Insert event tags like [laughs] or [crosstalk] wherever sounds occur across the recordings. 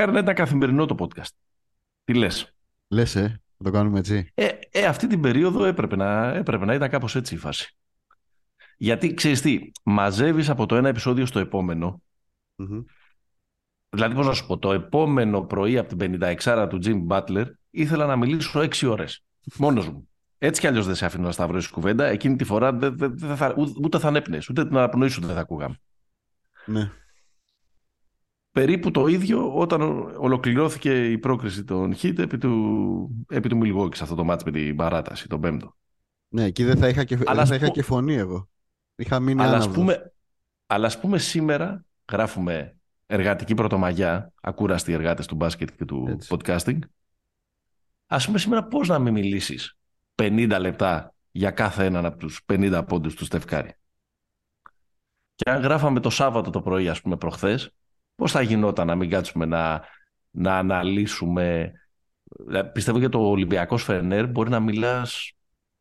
Μακάρι να ήταν καθημερινό το podcast. Τι λες; Λες, ε, θα το κάνουμε έτσι. Ε, ε, αυτή την περίοδο έπρεπε να, έπρεπε να ήταν κάπως έτσι η φάση. Γιατί, ξέρεις τι, μαζεύεις από το ένα επεισόδιο στο επομενο Δηλαδή, πώς να σου πω, το επόμενο πρωί από την 56 του Jim Butler ήθελα να μιλήσω 6 ώρες. Μόνος μου. Έτσι κι αλλιώς δεν σε αφήνω να σταυρώσεις κουβέντα. Εκείνη τη φορά δεν, δεν, δεν θα, ούτε θα ανέπνε, ούτε την αναπνοή σου δεν θα ακούγαμε. Ναι. Περίπου το ίδιο όταν ολοκληρώθηκε η πρόκριση των Χιτ επί του, επί του σε αυτό το μάτς με την παράταση, τον πέμπτο. Ναι, εκεί δεν θα είχα και, δεν θα είχα και φωνή εγώ. Είχα μείνει αλλά ας, πούμε, αλλά ας πούμε σήμερα γράφουμε εργατική πρωτομαγιά, ακούραστοι εργάτες του μπάσκετ και του Έτσι. podcasting. Ας πούμε σήμερα πώς να μην μιλήσεις 50 λεπτά για κάθε έναν από τους 50 πόντους του Στεφκάρη. Και αν γράφαμε το Σάββατο το πρωί, ας πούμε, προχθές, πώς θα γινόταν να μην κάτσουμε να, να αναλύσουμε... Ε, πιστεύω για το Ολυμπιακός Φερνέρ μπορεί να μιλάς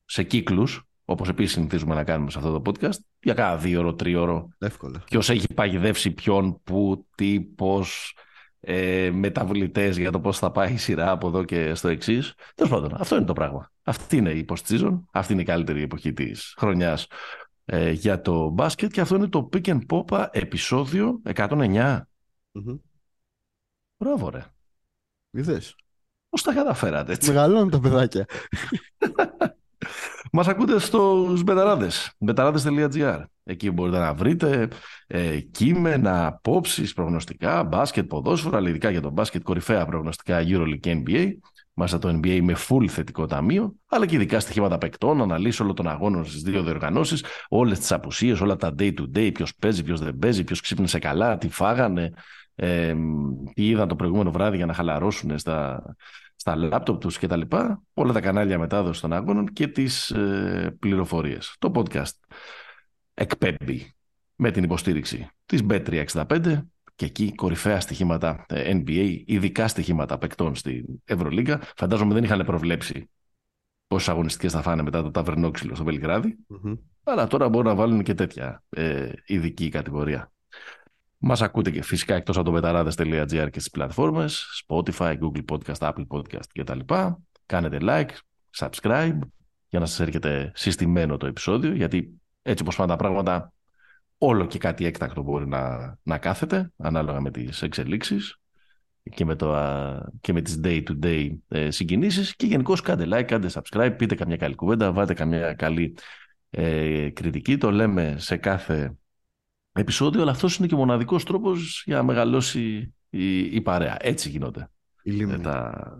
σε κύκλους, όπως επίσης συνηθίζουμε να κάνουμε σε αυτό το podcast, για cada δύο ώρο, τρίωρο. Εύκολα. Ποιος έχει παγιδεύσει ποιον, πού, τι, πώς, ε, μεταβλητές για το πώς θα πάει η σειρά από εδώ και στο εξής. Τέλος πάντων, αυτό είναι το πράγμα. Αυτή είναι η post-season, αυτή είναι η καλύτερη εποχή της χρονιάς ε, για το μπάσκετ και αυτό είναι το Pick and Pop επεισόδιο 109. Mm-hmm. Μπράβο ρε. Είδες. Πώς τα καταφέρατε έτσι. Μεγαλώνουν τα παιδάκια. Μας ακούτε στους Μπεταράδες, μπεταράδες.gr. Εκεί μπορείτε να βρείτε ε, κείμενα, απόψεις, προγνωστικά, μπάσκετ, ποδόσφαιρα, αλλά ειδικά για το μπάσκετ, κορυφαία προγνωστικά EuroLeague και NBA. Μάλιστα το NBA με full θετικό ταμείο, αλλά και ειδικά στοιχήματα παικτών, αναλύσεις όλων των αγώνων στις δύο διοργανώσεις, όλες τις απουσίες, όλα τα day to day, ποιος παίζει, ποιος δεν παίζει, ποιος ξύπνησε καλά, τι φάγανε, ε, τι είδαν το προηγούμενο βράδυ για να χαλαρώσουν στα, στα λάπτοπ τους και τα λοιπά, όλα τα κανάλια μετάδοση των αγώνων και τις ε, πληροφορίες. Το podcast εκπέμπει με την υποστήριξη της Bet365 και εκεί κορυφαία στοιχήματα ε, NBA, ειδικά στοιχήματα παικτών στην Ευρωλίγκα. Φαντάζομαι δεν είχαν προβλέψει πόσες αγωνιστικές θα φάνε μετά το ταβερνόξυλο στο βελιγραδι Αλλά τώρα μπορούν να βάλουν και τέτοια ε, ειδική κατηγορία. Μας ακούτε και φυσικά εκτός από το μεταράδε.gr και στις πλατφόρμες Spotify, Google Podcast, Apple Podcast κτλ. Κάνετε like, subscribe για να σας έρχεται συστημένο το επεισόδιο γιατί έτσι όπως πάνε τα πράγματα όλο και κάτι έκτακτο μπορεί να, να κάθεται ανάλογα με τις εξελίξεις και με, το, και με τις day-to-day ε, συγκινήσεις και γενικώ κάντε like, κάντε subscribe, πείτε καμιά καλή κουβέντα, βάλτε καμιά καλή ε, κριτική. Το λέμε σε κάθε επεισόδιο, αλλά αυτός είναι και ο μοναδικός τρόπος για να μεγαλώσει η, η παρέα. Έτσι γίνονται. Η λίμνη. Ε, τα,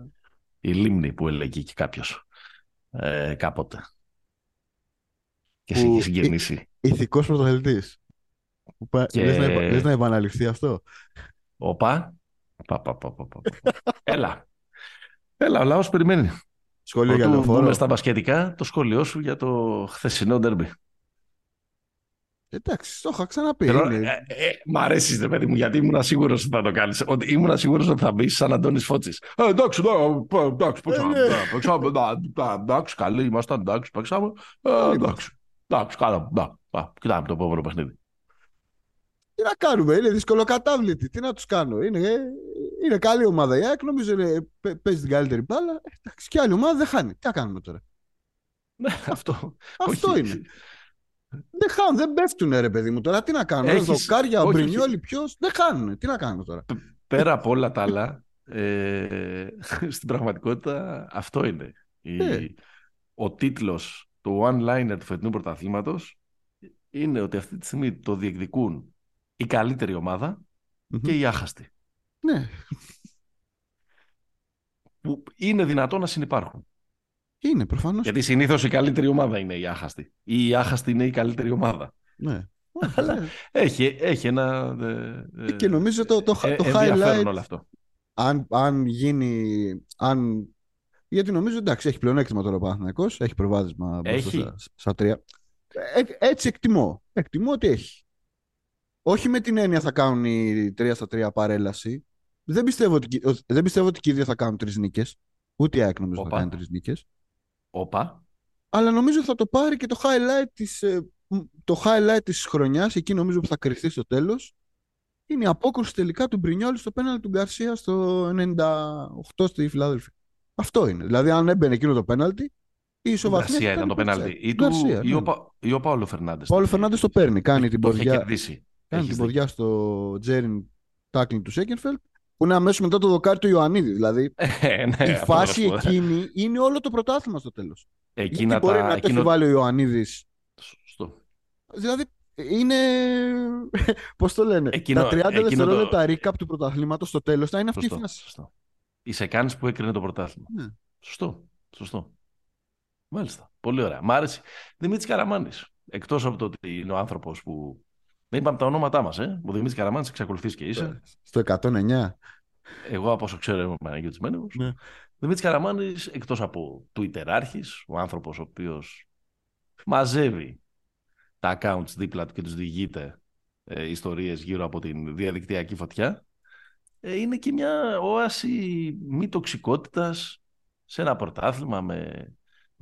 η λίμνη που έλεγε και κάποιος ε, κάποτε. Και σε έχει συγκινήσει. Ηθικός πρωτοθελητής. Και... Λες, να, λες να επαναληφθεί αυτό; Οπα. Πα, πα, πα, πα, πα. Έλα. Έλα, ο λαός περιμένει. Σχόλιο για το φόρο. στα μπασκετικά, το σχόλιο σου για το χθεσινό ντέρμπι. Εντάξει, το είχα ξαναπεί. ε, ε, μ' αρέσεις, ρε παιδί μου, γιατί ήμουν σίγουρος ότι θα το κάνεις. Ήμουν σίγουρος ότι θα μπεις σαν Αντώνης Φώτση. Ε, εντάξει, εντάξει, παίξαμε. Εντάξει, καλή ήμασταν. Εντάξει, παίξαμε. Εντάξει, εντάξει, καλά. Κοιτάμε το επόμενο παιχνίδι. Τι να κάνουμε, είναι δυσκολοκατάβλητη. Τι να τους κάνω. Είναι, είναι καλή ομάδα η ΑΕΚ, νομίζω είναι, παίζει την καλύτερη μπάλα. Εντάξει, και άλλη ομάδα δεν χάνει. Τι να κάνουμε τώρα. Ναι, [laughs] αυτό. [laughs] Αυτό είναι. Δεν χάνουν, δεν πέφτουν ρε παιδί μου τώρα. Τι να κάνουμε. Έχεις... Δοκάρια, ο Μπρινιόλι, ποιος. Δεν χάνουν. Τι να κάνουμε τώρα. Πέρα από όλα τα άλλα, ε, [laughs] στην πραγματικότητα αυτό είναι. Η, ε. Ο τίτλος του one-liner του φετινού πρωταθλήματος είναι ότι αυτή τη στιγμή το διεκδικούν η καλύτερη και η άχαστη. Ναι. [laughs] Που είναι δυνατό να συνεπάρχουν. Είναι προφανώς. Γιατί συνήθως η καλύτερη ομάδα είναι η άχαστη. Ή η άχαστη είναι η καλύτερη ομάδα. Ναι. [laughs] έχει, έχει ένα. Ε, ε, και νομίζω το, το, ε, το highlight. Όλο αυτό. Αν, αν γίνει. Αν... Γιατί νομίζω εντάξει, έχει πλεονέκτημα τώρα ο Παναθυνακό, έχει προβάδισμα έχει. Στα, στα τρία. έτσι εκτιμώ. Εκτιμώ ότι έχει. Όχι με την έννοια θα κάνουν οι 3 στα 3 παρέλαση. Δεν πιστεύω ότι, δεν πιστεύω ότι και οι δύο θα κάνουν τρεις νίκες. Ούτε η ΑΕΚ νομίζω θα κάνει τρεις νίκες. Όπα. Αλλά νομίζω θα το πάρει και το highlight της, ε, το highlight της χρονιάς, εκεί νομίζω που θα κρυφτεί στο τέλος, είναι η απόκρουση τελικά του Μπρινιόλη στο πέναλτι του Γκαρσία στο 98 στη Φιλάδελφη. Αυτό είναι. Δηλαδή, αν έμπαινε εκείνο το πέναλτι, η ισοβαθμία. Γκαρσία ήταν το πέναλτι. Ή, του, Γκαρσία, ή, ο, ναι. ή ο Παόλο Φερνάντες. Ο Παόλο Φερνάντες το παίρνει. Κάνει την ποδιά, κάνει την ποδιά στο Τζέριν τάκλινγκ του Σέκενφελτ που είναι αμέσως μετά το δοκάρι του Ιωαννίδη. Δηλαδή ε, ναι, η φάση εκείνη είναι όλο το πρωτάθλημα στο τέλος. Εκείνα Γιατί μπορεί να εκείνο... το έχει βάλει ο Ιωαννίδης. Σωστό. Δηλαδή είναι. Πώς το λένε. Εκείνο, τα 30 δευτερόλεπτα το... recap του πρωταθλήματος στο τέλος θα είναι αυτή σωστό, η φάση. Σωστό. Η Σεκάνης που έκρινε το πρωτάθλημα. Ναι. Σωστό. Σωστό. Μάλιστα. Πολύ ωραία. Μ' άρεσε. Δημήτρης Καραμάνης. Εκτός από το ότι είναι ο άνθρωπος που δεν είπαμε τα ονόματά μας, ε. Ο Δημήτρης Καραμάνης εξακολουθείς και είσαι. Στο 109. Εγώ από όσο ξέρω είμαι αναγκητισμένο. Ναι. Δημήτρης Καραμάνης, εκτός από Twitter άρχη, ο άνθρωπος ο οποίος μαζεύει τα accounts δίπλα του και τους διηγείται ε, ιστορίες γύρω από την διαδικτυακή φωτιά, ε, είναι και μια όαση μη τοξικότητας σε ένα πρωτάθλημα με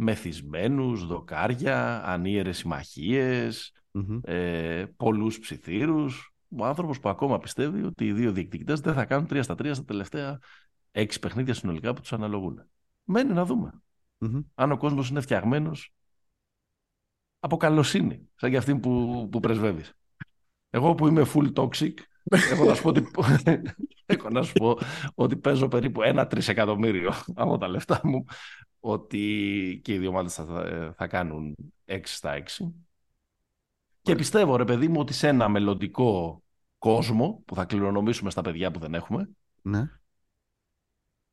μεθυσμένους, δοκάρια, ανίερες συμμαχίες, mm-hmm. ε, πολλούς ψιθύρους. Ο άνθρωπος που ακόμα πιστεύει ότι οι δύο διεκδικητές δεν θα κάνουν 3 στα 3 στα τελευταία έξι παιχνίδια συνολικά που τους αναλογούν. Μένει να δούμε. Mm-hmm. Αν ο κόσμος είναι φτιαγμένος από καλοσύνη, σαν και αυτή που, που πρεσβεύεις. Εγώ που είμαι full toxic, έχω να σου πω ότι, [laughs] έχω να σου πω ότι παίζω περίπου ένα τρισεκατομμύριο από τα λεφτά μου ότι και οι δύο ομάδες θα, θα κάνουν 6 στα 6. Και πιστεύω, ρε παιδί μου, ότι σε ένα μελλοντικό κόσμο που θα κληρονομήσουμε στα παιδιά που δεν έχουμε, ναι.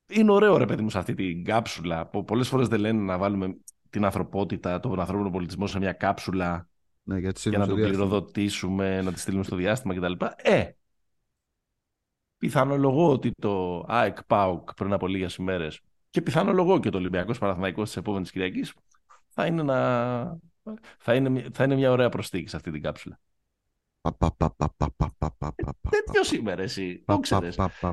είναι ωραίο, ρε παιδί μου, σε αυτή την κάψουλα. Που πολλές φορές δεν λένε να βάλουμε την ανθρωπότητα, τον ανθρώπινο πολιτισμό σε μια κάψουλα ναι, για, για να τον κληροδοτήσουμε, να τη στείλουμε στο διάστημα κτλ. Ε, πιθανολογώ ότι το ΑΕΚ ΠΑΟΚ πριν από λίγες ημέρες και πιθανολογώ και το Ολυμπιακό Παναθηναϊκό τη επόμενη Κυριακή θα είναι, να... θα, είναι, θα είναι μια ωραία προσθήκη σε αυτή την κάψουλα. Τέτοιο σήμερα εσύ. Το ξέρει.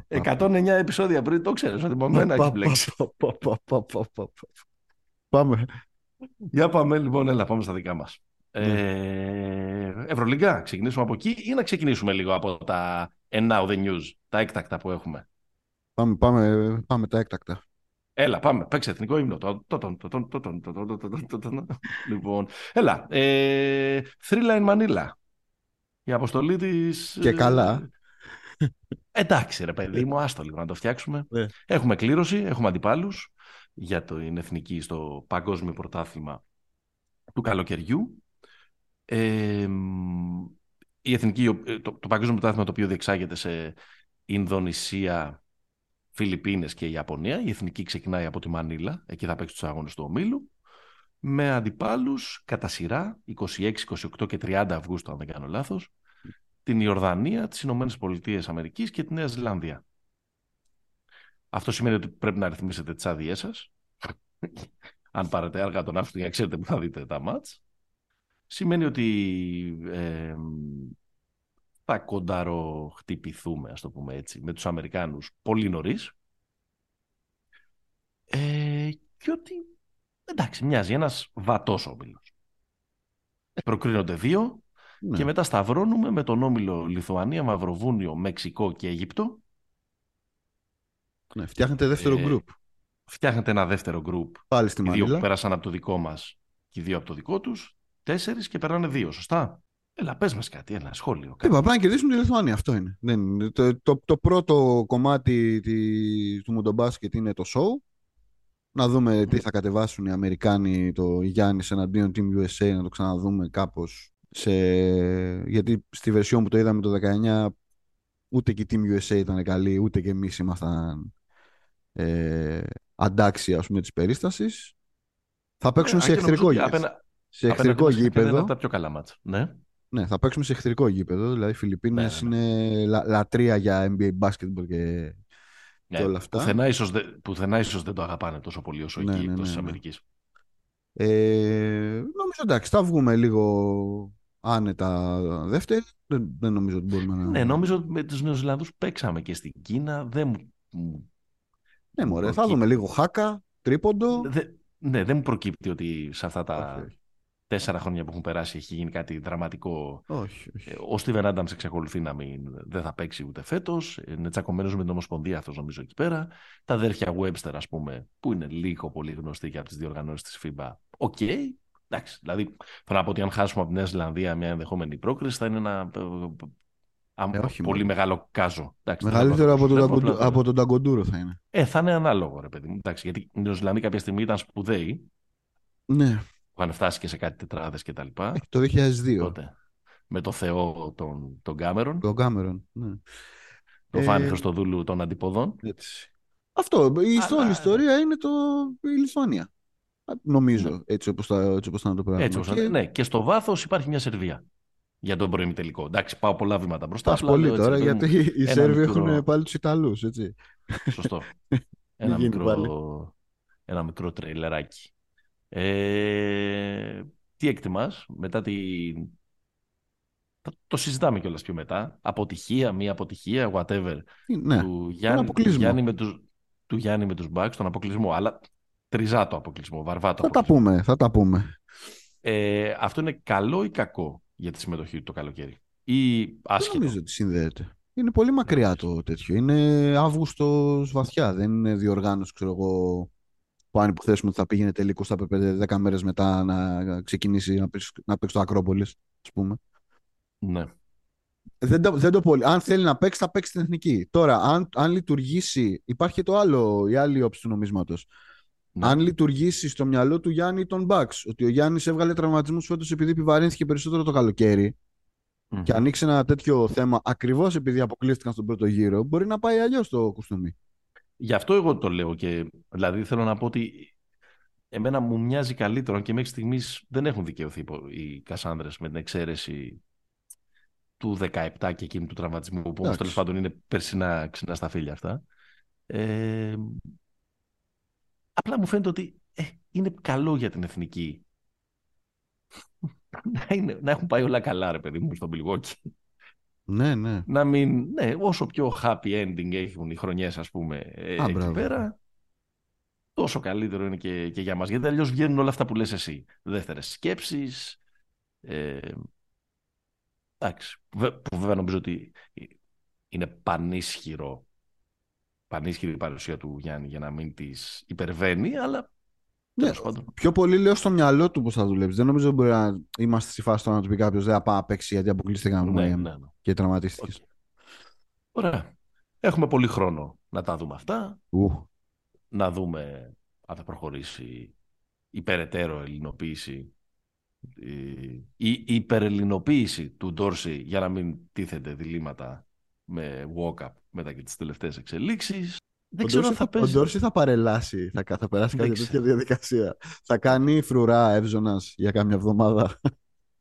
109 επεισόδια πριν το ξέρει ότι με μένα έχει μπλέξει. Πάμε. Για πάμε λοιπόν, έλα πάμε στα δικά μας. Ε, Ευρωλίγκα, ξεκινήσουμε από εκεί ή να ξεκινήσουμε λίγο από τα And Now The News, τα έκτακτα που έχουμε. Πάμε, πάμε, πάμε τα έκτακτα. Έλα, πάμε. Παίξε εθνικό ύμνο. Λοιπόν, έλα. Ε, Thrilla in Manila. Η αποστολή της... Και καλά. Εντάξει ρε παιδί μου, άστο λίγο να το φτιάξουμε. Έχουμε κλήρωση, έχουμε αντιπάλους για το εθνική στο παγκόσμιο πρωτάθλημα του καλοκαιριού. Ε, η εθνική, το, το παγκόσμιο πρωτάθλημα το οποίο διεξάγεται σε Ινδονησία, Φιλιππίνες και Ιαπωνία. Η εθνική ξεκινάει από τη Μανίλα, εκεί θα παίξει τους αγώνες του ομίλου, με αντιπάλους κατά σειρά 26, 28 και 30 Αυγούστου, αν δεν κάνω λάθος, την Ιορδανία, τις Ηνωμένες Πολιτείες Αμερικής και τη Νέα Ζηλανδία. Αυτό σημαίνει ότι πρέπει να ρυθμίσετε τις άδειές σας. [laughs] Αν πάρετε έργα τον Αύγουστο για να ξέρετε που θα δείτε τα μάτς. Σημαίνει ότι ε, θα κονταροχτυπηθούμε, ας το πούμε έτσι, με τους Αμερικάνους πολύ νωρίς. Ε, και ότι, εντάξει, μοιάζει ένας βατός όμιλος. Προκρίνονται δύο ναι. και μετά σταυρώνουμε με τον όμιλο Λιθουανία, Μαυροβούνιο, Μεξικό και Αίγυπτο ναι, φτιάχνετε δεύτερο ε, group. Φτιάχνετε ένα δεύτερο group. Πάλι στη Μανίλα. Οι δύο που πέρασαν από το δικό μας και οι δύο από το δικό τους. Τέσσερις και περνάνε δύο, σωστά; Έλα, πες μας κάτι, ένα σχόλιο. Κάτι. Είπα, να κερδίσουν τη Λιθουανία. Αυτό είναι. Δεν, το, το, το, πρώτο κομμάτι τη, του Μουντομπάσκετ είναι το show. Να δούμε τι θα κατεβάσουν οι Αμερικάνοι, το Γιάννης εναντίον Team USA, να το ξαναδούμε κάπως. Σε... Γιατί στη βερσιόν που το είδαμε το 19, ούτε και η Team USA ήταν καλή, ούτε και εμείς ήμασταν ε, αντάξει ας πούμε της περίστασης. Θα παίξουν ε, σε εχθρικό, απένα... σε εχθρικό γήπεδο. Είναι τα πιο καλά μάτσα. Ναι. Ναι, θα παίξουμε σε εχθρικό γήπεδο. Δηλαδή οι Φιλιππίνες ναι, ναι, ναι. είναι λα, λατρεία για NBA basketball και, ναι, και όλα αυτά. Πουθενά ίσως, δε, πουθενά ίσως δεν το αγαπάνε τόσο πολύ όσο ναι, εκεί ναι, εκτός της Αμερικής. Ε, νομίζω εντάξει, θα βγούμε λίγο άνετα δεύτερη. Δεν, δεν νομίζω ότι μπορούμε να... Ναι, νομίζω ότι με τους Νεοζηλανδούς παίξαμε και στην Κίνα. Δεν ναι, μωρέ, προκύπτει... θα δούμε λίγο χάκα, τρίποντο. Δε, ναι, δεν μου προκύπτει ότι σε αυτά τα, τέσσερα χρόνια που έχουν περάσει έχει γίνει κάτι δραματικό. Όχι, όχι. Ε, ο Στίβεν Άνταμς εξακολουθεί να μην δεν θα παίξει ούτε φέτος. Είναι τσακωμένος με την Ομοσπονδία αυτός νομίζω εκεί πέρα. Τα αδέρφια Webster, ας πούμε, που είναι λίγο πολύ γνωστοί και από τις διοργανώσεις της FIBA. Okay. Εντάξει, δηλαδή θέλω να πω ότι αν χάσουμε από τη Νέα Ζηλανδία μια ενδεχόμενη πρόκριση θα είναι ένα ε, όχι, πολύ μεγάλο κάζο. Εντάξει, Μεγαλύτερο από, τον, από τον Ταγκοντούρο θα είναι. Ε, θα είναι ανάλογο, ρε παιδί μου. Εντάξει, γιατί η Νέα Ζηλανδία κάποια στιγμή ήταν σπουδαίοι. Ναι είχαν φτάσει και σε κάτι τετράδες και τα λοιπά. Το 2002. Τότε, με το Θεό τον, τον Κάμερον. Τον Κάμερον, ναι. Το ε... Φάνη Χριστοδούλου των αντιποδών. Έτσι. Αυτό. Η Αλλά... ιστορία είναι το... η Λιθουανία. Νομίζω, ναι. έτσι όπως, θα, έτσι όπως θα το πράγμα. Έτσι και... Ναι, και στο βάθος υπάρχει μια Σερβία για τον πρώην τελικό. Εντάξει, πάω πολλά βήματα μπροστά. Πας πολύ έτσι, τώρα, γιατί οι Σέρβοι μικρό... έχουν πάλι τους Ιταλούς, έτσι. Σωστό. [laughs] ένα, μικρό, ένα μικρό τρέιλεράκι. Ε, τι εκτιμάς μετά τη... Το συζητάμε κιόλας πιο μετά. Αποτυχία, μία αποτυχία, whatever. Ναι, του, Γιάννη, του, Γιάννη με τους, του Γιάννη με τους Bucks, τον αποκλεισμό. Αλλά τριζάτο αποκλεισμό, βαρβάτο Θα τα πούμε, θα τα πούμε. Ε, αυτό είναι καλό ή κακό για τη συμμετοχή του το καλοκαίρι; Ή άσχετο; Δεν νομίζω ότι συνδέεται. Είναι πολύ μακριά το τέτοιο. Είναι Αύγουστος βαθιά. Δεν είναι διοργάνωση, ξέρω εγώ, που αν υποθέσουμε ότι θα πήγαινε τελικό θα έπρεπε 10 μέρες μετά να ξεκινήσει να παίξει, να παίξει το Ακρόπολης, ας πούμε. Ναι. Δεν το, δεν το πολύ. Αν θέλει να παίξει, θα παίξει την εθνική. Τώρα, αν, αν λειτουργήσει. Υπάρχει και το άλλο, η άλλη όψη του νομίσματος. Ναι. Αν λειτουργήσει στο μυαλό του Γιάννη τον Μπαξ, ότι ο Γιάννης έβγαλε τραυματισμούς φέτος επειδή επιβαρύνθηκε περισσότερο το καλοκαίρι mm. και ανοίξει ένα τέτοιο θέμα ακριβώς επειδή αποκλείστηκαν στον πρώτο γύρο, μπορεί να πάει αλλιώς το κουστούμι. Γι' αυτό εγώ το λέω και δηλαδή θέλω να πω ότι εμένα μου μοιάζει καλύτερο και μέχρι στιγμής δεν έχουν δικαιωθεί οι Κασάνδρες με την εξαίρεση του 17 και εκείνου του τραυματισμού που όμως τέλος πάντων είναι περσινά ξινά στα φίλια αυτά. Ε, απλά μου φαίνεται ότι ε, είναι καλό για την εθνική να, είναι, να έχουν πάει όλα καλά ρε παιδί μου στον Πιλγόκι. Ναι, ναι. Να μην, ναι, όσο πιο happy ending έχουν οι χρονιές, ας πούμε, ε, Α, εκεί πέρα, τόσο καλύτερο είναι και, και για μας. Γιατί αλλιώς βγαίνουν όλα αυτά που λες εσύ. Δεύτερες σκέψεις, ε, εντάξει, που βέβαια νομίζω ότι είναι πανίσχυρο πανίσχυρη η παρουσία του Γιάννη για να μην τις υπερβαίνει, αλλά ναι, πιο πολύ λέω στο μυαλό του πώς θα δουλέψει. Δεν νομίζω ότι μπορεί να είμαστε στη φάση τώρα να του πει κάποιος δεν θα πάει να παίξει γιατί αποκλείστηκαν ναι, ναι, ναι. και τραυματίστηκες. Okay. Ωραία. Έχουμε πολύ χρόνο να τα δούμε αυτά. Ου. Να δούμε αν θα προχωρήσει η περαιτέρω ελληνοποίηση η, η υπερελληνοποίηση του Ντόρση για να μην τίθενται διλήμματα με walk-up μετά και τις τελευταίες εξελίξεις. Δεν ξέρω αν θα παίζει. Ο Ντόρση θα παρελάσει, θα, θα περάσει κάποια τέτοια διαδικασία. Θα κάνει φρουρά εύζωνας για κάμια εβδομάδα.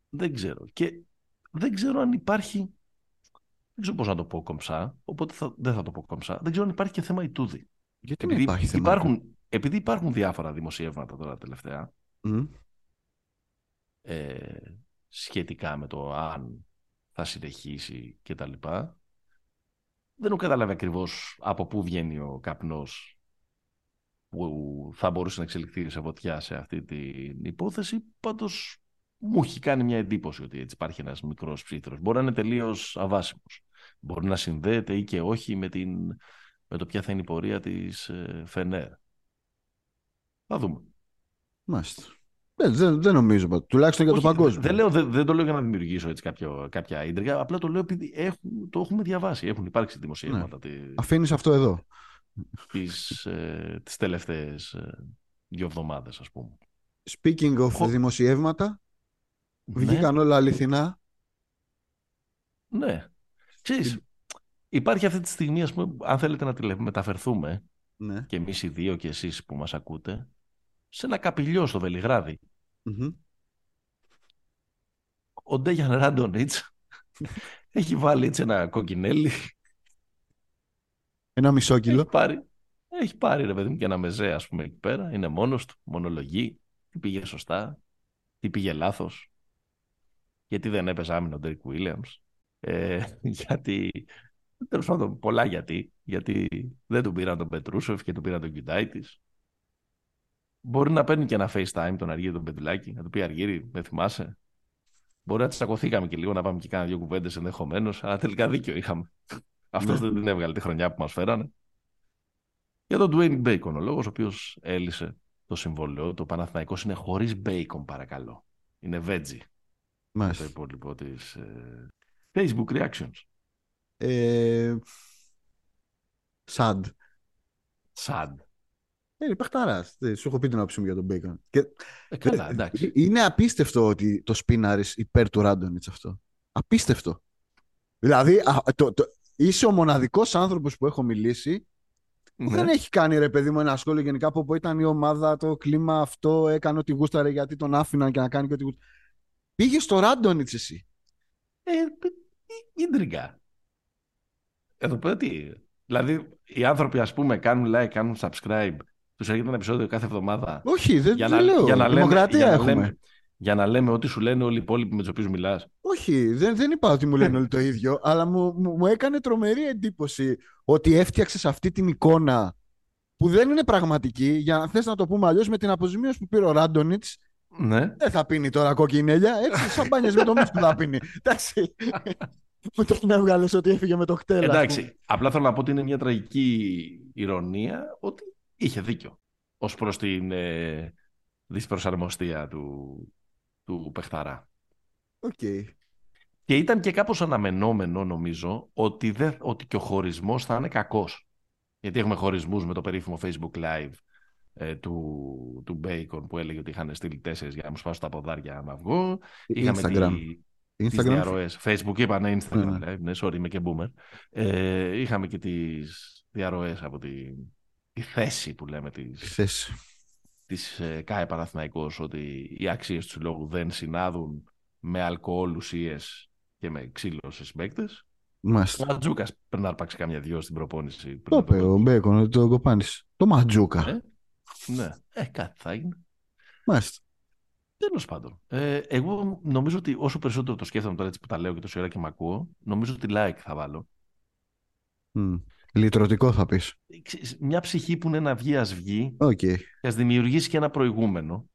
Δεν ξέρω. Και δεν ξέρω αν υπάρχει. Δεν ξέρω πώς να το πω κομψά, οπότε θα... δεν θα το πω κομψά. Δεν ξέρω αν υπάρχει και θέμα Ιτούδη. Γιατί επειδή υπάρχει θέμα; Υπάρχουν, επειδή υπάρχουν διάφορα δημοσιεύματα τώρα τελευταία ε, σχετικά με το αν θα συνεχίσει κτλ δεν έχω καταλάβει ακριβώς από πού βγαίνει ο καπνός που θα μπορούσε να εξελιχθεί σε φωτιά σε αυτή την υπόθεση. Πάντως μου έχει κάνει μια εντύπωση ότι έτσι υπάρχει ένας μικρός ψήθρος. Μπορεί να είναι τελείως αβάσιμος. Μπορεί να συνδέεται ή και όχι με, την, με το ποια θα είναι η πορεία της ε, Φενέρ. Θα δούμε. Μάλιστα. Δεν, δεν, δεν νομίζω. Τουλάχιστον για το παγκόσμιο. Δεν, λέω, δεν, δεν, το λέω για να δημιουργήσω έτσι κάποιο, κάποια ίντριγα. Απλά το λέω επειδή έχουν, το έχουμε διαβάσει. Έχουν υπάρξει δημοσιεύματα. Ναι. Αφήνεις αυτό εδώ. Τι ε, τις τελευταίες ε, δύο εβδομάδες, ας πούμε. Speaking of δημοσιεύματα, ναι. βγήκαν όλα αληθινά. Ναι. Ξέρεις, υπάρχει αυτή τη στιγμή, ας πούμε, αν θέλετε να τη μεταφερθούμε, ναι. και εμείς οι δύο και εσείς που μας ακούτε, σε ένα καπηλιό στο Βελιγράδι. Mm-hmm. Ο Ντέγιαν Ράντονιτς έχει βάλει έτσι ένα κοκκινέλι. Ένα μισό κιλό. Έχει πάρει, έχει πάρει ρε παιδί μου και ένα μεζέ ας πούμε εκεί πέρα. Είναι μόνος του, μονολογεί. Τι πήγε σωστά, τι πήγε λάθος. Γιατί δεν έπαιζε άμυνο ο Ντέρικ Williams. Ε, [laughs] γιατί, τέλος πάντων πολλά γιατί. Γιατί δεν του πήραν τον Πετρούσεφ και του πήραν τον Κιουντάιτης. Μπορεί να παίρνει και ένα FaceTime τον Αργύρι τον Πετουλάκη, να του πει Αργύρι, με θυμάσαι; Μπορεί να τσακωθήκαμε και λίγο να πάμε και κάνα δύο κουβέντες ενδεχομένως, αλλά τελικά δίκιο είχαμε. Αυτός ναι. δεν την έβγαλε τη χρονιά που μας φέρανε. Για τον Dwayne Bacon, ο λόγος ο οποίος έλυσε το συμβόλαιο, το Παναθηναϊκός είναι χωρίς bacon, παρακαλώ. Είναι veggie. Μάλιστα. Το υπόλοιπο της. Ε... Facebook reactions. Ε... Sad. Sad. Είναι παιχτάρας. Ε, σου έχω πει την άποψή μου για τον Bacon. Και... Ε, καλά, εντάξει. Είναι απίστευτο ότι το σπίναρει υπέρ του Ράντονιτς αυτό. Απίστευτο. Δηλαδή, το, το, είσαι ο μοναδικός άνθρωπος που έχω μιλήσει που ναι. δεν έχει κάνει ρε παιδί μου ένα σχόλιο γενικά από που ήταν η ομάδα, το κλίμα αυτό, έκανε ό,τι γούσταρε γιατί τον άφηναν και να κάνει και ό,τι γούσταρε. Πήγε στο Ράντονιτς εσύ. Ε, ίντριγκα. Εδώ πέρα τι. Δηλαδή, οι άνθρωποι, ας πούμε, κάνουν like, κάνουν subscribe τους έρχεται ένα επεισόδιο κάθε εβδομάδα. Όχι, δεν, για να, λέω. Για να Δημοκρατία λέμε, έχουμε. Για να, λέμε, για να λέμε ό,τι σου λένε όλοι οι υπόλοιποι με τους οποίους μιλάς. Όχι, δεν, δεν είπα ότι μου λένε όλοι το [laughs] ίδιο, αλλά μου, μου, μου έκανε τρομερή εντύπωση ότι έφτιαξες αυτή την εικόνα που δεν είναι πραγματική, για να θες να το πούμε αλλιώς, με την αποζημίωση που πήρε ο Ράντονιτς. Ναι. Δεν θα πίνει τώρα κοκκινέλια. Έτσι, σαν μπάνιες με το που θα πίνει. Εντάξει. [laughs] Μου το έβγαλες ότι έφυγε με το κτέλ. Εντάξει. Απλά θέλω να πω ότι είναι μια τραγική ηρωνία ότι είχε δίκιο ως προς την ε, δυσπροσαρμοστία του, του Πεχταρά. Okay. Και ήταν και κάπως αναμενόμενο νομίζω ότι, δε, ότι και ο χωρισμός θα είναι κακός. Γιατί έχουμε χωρισμούς με το περίφημο Facebook Live ε, του, του Bacon που έλεγε ότι είχαν στείλει τέσσερις για να μου σπάσουν τα ποδάρια άμα βγω. Είχαμε Instagram. Τη, Instagram. Τις διαρροές. Facebook είπανε Instagram ναι, ναι, sorry είμαι και boomer. Ε, είχαμε και τις διαρροές από τη, τη θέση που λέμε της, θέση. της ε, ΚΑΕ Παναθηναϊκός ότι οι αξίες του λόγου δεν συνάδουν με αλκοόλ, ουσίες και με ξύλο σε συμπαίκτες. Μάλιστα. Ο Ματζούκας πρέπει να αρπάξει καμιά δυο στην προπόνηση. Το είπε ο Μπέκον, το κοπάνεις. Το Ματζούκα. Ε, ναι, ε, κάτι θα γίνει. Μάλιστα. Τέλος πάντων. Ε, εγώ νομίζω ότι όσο περισσότερο το σκέφτομαι τώρα έτσι που τα λέω και τόση ώρα και με ακούω, νομίζω ότι like θα βάλω. Mm. Λυτρωτικό θα πεις. Μια ψυχή που είναι να βγει ας βγει okay. και ας δημιουργήσει και ένα προηγούμενο.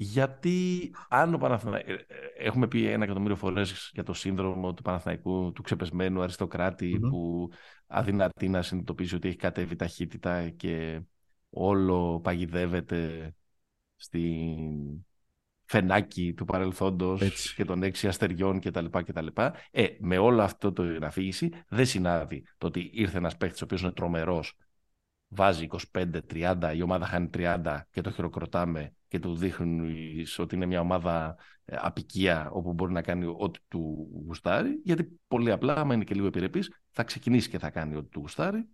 Γιατί αν ο Παναθηναϊκός... Ε, ε, έχουμε πει ένα εκατομμύριο φορές για το σύνδρομο του Παναθηναϊκού, του ξεπεσμένου που αδυνατεί να συνειδητοποιήσει ότι έχει κατέβει ταχύτητα και όλο παγιδεύεται στην φενάκι του παρελθόντος και των έξι αστεριών κτλ. κτλ. Ε, με όλο αυτό το αφήγηση δεν συνάδει το ότι ήρθε ένας παίχτης ο οποίος είναι τρομερός βάζει 25-30, η ομάδα χάνει 30 και το χειροκροτάμε και του δείχνουν ότι είναι μια ομάδα ε, απικία όπου μπορεί να κάνει ό,τι του γουστάρει γιατί πολύ απλά άμα είναι και λίγο επιρρεπής θα ξεκινήσει και θα κάνει ό,τι του γουστάρει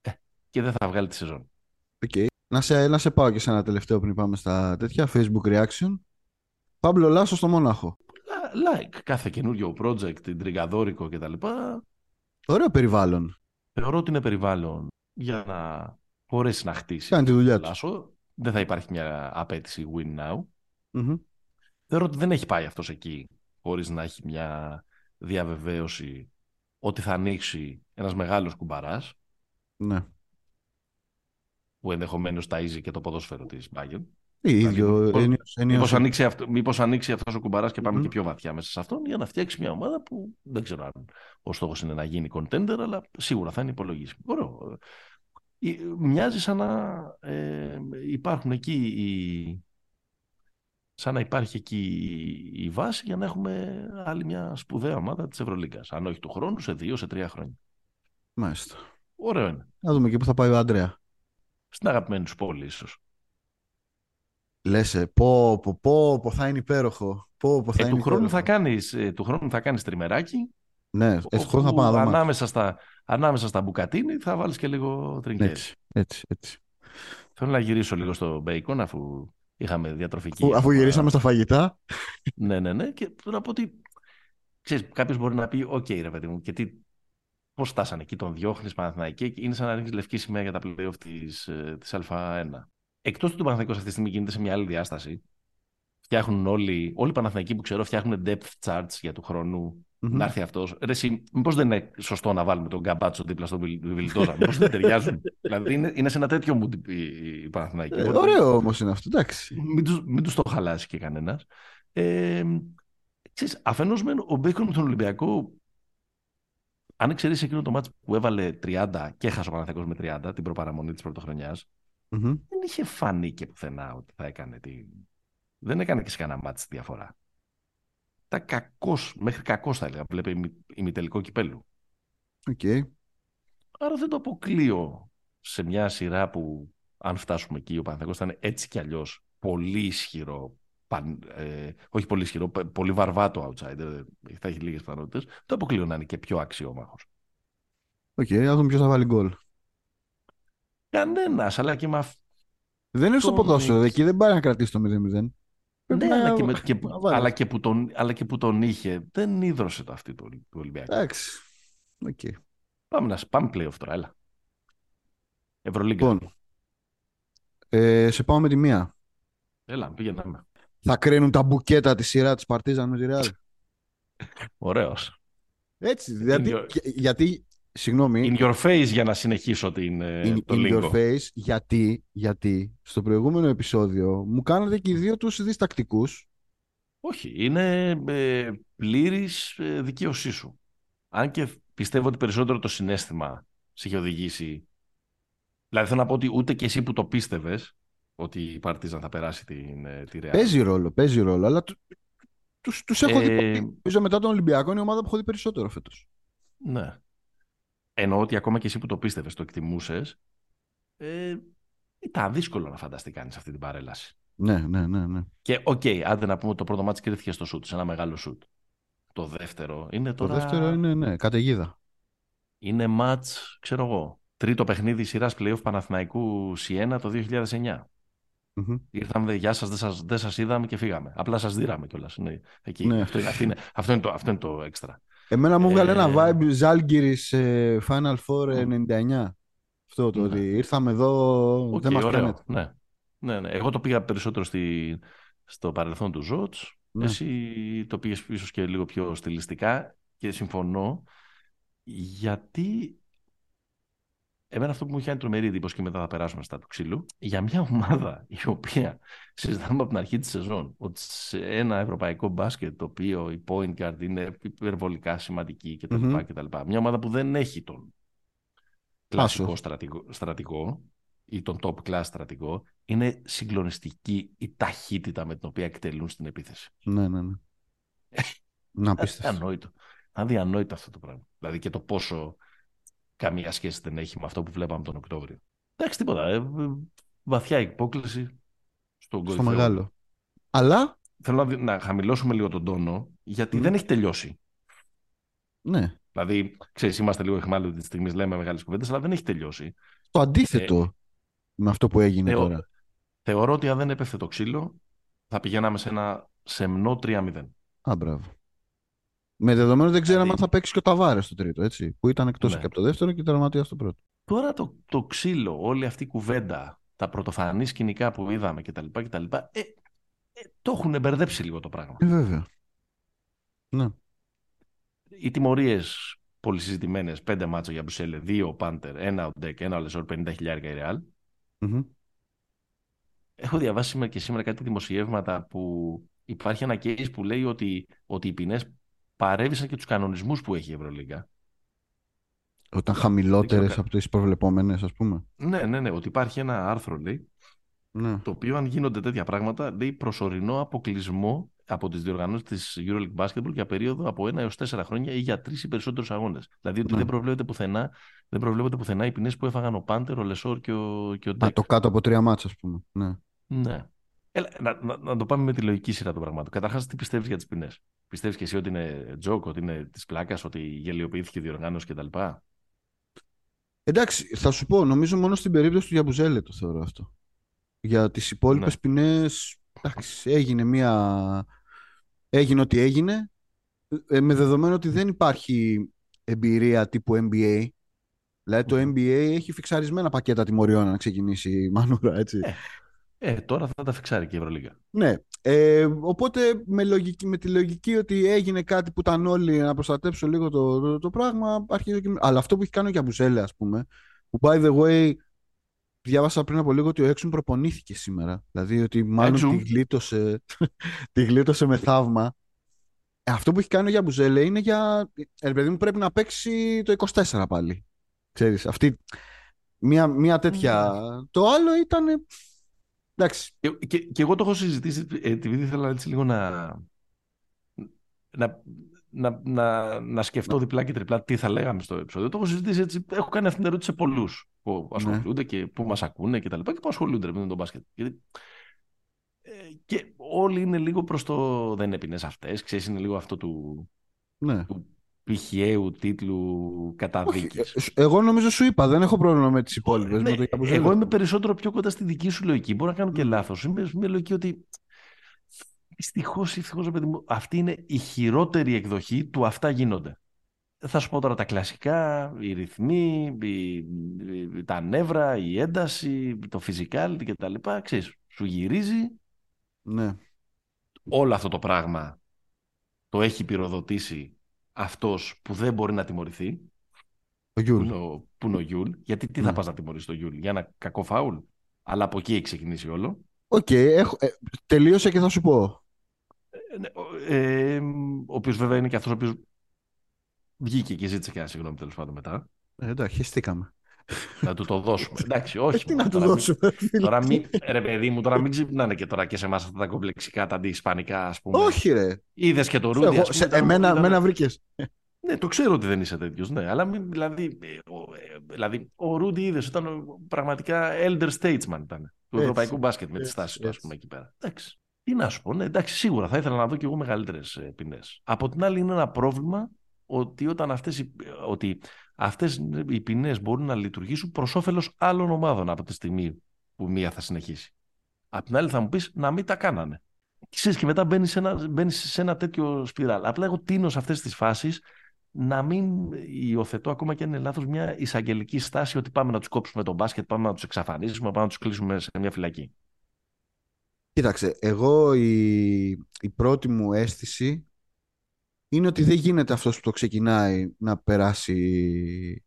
ε, και δεν θα βγάλει τη σεζόν. Okay. Να σε, να σε πάω και σε ένα τελευταίο πριν πάμε στα τέτοια Facebook reaction. Παύλο Λάσο στο Μόναχο. Like. Κάθε καινούριο project, την Τριγκαδόρικο κτλ. Ωραίο περιβάλλον. Θεωρώ ότι είναι περιβάλλον για να μπορέσει να χτίσει. Κάνει τη δουλειά του. Λάσο. Δεν θα υπάρχει μια απέτηση win now. mm Θεωρώ ότι δεν έχει πάει αυτός εκεί χωρίς να έχει μια διαβεβαίωση ότι θα ανοίξει ένας μεγάλος κουμπαράς. Ναι. Που ενδεχομένως ταΐζει και το ποδόσφαιρο της Bayern. Ίδιο. Μήπως, ανοίξει, αυτό, μήπως ανοίξει αυτός ο κουμπαράς και πάμε και πιο βαθιά μέσα σε αυτόν για να φτιάξει μια ομάδα που δεν ξέρω αν ο στόχος είναι να γίνει contender, αλλά σίγουρα θα είναι υπολογίσιμο. Ωραίο. Ε, μοιάζει σαν να ε, υπάρχουν εκεί οι, σαν να υπάρχει εκεί η βάση για να έχουμε άλλη μια σπουδαία ομάδα της Ευρωλίγκας. Αν όχι του χρόνου, σε δύο, σε τρία χρόνια. Μάλιστα. Ωραίο είναι. Να δούμε και πού θα πάει ο Αντρέα. Στην αγαπημένη σου πόλη, ίσως. Λες, πω, πω, πω, πω, θα είναι υπέροχο. Πω, πω, θα ε, είναι του, χρόνου θα κάνεις, ε, του χρόνου θα κάνεις τριμεράκι. Ναι, ευτυχώς θα πάω να δω ανάμεσα στα, ανάμεσα στα μπουκατίνι θα βάλεις και λίγο τριγκέρι. Έτσι, έτσι, έτσι. Θέλω να γυρίσω λίγο στο Μπέικον αφού είχαμε διατροφική. Αφού, αφού γυρίσαμε στα φαγητά. ναι, ναι, ναι. Και να πω ότι ξέρεις, κάποιος μπορεί να πει, okay, ρε παιδί μου, και τι, πώς φτάσανε εκεί, τον διώχνεις Παναθηναϊκή, είναι σαν να ρίχνεις λευκή σημαία για τα playoff της, ε, της Α1 εκτός του Παναθηναϊκός αυτή τη στιγμή γίνεται σε μια άλλη διάσταση. φτιάχνουν όλοι, όλοι οι Παναθηναϊκοί που ξέρω φτιάχνουν depth charts για του χρόνου. Mm-hmm. Να έρθει αυτός. Μήπως δεν είναι σωστό να βάλουμε τον Καμπάτσο δίπλα στον Βιλντόζα; Μήπως δεν ταιριάζουν; [laughs] δηλαδή είναι, είναι σε ένα τέτοιο mood οι Παναθηναϊκοί. Ε, ωραίο όμως είναι αυτό, εντάξει. Μην τους το χαλάσει και κανένας. Ε, αφενός ο Μπέικον με τον Ολυμπιακό αν εξαιρέσει εκείνο το μάτσο που έβαλε 30 και έχασε ο Παναθηναϊκός με 30 την προπαραμονή της πρωτοχρονιας mm-hmm. δεν είχε φανεί και πουθενά ότι θα έκανε τη... δεν έκανε και σε κανένα μάτσο διαφορά τα κακός, μέχρι κακός θα έλεγα βλέπει ημιτελικό κυπέλου okay. άρα δεν το αποκλείω σε μια σειρά που αν φτάσουμε εκεί ο Παναθηναϊκός θα είναι έτσι κι αλλιώς πολύ ισχυρό ε, όχι πολύ ισχυρό, πολύ βαρβάτο outsider, θα έχει λίγες πιθανότητες, το αποκλείω να είναι και πιο αξιόμαχος. Okay, να δούμε ποιος θα βάλει γκολ. Κανένας, αλλά και με Δεν είναι στο ποδόσφαιρο, εκεί δεν πάει να κρατήσει το 0-0. Ναι, αλλά, και, με, και, αλλά, και που τον, αλλά και που τον είχε, δεν ίδρωσε το αυτή του, του Ολυμπιακού. Εντάξει. Okay. Πάμε, να, πάμε playoff τώρα, έλα. Ευρωλίγκα. Λοιπόν, ε, σε πάω με τη μία. Έλα, πήγαινε θα κρίνουν τα μπουκέτα τη σειρά της Παρτίζαν με τη Ρεάλ. Ωραίος. Έτσι, γιατί, γιατί συγγνώμη. In your face για να συνεχίσω την, ε, in, το in your face, γιατί, γιατί στο προηγούμενο επεισόδιο μου κάνατε και οι δύο τους διστακτικούς. Όχι, είναι ε, πλήρης ε, δικαίωσή σου. Αν και πιστεύω ότι περισσότερο το συναίσθημα σε είχε οδηγήσει. Δηλαδή θέλω να πω ότι ούτε και εσύ που το πίστευες ότι η Παρτίζαν θα περάσει την, ε, τη Real. Παίζει ρόλο, παίζει ρόλο, αλλά τους, τους έχω ε... δει Νομίζω μετά τον Ολυμπιακό είναι η ομάδα που έχω δει περισσότερο φέτος. Ναι. Εννοώ ότι ακόμα και εσύ που το πίστευες, το εκτιμούσες, ε, ήταν δύσκολο να φανταστεί κανείς αυτή την παρέλαση. Ναι, ναι, ναι. ναι. Και okay, άντε να πούμε ότι το πρώτο ματς κρίθηκε στο σουτ, σε ένα μεγάλο σουτ. Το δεύτερο είναι τώρα... Το δεύτερο είναι, ναι, καταιγίδα. Είναι μάτς, ξέρω εγώ, τρίτο παιχνίδι σειράς playoff Παναθηναϊκού Σιένα το 2009. Mm-hmm. Ήρθαμε, γεια σας, δεν σας, δεν σας είδαμε και φύγαμε. Απλά σας δίραμε κιόλας. Ναι, εκεί. Ναι. Αυτό, είναι, είναι, αυτό, είναι το, αυτό είναι το έξτρα. Εμένα μου έβγαλε ε... ένα vibe Ζάλγκυρη Final Four 99. Αυτό το ναι. ότι ήρθαμε εδώ, okay, δεν μας ωραίο. Ναι. ναι. Ναι, Εγώ το πήγα περισσότερο στη, στο παρελθόν του Ζώτς. Ναι. Εσύ το πήγες ίσως και λίγο πιο στιλιστικά και συμφωνώ γιατί Εμένα αυτό που μου είχε κάνει τρομερή εντύπωση και μετά θα περάσουμε στα του ξύλου, για μια ομάδα η οποία συζητάμε από την αρχή της σεζόν ότι σε ένα ευρωπαϊκό μπάσκετ το οποίο η point guard είναι υπερβολικά σημαντική κτλ. Mm-hmm. κτλ. Μια ομάδα που δεν έχει τον κλασικό στρατηγό, στρατηγό ή τον top class στρατηγό, είναι συγκλονιστική η ταχύτητα με την οποία εκτελούν στην επίθεση. Ναι, ναι, ναι. Να πίστευτο. Αδιανόητο. Αδιανόητο αυτό το πράγμα. Δηλαδή και το πόσο καμία σχέση δεν έχει με αυτό που βλέπαμε τον Οκτώβριο. Εντάξει, τίποτα. Ε, βαθιά υπόκληση στον κόσμο. Στο μεγάλο. Αλλά. Θέλω να, να χαμηλώσουμε λίγο τον τόνο, γιατί δεν έχει τελειώσει. Ναι. Δηλαδή, ξέρεις, είμαστε λίγο εχμάλωτοι τη στιγμή, λέμε μεγάλες κουβέντες, αλλά δεν έχει τελειώσει. Το αντίθετο ε, με αυτό που έγινε θεω, τώρα. Θεωρώ ότι αν δεν έπεφτε το ξύλο, θα πηγαίναμε σε ένα σεμνό 3-0. Α, μπράβο. Με δεδομένο δεν ξέραμε δηλαδή... αν θα παίξει και ο Ταβάρες στο τρίτο, έτσι. Που ήταν εκτός ναι. και από το δεύτερο και τερματία στο πρώτο. Τώρα το, το ξύλο, όλη αυτή η κουβέντα, τα πρωτοφανής σκηνικά που είδαμε κτλ. κτλ ε, ε, το έχουν μπερδέψει λίγο το πράγμα. Ε, βέβαια. Ναι. Οι τιμωρίες πολύ συζητημένε, πέντε μάτσο για Μπουσέλε, δύο Πάντερ, ένα Οντέκ, ένα Ολεσόρ, 50 χιλιάρια η Ρεάλ. Mm-hmm. Έχω διαβάσει και σήμερα κάτι δημοσιεύματα που υπάρχει ένα case που λέει ότι, ότι οι ποινές παρέβησαν και τους κανονισμούς που έχει η Ευρωλίγκα. Όταν χαμηλότερες από τις προβλεπόμενες, ας πούμε. Ναι, ναι, ναι. Ότι υπάρχει ένα άρθρο, λέει, ναι. το οποίο αν γίνονται τέτοια πράγματα, λέει προσωρινό αποκλεισμό από τις διοργανώσεις της EuroLeague Basketball για περίοδο από ένα έως τέσσερα χρόνια ή για τρεις ή περισσότερους αγώνες. Δηλαδή ότι ναι. δεν, προβλέπεται πουθενά, δεν προβλέπεται πουθενά οι ποινές που έφαγαν ο Πάντερ, ο Λεσόρ και ο, και ο Ντέκ. το κάτω από τρία μάτσα, ας πούμε. Ναι. ναι. Έλα, να, να, να, το πάμε με τη λογική σειρά των πραγμάτων. Καταρχάς, τι πιστεύεις για τις ποινές; Πιστεύεις και εσύ ότι είναι joke, ότι είναι της πλάκας, ότι γελιοποιήθηκε η διοργάνωση κτλ. Εντάξει, θα σου πω, νομίζω μόνο στην περίπτωση του Γιαμπουζέλε το θεωρώ αυτό. Για τις υπόλοιπες ναι. ποινές, έγινε μια. Έγινε ό,τι έγινε. Ε, με δεδομένο ότι δεν υπάρχει εμπειρία τύπου NBA. Δηλαδή το NBA έχει φιξαρισμένα πακέτα τιμωριών να ξεκινήσει η Μανούρα, έτσι. Ε, Ε, τώρα θα τα φιξάρει και η Ευρωλίγα. Ναι. Ε, οπότε με, λογική, με τη λογική ότι έγινε κάτι που ήταν όλοι να προστατέψω λίγο το, το, το πράγμα, αρχίζω και... Αλλά αυτό που έχει κάνει ο Γιαμπουζέλε, ας πούμε, που by the way, διάβασα πριν από λίγο ότι ο Έξουν προπονήθηκε σήμερα. Δηλαδή ότι μάλλον τη γλίτωσε, [laughs] τη γλίτωσε με θαύμα. Ε, αυτό που έχει κάνει ο Γιαμπουζέλε είναι για. Ε, παιδί μου πρέπει να παίξει το 24 πάλι. Ξέρεις, αυτή. Μια, μια τέτοια. Το άλλο ήταν Εντάξει. Και, και, και, εγώ το έχω συζητήσει, ε, επειδή ήθελα έτσι λίγο να, να, να, να, να σκεφτώ ναι. διπλά και τριπλά τι θα λέγαμε στο επεισόδιο. Το έχω συζητήσει έτσι. Έχω κάνει αυτήν την ερώτηση σε πολλούς που ασχολούνται ναι. και που μας ακούνε και τα λοιπά και που ασχολούνται με τον μπάσκετ. Γιατί, ε, και όλοι είναι λίγο προς το. Δεν είναι ποινέ αυτές. Ξέρεις, είναι λίγο αυτό του. Ναι. του πηχαίου τίτλου καταδίκης. Ε, εγώ νομίζω σου είπα, δεν έχω πρόβλημα με τις υπόλοιπες. Ναι, εγώ είμαι περισσότερο πιο κοντά στη δική σου λογική. Μπορώ να κάνω και λάθος. Είμαι μια λογική ότι. Δυστυχώς ή ευτυχώ, παιδί μου, αυτή είναι η ευτυχω εκδοχή του αυτά γίνονται. Θα σου πω τώρα τα κλασικά, οι ρυθμοί, η, τα νεύρα, η ένταση, το physicality κτλ. Ξέρεις, σου γυρίζει. Ναι. Όλο αυτό το πράγμα το έχει πυροδοτήσει αυτός που δεν μπορεί να τιμωρηθεί. Ο Γιούλ. Που είναι ο, Γιούλ. Γιατί τι θα ναι. πας να τιμωρήσει το Γιούλ, για ένα κακό φάουλ; Αλλά από εκεί έχει ξεκινήσει όλο. Okay, ε, τελείωσε και θα σου πω. Ε, ναι, ε, ο οποίος βέβαια είναι και αυτός ο οποίος βγήκε και ζήτησε και ένα συγγνώμη τέλος πάντων μετά. Ε, εντάξει, χεστήκαμε. Να του το δώσουμε. Εντάξει, όχι. Τι να του δώσουμε. τώρα μην, ρε παιδί μου, τώρα μην ξυπνάνε και τώρα και σε εμάς αυτά τα κομπλεξικά, τα αντισπανικά, ας πούμε. Όχι, ρε. Είδες και το Ρούντι. Σε, εμένα, εμένα βρήκες. Ναι, το ξέρω ότι δεν είσαι τέτοιος. Ναι, αλλά μην, δηλαδή, ο, δηλαδή, ο Ρούντι είδες ήταν πραγματικά elder statesman ήταν του ευρωπαϊκού μπάσκετ με τη στάση του, ας πούμε, εκεί πέρα. Εντάξει. Τι να σου πω, ναι, εντάξει, σίγουρα θα ήθελα να δω και εγώ μεγαλύτερε ποινές. Από την άλλη, είναι ένα πρόβλημα ότι όταν αυτές, ότι αυτές οι ποινές μπορούν να λειτουργήσουν προς όφελος άλλων ομάδων από τη στιγμή που μία θα συνεχίσει. Απ' την άλλη θα μου πεις να μην τα κάνανε. Ξέρεις, και μετά μπαίνεις σε, ένα, μπαίνεις σε ένα τέτοιο σπιράλ. Απλά εγώ τίνω σε αυτές τις φάσεις να μην υιοθετώ ακόμα και αν είναι λάθος μια εισαγγελική στάση ότι πάμε να τους κόψουμε τον μπάσκετ, πάμε να τους εξαφανίσουμε, πάμε να τους κλείσουμε σε μια φυλακή. Κοίταξε, εγώ η, η πρώτη μου αίσθηση είναι ότι δεν γίνεται αυτός που το ξεκινάει να περάσει...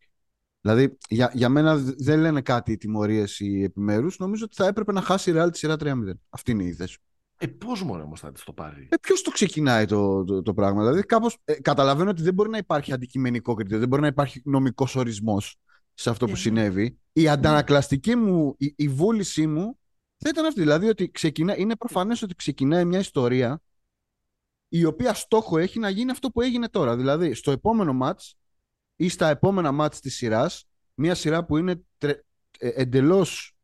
Δηλαδή, για, για μένα δεν λένε κάτι οι τιμωρίες ή επιμέρους. Νομίζω ότι θα έπρεπε να χάσει η Real τη σειρά 3-0. Αυτή είναι η θέση. Ε, πώς μόνο όμως θα της το πάρει; Ε, Ποιος το ξεκινάει το, το, το, πράγμα; Δηλαδή, κάπως, ε, καταλαβαίνω ότι δεν μπορεί να υπάρχει αντικειμενικό κριτήριο, δεν μπορεί να υπάρχει νομικός ορισμός σε αυτό που ε, συνέβη. Η αντανακλαστική μου, η, η βούλησή μου θα ήταν αυτή. Δηλαδή, ότι ξεκινά, είναι προφανές ότι ξεκινάει μια ιστορία η οποία στόχο έχει να γίνει αυτό που έγινε τώρα. Δηλαδή, στο επόμενο ματς ή στα επόμενα ματς της σειράς, μια σειρά που είναι τρε... Ε, εντελώς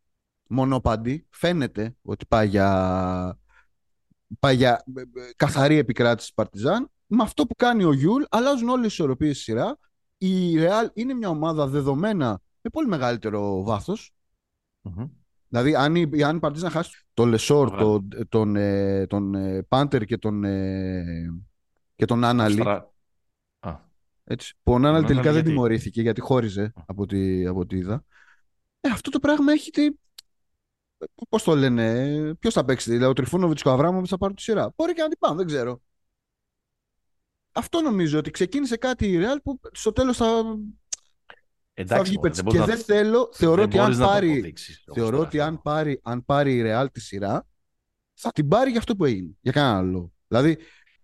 μονόπαντη, φαίνεται ότι πάει για, πάει για ε, ε, καθαρή επικράτηση Παρτιζάν, με αυτό που κάνει ο Γιούλ, αλλάζουν όλες οι ισορροπίες στη σειρά. Η Ρεάλ είναι μια ομάδα δεδομένα με πολύ μεγαλύτερο Δηλαδή, αν η, αν η να χάσει τον Λεσόρ, τον, τον, ε, τον, ε, Πάντερ και τον, ε, και τον Άναλι. Έτσι, που ο Νάναλ τελικά δεν τιμωρήθηκε γιατί χώριζε από ό,τι από είδα. Ε, αυτό το πράγμα έχει τη... Πώς το λένε, ποιος θα παίξει, δηλαδή ο Τριφούνοβιτς και ο Αβράμοβιτς θα πάρουν τη σειρά. Μπορεί και να την πάνε, δεν ξέρω. Αυτό νομίζω ότι ξεκίνησε κάτι η Real που στο τέλος θα Εντάξει, θα βγει και δεν θέλω, θεωρώ ότι αν πάρει, θεωρώ ότι αν πάρει, αν πάρει η Real τη σειρά, θα την πάρει για αυτό που έγινε. Για κανένα άλλο. Δηλαδή,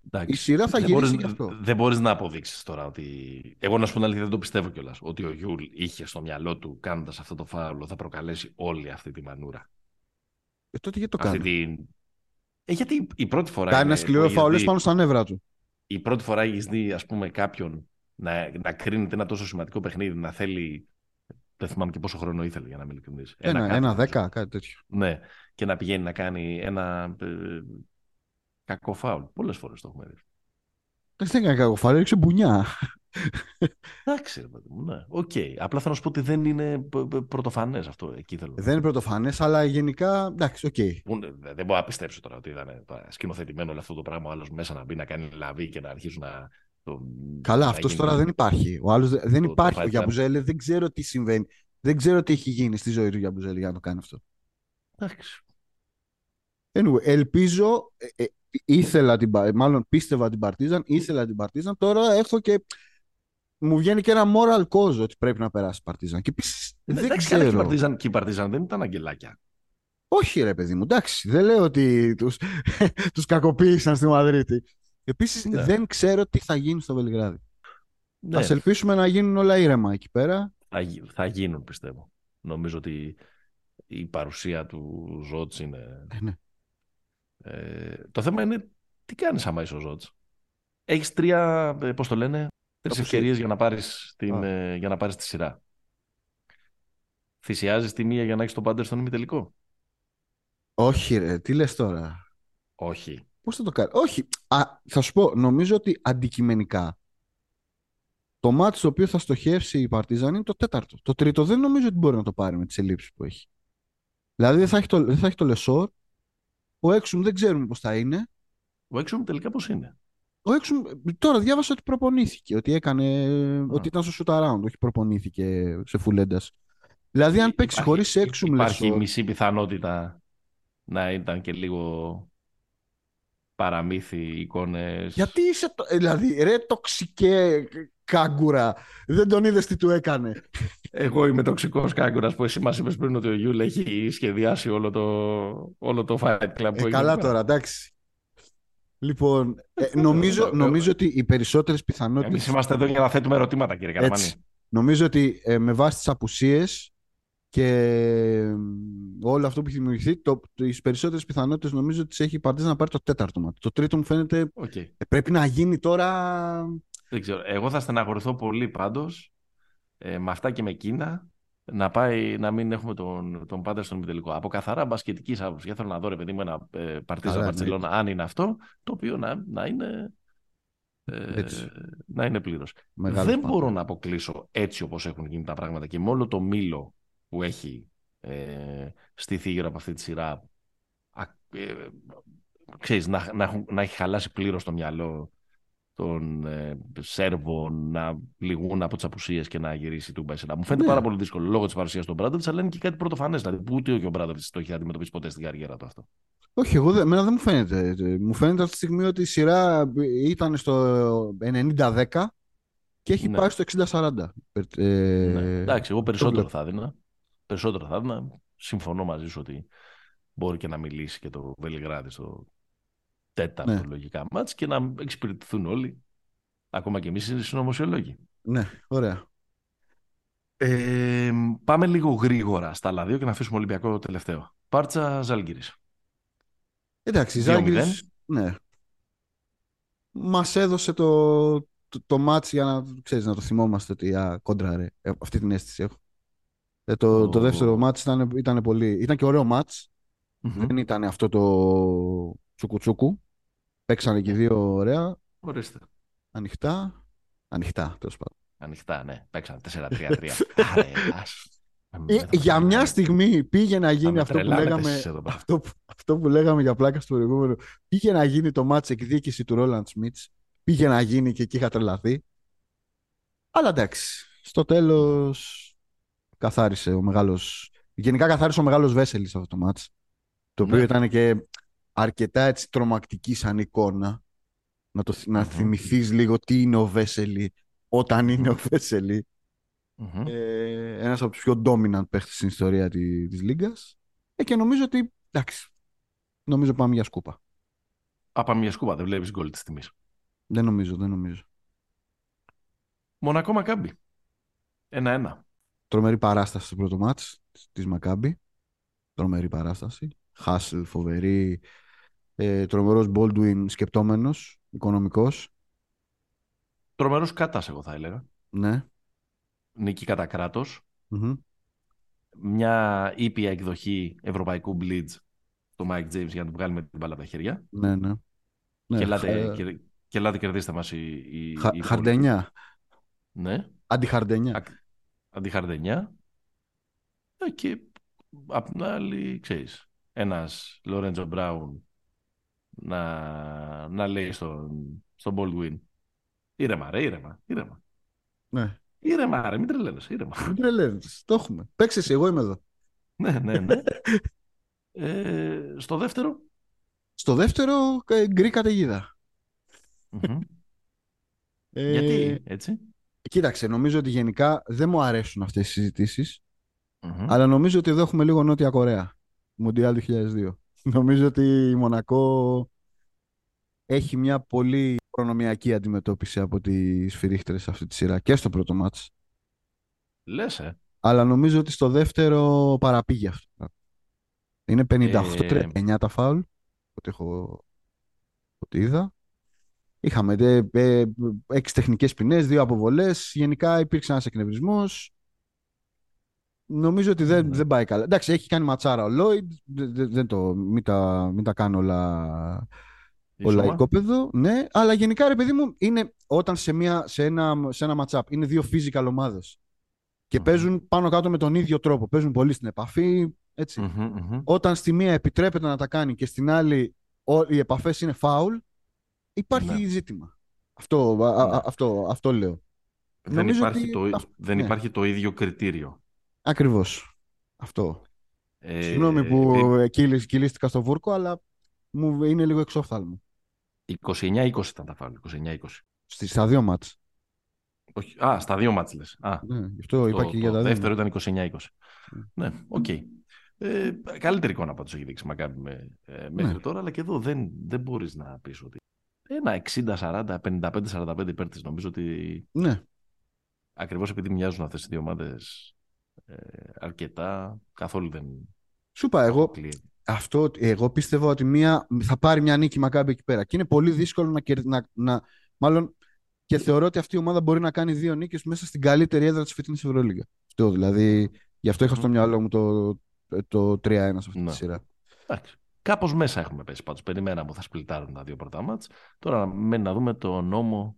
Εντάξει. η σειρά θα δεν γυρίσει μπορείς, γι' αυτό. Δεν μπορείς να αποδείξεις τώρα ότι. Εγώ να σου πω την αλήθεια, δεν το πιστεύω κιόλας. Ότι ο Γιούλ είχε στο μυαλό του κάνοντας αυτό το φάουλο θα προκαλέσει όλη αυτή τη μανούρα. Ε, τότε γιατί το κάνει; Την... Ε, γιατί η πρώτη φορά. Κάνει ένα σκληρό φάουλο πάνω στα νεύρα του. Η πρώτη φορά έχεις δει, ας πούμε, κάποιον να, να κρίνεται ένα τόσο σημαντικό παιχνίδι, να θέλει. Δεν θυμάμαι και πόσο χρόνο ήθελε για να είμαι ειλικρινής. Ένα, ένα, ένα δέκα, κάτι τέτοιο. Ναι, και να πηγαίνει να κάνει ένα ε, κακό φάουλ. Πολλές φορές το έχουμε δει. Δεν έκανε κακό φάουλ, έριξε μπουνιά. Εντάξει, ρε παιδί μου, ναι. Okay. Απλά θέλω να σου πω ότι δεν είναι πρωτοφανές αυτό. Εκεί θέλω. Δεν είναι πρωτοφανές, αλλά γενικά. Εντάξει, okay. Δεν μπορώ να πιστέψω τώρα ότι ήταν σκηνοθετημένο όλο αυτό το πράγμα. Ο άλλος μέσα να μπει να κάνει λαβή και να αρχίσουν να Καλά, αυτός τώρα δεν υπάρχει. Ο άλλος δεν υπάρχει. ο Γιαμπουζέλε δεν ξέρω τι συμβαίνει. Δεν ξέρω τι έχει γίνει στη ζωή του Γιαμπουζέλε για να το κάνει αυτό. Εντάξει. Anyway, ελπίζω, ε, ε, ήθελα την, μάλλον πίστευα την Παρτίζαν, ήθελα την Παρτίζαν, τώρα έχω και μου βγαίνει και ένα moral cause ότι πρέπει να περάσει η Παρτίζαν. Και επίσης ε, δεν ξέρω. Και η Παρτίζαν, και η Παρτίζαν δεν ήταν αγγελάκια. Όχι ρε παιδί μου, εντάξει, δεν λέω ότι τους, [laughs] τους κακοποίησαν στη Μαδρίτη. Επίσης ναι. δεν ξέρω τι θα γίνει στο Βελιγράδι. Ναι. Ας ελπίσουμε να γίνουν όλα ήρεμα εκεί πέρα. Θα, θα γίνουν πιστεύω. Νομίζω ότι η παρουσία του Ζώτς είναι... Ε, ναι. ε, το θέμα είναι τι κάνεις άμα είσαι ο Ζώτς. Έχεις τρία, ε, πώς το λένε, τρεις ευκαιρίες για να, πάρεις την, ε, για να πάρεις τη σειρά. Θυσιάζεις τη μία για να έχεις τον πάντερ στον ημιτελικό; Όχι ρε, τι λες τώρα; Όχι. Πώς θα το κάνει; Όχι. Α, θα σου πω, νομίζω ότι αντικειμενικά το μάτι στο οποίο θα στοχεύσει η Παρτίζαν είναι το τέταρτο. Το τρίτο δεν νομίζω ότι μπορεί να το πάρει με τις ελλείψεις που έχει. Δηλαδή δεν θα έχει το, δεν θα έχει το Λεσόρ. Ο Έξουμ δεν ξέρουμε πώς θα είναι. Ο Έξουμ τελικά πώς είναι; Ο Έξουμ, τώρα διάβασα ότι προπονήθηκε, ότι, έκανε, ότι ήταν στο shoot around, όχι προπονήθηκε σε φουλέντας. Δηλαδή αν παίξεις χωρίς Έξουμ Υπάρχει μισή πιθανότητα να ήταν και λίγο παραμύθι, εικόνες. Γιατί είσαι, το... δηλαδή, ρε τοξικέ κάγκουρα, δεν τον είδες τι του έκανε. Εγώ είμαι τοξικός κάγκουρας που εσύ μας είπες πριν ότι ο Γιούλ έχει σχεδιάσει όλο το, όλο το Fight Club. Ε, καλά τώρα, εντάξει. Λοιπόν, ε, νομίζω, νομίζω ότι οι περισσότερες πιθανότητες... Εμείς είμαστε εδώ για να θέτουμε ερωτήματα, κύριε Καραμάνη. Νομίζω ότι ε, με βάση τις απουσίες και όλο αυτό που έχει δημιουργηθεί, το, τις περισσότερες πιθανότητες νομίζω ότι τις έχει η να πάρει το τέταρτο μάτι. Το τρίτο μου φαίνεται okay. ε, πρέπει να γίνει τώρα... Δεν ξέρω. Εγώ θα στεναχωρηθώ πολύ πάντως ε, με αυτά και με εκείνα να, πάει, να μην έχουμε τον, τον πάντα στον ημιτελικό. Από καθαρά μπασκετικής άποψης. Θέλω να δω, ρε παιδί μου, ένα ε, Παρτίζα Βαρκελόνα, αν είναι αυτό, το οποίο να, να είναι. Ε, να είναι πλήρως. Δεν μπορώ να αποκλείσω έτσι όπως έχουν γίνει τα πράγματα και με όλο το μήλο που έχει ε, στηθεί γύρω από αυτή τη σειρά ε, ξέρεις, να, να, να έχει χαλάσει πλήρως το μυαλό των ε, Σέρβων να πληγούν από τις απουσίες και να γυρίσει του Μπέσσερα. Μου φαίνεται ναι. πάρα πολύ δύσκολο λόγω της παρουσίας του Μπράντοβιτ, αλλά είναι και κάτι πρωτοφανές. Δηλαδή, που ούτε ο Μπράντοβιτ το έχει αντιμετωπίσει ποτέ στην καριέρα του αυτό. Όχι, εγώ δεν, δεν μου φαίνεται. Μου φαίνεται αυτή τη στιγμή ότι η σειρά ήταν στο 90-10 και έχει ναι. πάει στο 60-40. Ε, ναι. Εντάξει, εγώ περισσότερο θα έδινα περισσότερο θα έδινα. Συμφωνώ μαζί σου ότι μπορεί και να μιλήσει και το Βελιγράδι στο τέταρτο ναι. λογικά μάτς και να εξυπηρετηθούν όλοι. Ακόμα και εμείς είναι συνωμοσιολόγοι. Ναι, ωραία. Ε, πάμε λίγο γρήγορα στα άλλα δύο και να αφήσουμε Ολυμπιακό το τελευταίο. Πάρτσα Ζάλγκυρης. Εντάξει, Ζάλγκυρης, ναι. Μας έδωσε το, το, το μάτς για να, ξέρεις, να το θυμόμαστε ότι α, κόντρα ρε. Ε, αυτή την αίσθηση έχω. Ε, το, το δεύτερο μάτς ήταν, ήταν πολύ... Ήταν και ωραίο μάτς. Δεν ήταν αυτό το τσουκουτσούκου. Παίξανε και δύο ωραία. Ορίστε. Ανοιχτά. Ανοιχτά, τέλος πάντων. Ανοιχτά, ναι. Παίξανε 4-3-3. [laughs] Ε, για μια στιγμή πήγε να γίνει αυτό που, λέγαμε, αυτό, αυτό που λέγαμε για πλάκα στο προηγούμενο. Πήγε να γίνει το μάτς εκδίκηση του Ρόλαντ Σμιτς. Πήγε να γίνει και εκεί είχα τρελαθεί. Αλλά εντάξει. Στο τέλος καθάρισε ο μεγάλος... Γενικά καθάρισε ο μεγάλος Βέσελη αυτό το μάτς. Το οποίο ναι. ήταν και αρκετά έτσι τρομακτική σαν εικόνα. Να, το, να θυμηθείς λίγο τι είναι ο Βέσελη όταν είναι ο Βέσελη. Ε, ένας από τους πιο dominant παίχτες στην ιστορία της, της Λίγκας. Ε, και νομίζω ότι, εντάξει, νομίζω πάμε για σκούπα. Α, πάμε για σκούπα, δεν βλέπεις γκολ της τιμής. Δεν νομίζω, δεν νομίζω. Μονακό Μακάμπι. Ένα-ένα. Τρομερή παράσταση στο πρώτο μάτς της Μακάμπη. Τρομερή παράσταση. Χάσιλ, φοβερή. Ε, τρομερός Baldwin σκεπτόμενος, οικονομικός. Τρομερός κάτας, εγώ θα έλεγα. Ναι. Νίκη κατά κράτος. Μια ήπια εκδοχή ευρωπαϊκού blitz στο Mike James για να του βγάλουμε την μπάλα από τα χέρια. Ναι, ναι. ναι και, ελάτε, και, και ελάτε κερδίστε μας η... η, Χα, η χαρντενιά. Ναι. Αντιχαρντενιά αντιχαρδενιά ε, και απ' την άλλη, ξέρεις, ένας Λορέντζο Μπράουν να, να λέει στον, στον Baldwin ήρεμα ρε, ήρεμα, ήρεμα. Ναι. Ήρεμα ρε, μην τρελαίνεις, ήρεμα. Μην τρελαίνεις, το έχουμε. Παίξε εσύ, εγώ είμαι εδώ. ναι, ναι, ναι. ε, στο δεύτερο, Στο δεύτερο, γκρι καταιγίδα. Ε, Γιατί έτσι; Κοίταξε, νομίζω ότι γενικά δεν μου αρέσουν αυτές οι συζητησεις αλλά νομίζω ότι εδώ έχουμε λίγο Νότια Κορέα. Μουντιάλ 2002. νομίζω ότι η Μονακό έχει μια πολύ προνομιακή αντιμετώπιση από τις φυρίχτερες αυτή τη σειρά και στο πρώτο μάτς. Λες, ε. Αλλά νομίζω ότι στο δεύτερο παραπήγε αυτό. Είναι 58-39 ε... τα φάουλ, ό,τι έχω ότι είδα. Είχαμε ε, ε, έξι τεχνικές ποινές, δύο αποβολές. Γενικά υπήρξε ένας εκνευρισμός. Νομίζω ότι δεν, ναι. δεν πάει καλά. Εντάξει, έχει κάνει ματσάρα ο Λόιντ. Δεν, το, μην, τα, μην τα κάνω όλα, όλα οικόπεδο. Ναι, αλλά γενικά ρε παιδί μου, είναι όταν σε, μια, σε ένα, σε ένα matchup είναι δύο physical ομάδες και mm παίζουν πάνω κάτω με τον ίδιο τρόπο. Παίζουν πολύ στην επαφή. ετσι Όταν στη μία επιτρέπεται να τα κάνει και στην άλλη οι επαφές είναι foul, υπάρχει ναι. ζήτημα. Αυτό, ναι. αυτό, αυτό λέω. Δεν, υπάρχει, το, δεν ναι. υπάρχει το ίδιο κριτήριο. Ακριβώς. Αυτό. Ε, Συγγνώμη που ε, κυλίστηκα στο βούρκο, αλλά μου είναι λίγο εξόφθαλμο. 29-20 ήταν τα φάουλ. 29-20. Στα δύο μάτς. Όχι, α, στα δύο μάτς λες. Α, ναι, αυτό είπα και για τα δεύτερο ήταν 29-20. Ναι, okay. Ε, καλύτερη εικόνα πάντως έχει δείξει Μακάμπι με, ε, μέχρι ναι. τώρα, αλλά και εδώ δεν, δεν μπορείς να πεις ότι ένα 60-40, 55-45 υπέρ της νομίζω ότι ναι. ακριβώς επειδή μοιάζουν αυτές οι δύο ομάδες ε, αρκετά, καθόλου δεν... Σου είπα, εγώ, αυτό, εγώ πίστευα ότι μία, θα πάρει μια νίκη Μακάμπι εκεί πέρα και είναι πολύ δύσκολο να, να, να μάλλον και θεωρώ ότι αυτή η ομάδα μπορεί να κάνει δύο νίκες μέσα στην καλύτερη έδρα της φετινής Ευρωλίγκα. Αυτό δηλαδή. Γι' αυτό είχα στο μυαλό μου το, το 3-1 σε αυτή ναι. τη σειρά. Κάπως μέσα έχουμε πέσει πάντως. Περιμέναμε που θα σπλιτάρουν τα δύο πρώτα μάτς. Τώρα μένει να δούμε το νόμο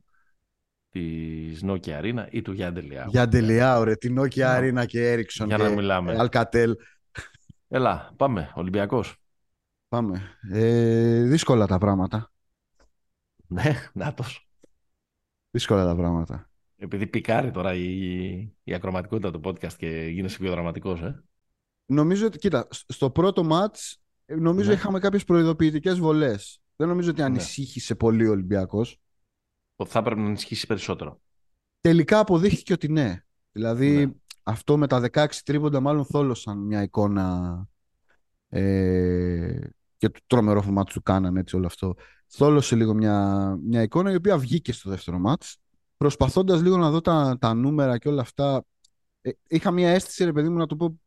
της Νόκια Αρίνα ή του Γιάντε Λιάου. Γιάντε Λιάου, ρε. Τη Νόκια Αρίνα και Έριξον. Για να μιλάμε. Αλκατέλ. Έλα, πάμε. Ολυμπιακός. Πάμε. Ε, δύσκολα τα πράγματα. Ναι, νάτος. Δύσκολα τα πράγματα. Επειδή πικάρει τώρα η, η ακροματικότητα του podcast και γίνεσαι πιο δραματικός, ε. Νομίζω ότι, κοίτα, στο πρώτο match νομίζω ναι. είχαμε κάποιες προειδοποιητικές βολές. Δεν νομίζω ότι ναι. ανησύχησε πολύ ο Ολυμπιακός. Θα έπρεπε να ανησυχήσει περισσότερο. Τελικά αποδείχθηκε ότι ναι. Δηλαδή ναι. αυτό με τα 16 τρίποντα μάλλον θόλωσαν μια εικόνα ε, και το τρομερό φωμάτι του κάνανε έτσι όλο αυτό θόλωσε λίγο μια, μια εικόνα η οποία βγήκε στο δεύτερο μάτς. Προσπαθώντας λίγο να δω τα, τα νούμερα και όλα αυτά, ε, είχα μια αίσθηση, ρε παιδί μου, να το πω,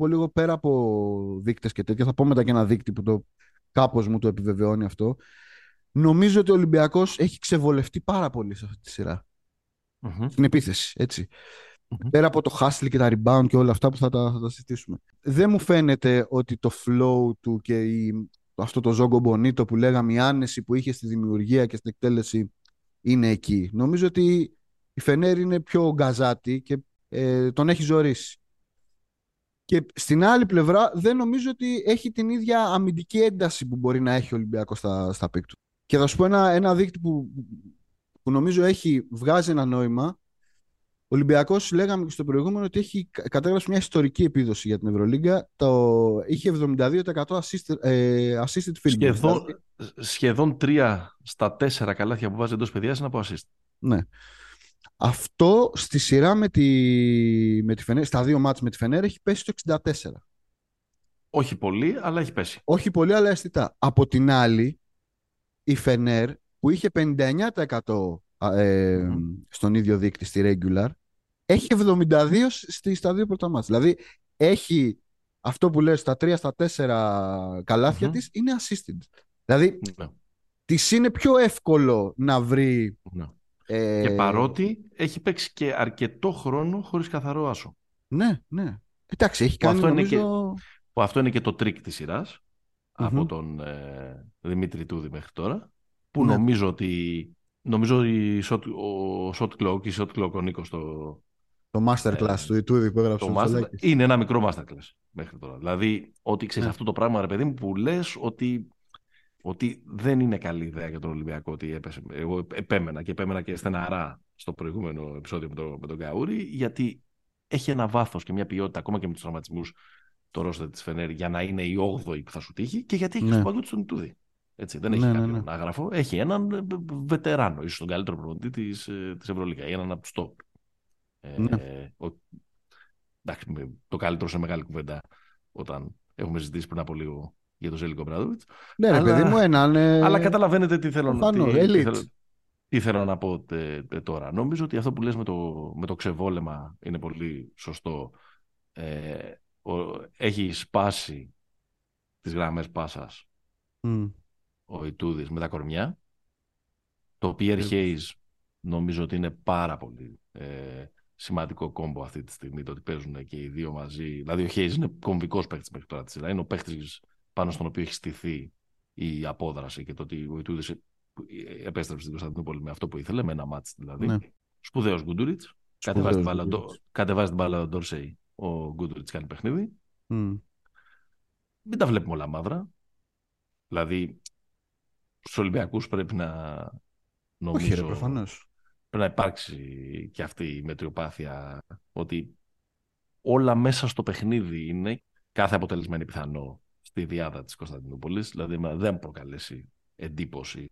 πω λίγο πέρα από δείκτες και τέτοια. Θα πω μετά και ένα δείκτη που το κάπως μου το επιβεβαιώνει αυτό. Νομίζω ότι ο Ολυμπιακός έχει ξεβολευτεί πάρα πολύ σε αυτή τη σειρα Στην επίθεση, έτσι. Πέρα από το hustle και τα rebound και όλα αυτά που θα τα, θα τα συζητήσουμε. Δεν μου φαίνεται ότι το flow του και η αυτό το ζόγκο μπονίτο που λέγαμε, η άνεση που είχε στη δημιουργία και στην εκτέλεση είναι εκεί. Νομίζω ότι η Φενέρ είναι πιο γκαζάτη και ε, τον έχει ζωρίσει. Και στην άλλη πλευρά δεν νομίζω ότι έχει την ίδια αμυντική ένταση που μπορεί να έχει ο Ολυμπιακός στα, στα πίκτου. Και θα σου πω ένα, ένα δείκτη που, που νομίζω έχει βγάζει ένα νόημα ο Ολυμπιακός, λέγαμε και στο προηγούμενο, ότι έχει κατέγραψε μια ιστορική επίδοση για την Ευρωλίγκα. Το... Είχε 72% assisted, ε, assisted field σχεδόν, σχεδόν τρία στα τέσσερα καλάθια που βάζει εντός παιδιά είναι από assist. Ναι. Αυτό στη σειρά με τη, με τη Φενέρ, στα δύο μάτς με τη Φενέρ έχει πέσει το 64. Όχι πολύ, αλλά έχει πέσει. Όχι πολύ, αλλά αισθητά. Από την άλλη, η Φενέρ που είχε 59% ε, στον ίδιο δείκτη στη regular έχει 72 στη, στα δύο πρώτα μάτια. Δηλαδή έχει αυτό που λες, στα τρία στα τέσσερα καλάθια mm-hmm. της είναι assisted. Δηλαδή ναι. της είναι πιο εύκολο να βρει... Ναι. Ε... Και παρότι έχει παίξει και αρκετό χρόνο χωρίς καθαρό άσο. Ναι, ναι. Εντάξει, έχει κάνει αυτό νομίζω... είναι και, που αυτό είναι και το τρίκ της σειρας από τον ε, Δημήτρη Τούδη μέχρι τώρα που ναι. νομίζω ότι νομίζω ο shot clock, η shot clock ο Νίκος το, το masterclass ε, του Ιτούδη που έγραψε το master, Είναι ένα μικρό masterclass μέχρι τώρα. Δηλαδή, ότι ξέρεις ναι. αυτό το πράγμα, ρε παιδί μου, που λες ότι, ότι δεν είναι καλή ιδέα για τον Ολυμπιακό ότι έπεσε. Εγώ επέμενα και επέμενα και στεναρά στο προηγούμενο επεισόδιο με, το, με τον Καούρη, γιατί έχει ένα βάθος και μια ποιότητα ακόμα και με τους τραυματισμούς το ρόστερ της Φενέρ για να είναι η 8η που θα σου τύχει και γιατί έχει ναι. στον παγκόσμιο τον Ιτούδη. Έτσι, δεν έχει ναι, ναι κάποιον ναι, ναι. άγραφο. Έχει έναν ε, βετεράνο, ίσως τον καλύτερο προπονητή της της Ευρωλίγα. Έναν από τους top. Ναι. Ε, ο, εντάξει, το καλύτερο σε μεγάλη κουβέντα όταν έχουμε ζητήσει πριν από λίγο για τον Ζέλικο Μπράδοβιτ. Ναι, ρε παιδί μου, έναν. Ε... Αλλά καταλαβαίνετε τι θέλω, να, τι, τι, θέλω, τι θέλω να πω τε, τε, τώρα. Νομίζω ότι αυτό που λες με το, με το ξεβόλεμα είναι πολύ σωστό. Ε, ο, έχει σπάσει τις γραμμές πάσας mm. ο Ιτούδης με τα κορμιά. Το Pierre Hayes νομίζω ότι είναι πάρα πολύ ε, σημαντικό κόμπο αυτή τη στιγμή το ότι παίζουν και οι δύο μαζί. Δηλαδή ο Hayes είναι κομβικός παίχτης μέχρι τώρα τη σειρά. Είναι ο παίχτης πάνω στον οποίο έχει στηθεί η απόδραση και το ότι ο Ιτούδης επέστρεψε στην Κωνσταντινούπολη με αυτό που ήθελε, με ένα μάτς δηλαδή. Ναι. Σπουδαίος Γκούντουριτς. Κατεβάζει την μπάλα Ντόρσεϊ. Ο Γκούντουριτς κάνει παιχνίδι. Mm. Μην τα βλέπουμε όλα μαύρα. Δηλαδή, στους Ολυμπιακούς πρέπει να νομίζω... Όχι, ρε, προφανώς. Πρέπει να υπάρξει και αυτή η μετριοπάθεια ότι όλα μέσα στο παιχνίδι είναι κάθε αποτέλεσμα είναι πιθανό στη διάδα της Κωνσταντινούπολης, δηλαδή δεν προκαλέσει εντύπωση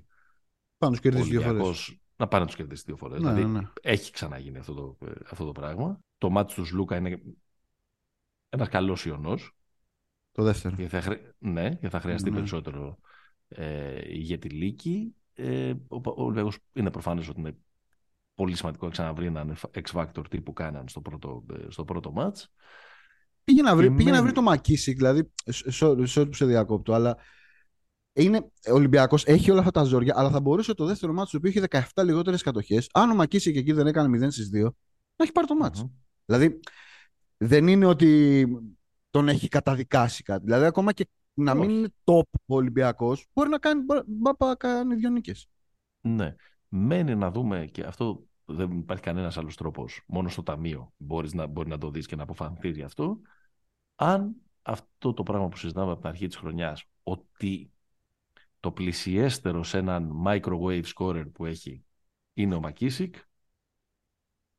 πάνω τους κερδίσει δύο φορές. Να πάνε να τους κερδίσει δύο φορές. Ναι, δηλαδή ναι, ναι. έχει ξαναγίνει αυτό το, αυτό το πράγμα. Το μάτι τους Λούκα είναι ένας καλός ιονό. Το δεύτερο. Και θα, ναι, και θα χρειαστεί ναι. περισσότερο ε, για τη Λίκη. Ε, ο ο είναι προφανές ότι είναι πολύ σημαντικό να ξαναβρει έναν X-Factor τύπου κάναν στο πρώτο, ε, στο πρώτο μάτς. Πήγε να βρει, πήγε να βρει το Μακίσικ, δηλαδή, σε ό,τι που σε διακόπτω, αλλά είναι Ολυμπιακός, έχει όλα αυτά τα ζόρια, αλλά θα μπορούσε το δεύτερο μάτσο, το οποίο είχε 17 λιγότερες κατοχές, αν ο Μακίση και εκεί δεν έκανε 0 στις 2, να έχει πάρει το μάτσο. Δηλαδή, δεν είναι ότι τον έχει καταδικάσει κάτι. Δηλαδή, ακόμα και να μην είναι top ο Ολυμπιακός, μπορεί να κάνει, μπορεί, κάνει δύο νίκες. Ναι. Μένει να δούμε και αυτό δεν υπάρχει κανένας άλλος τρόπος. Μόνο στο ταμείο μπορείς να, μπορεί να το δεις και να αποφανθείς γι' αυτό. Αν αυτό το πράγμα που συζητάμε από την αρχή της χρονιάς, ότι το πλησιέστερο σε έναν microwave scorer που έχει είναι ο Μακίσικ,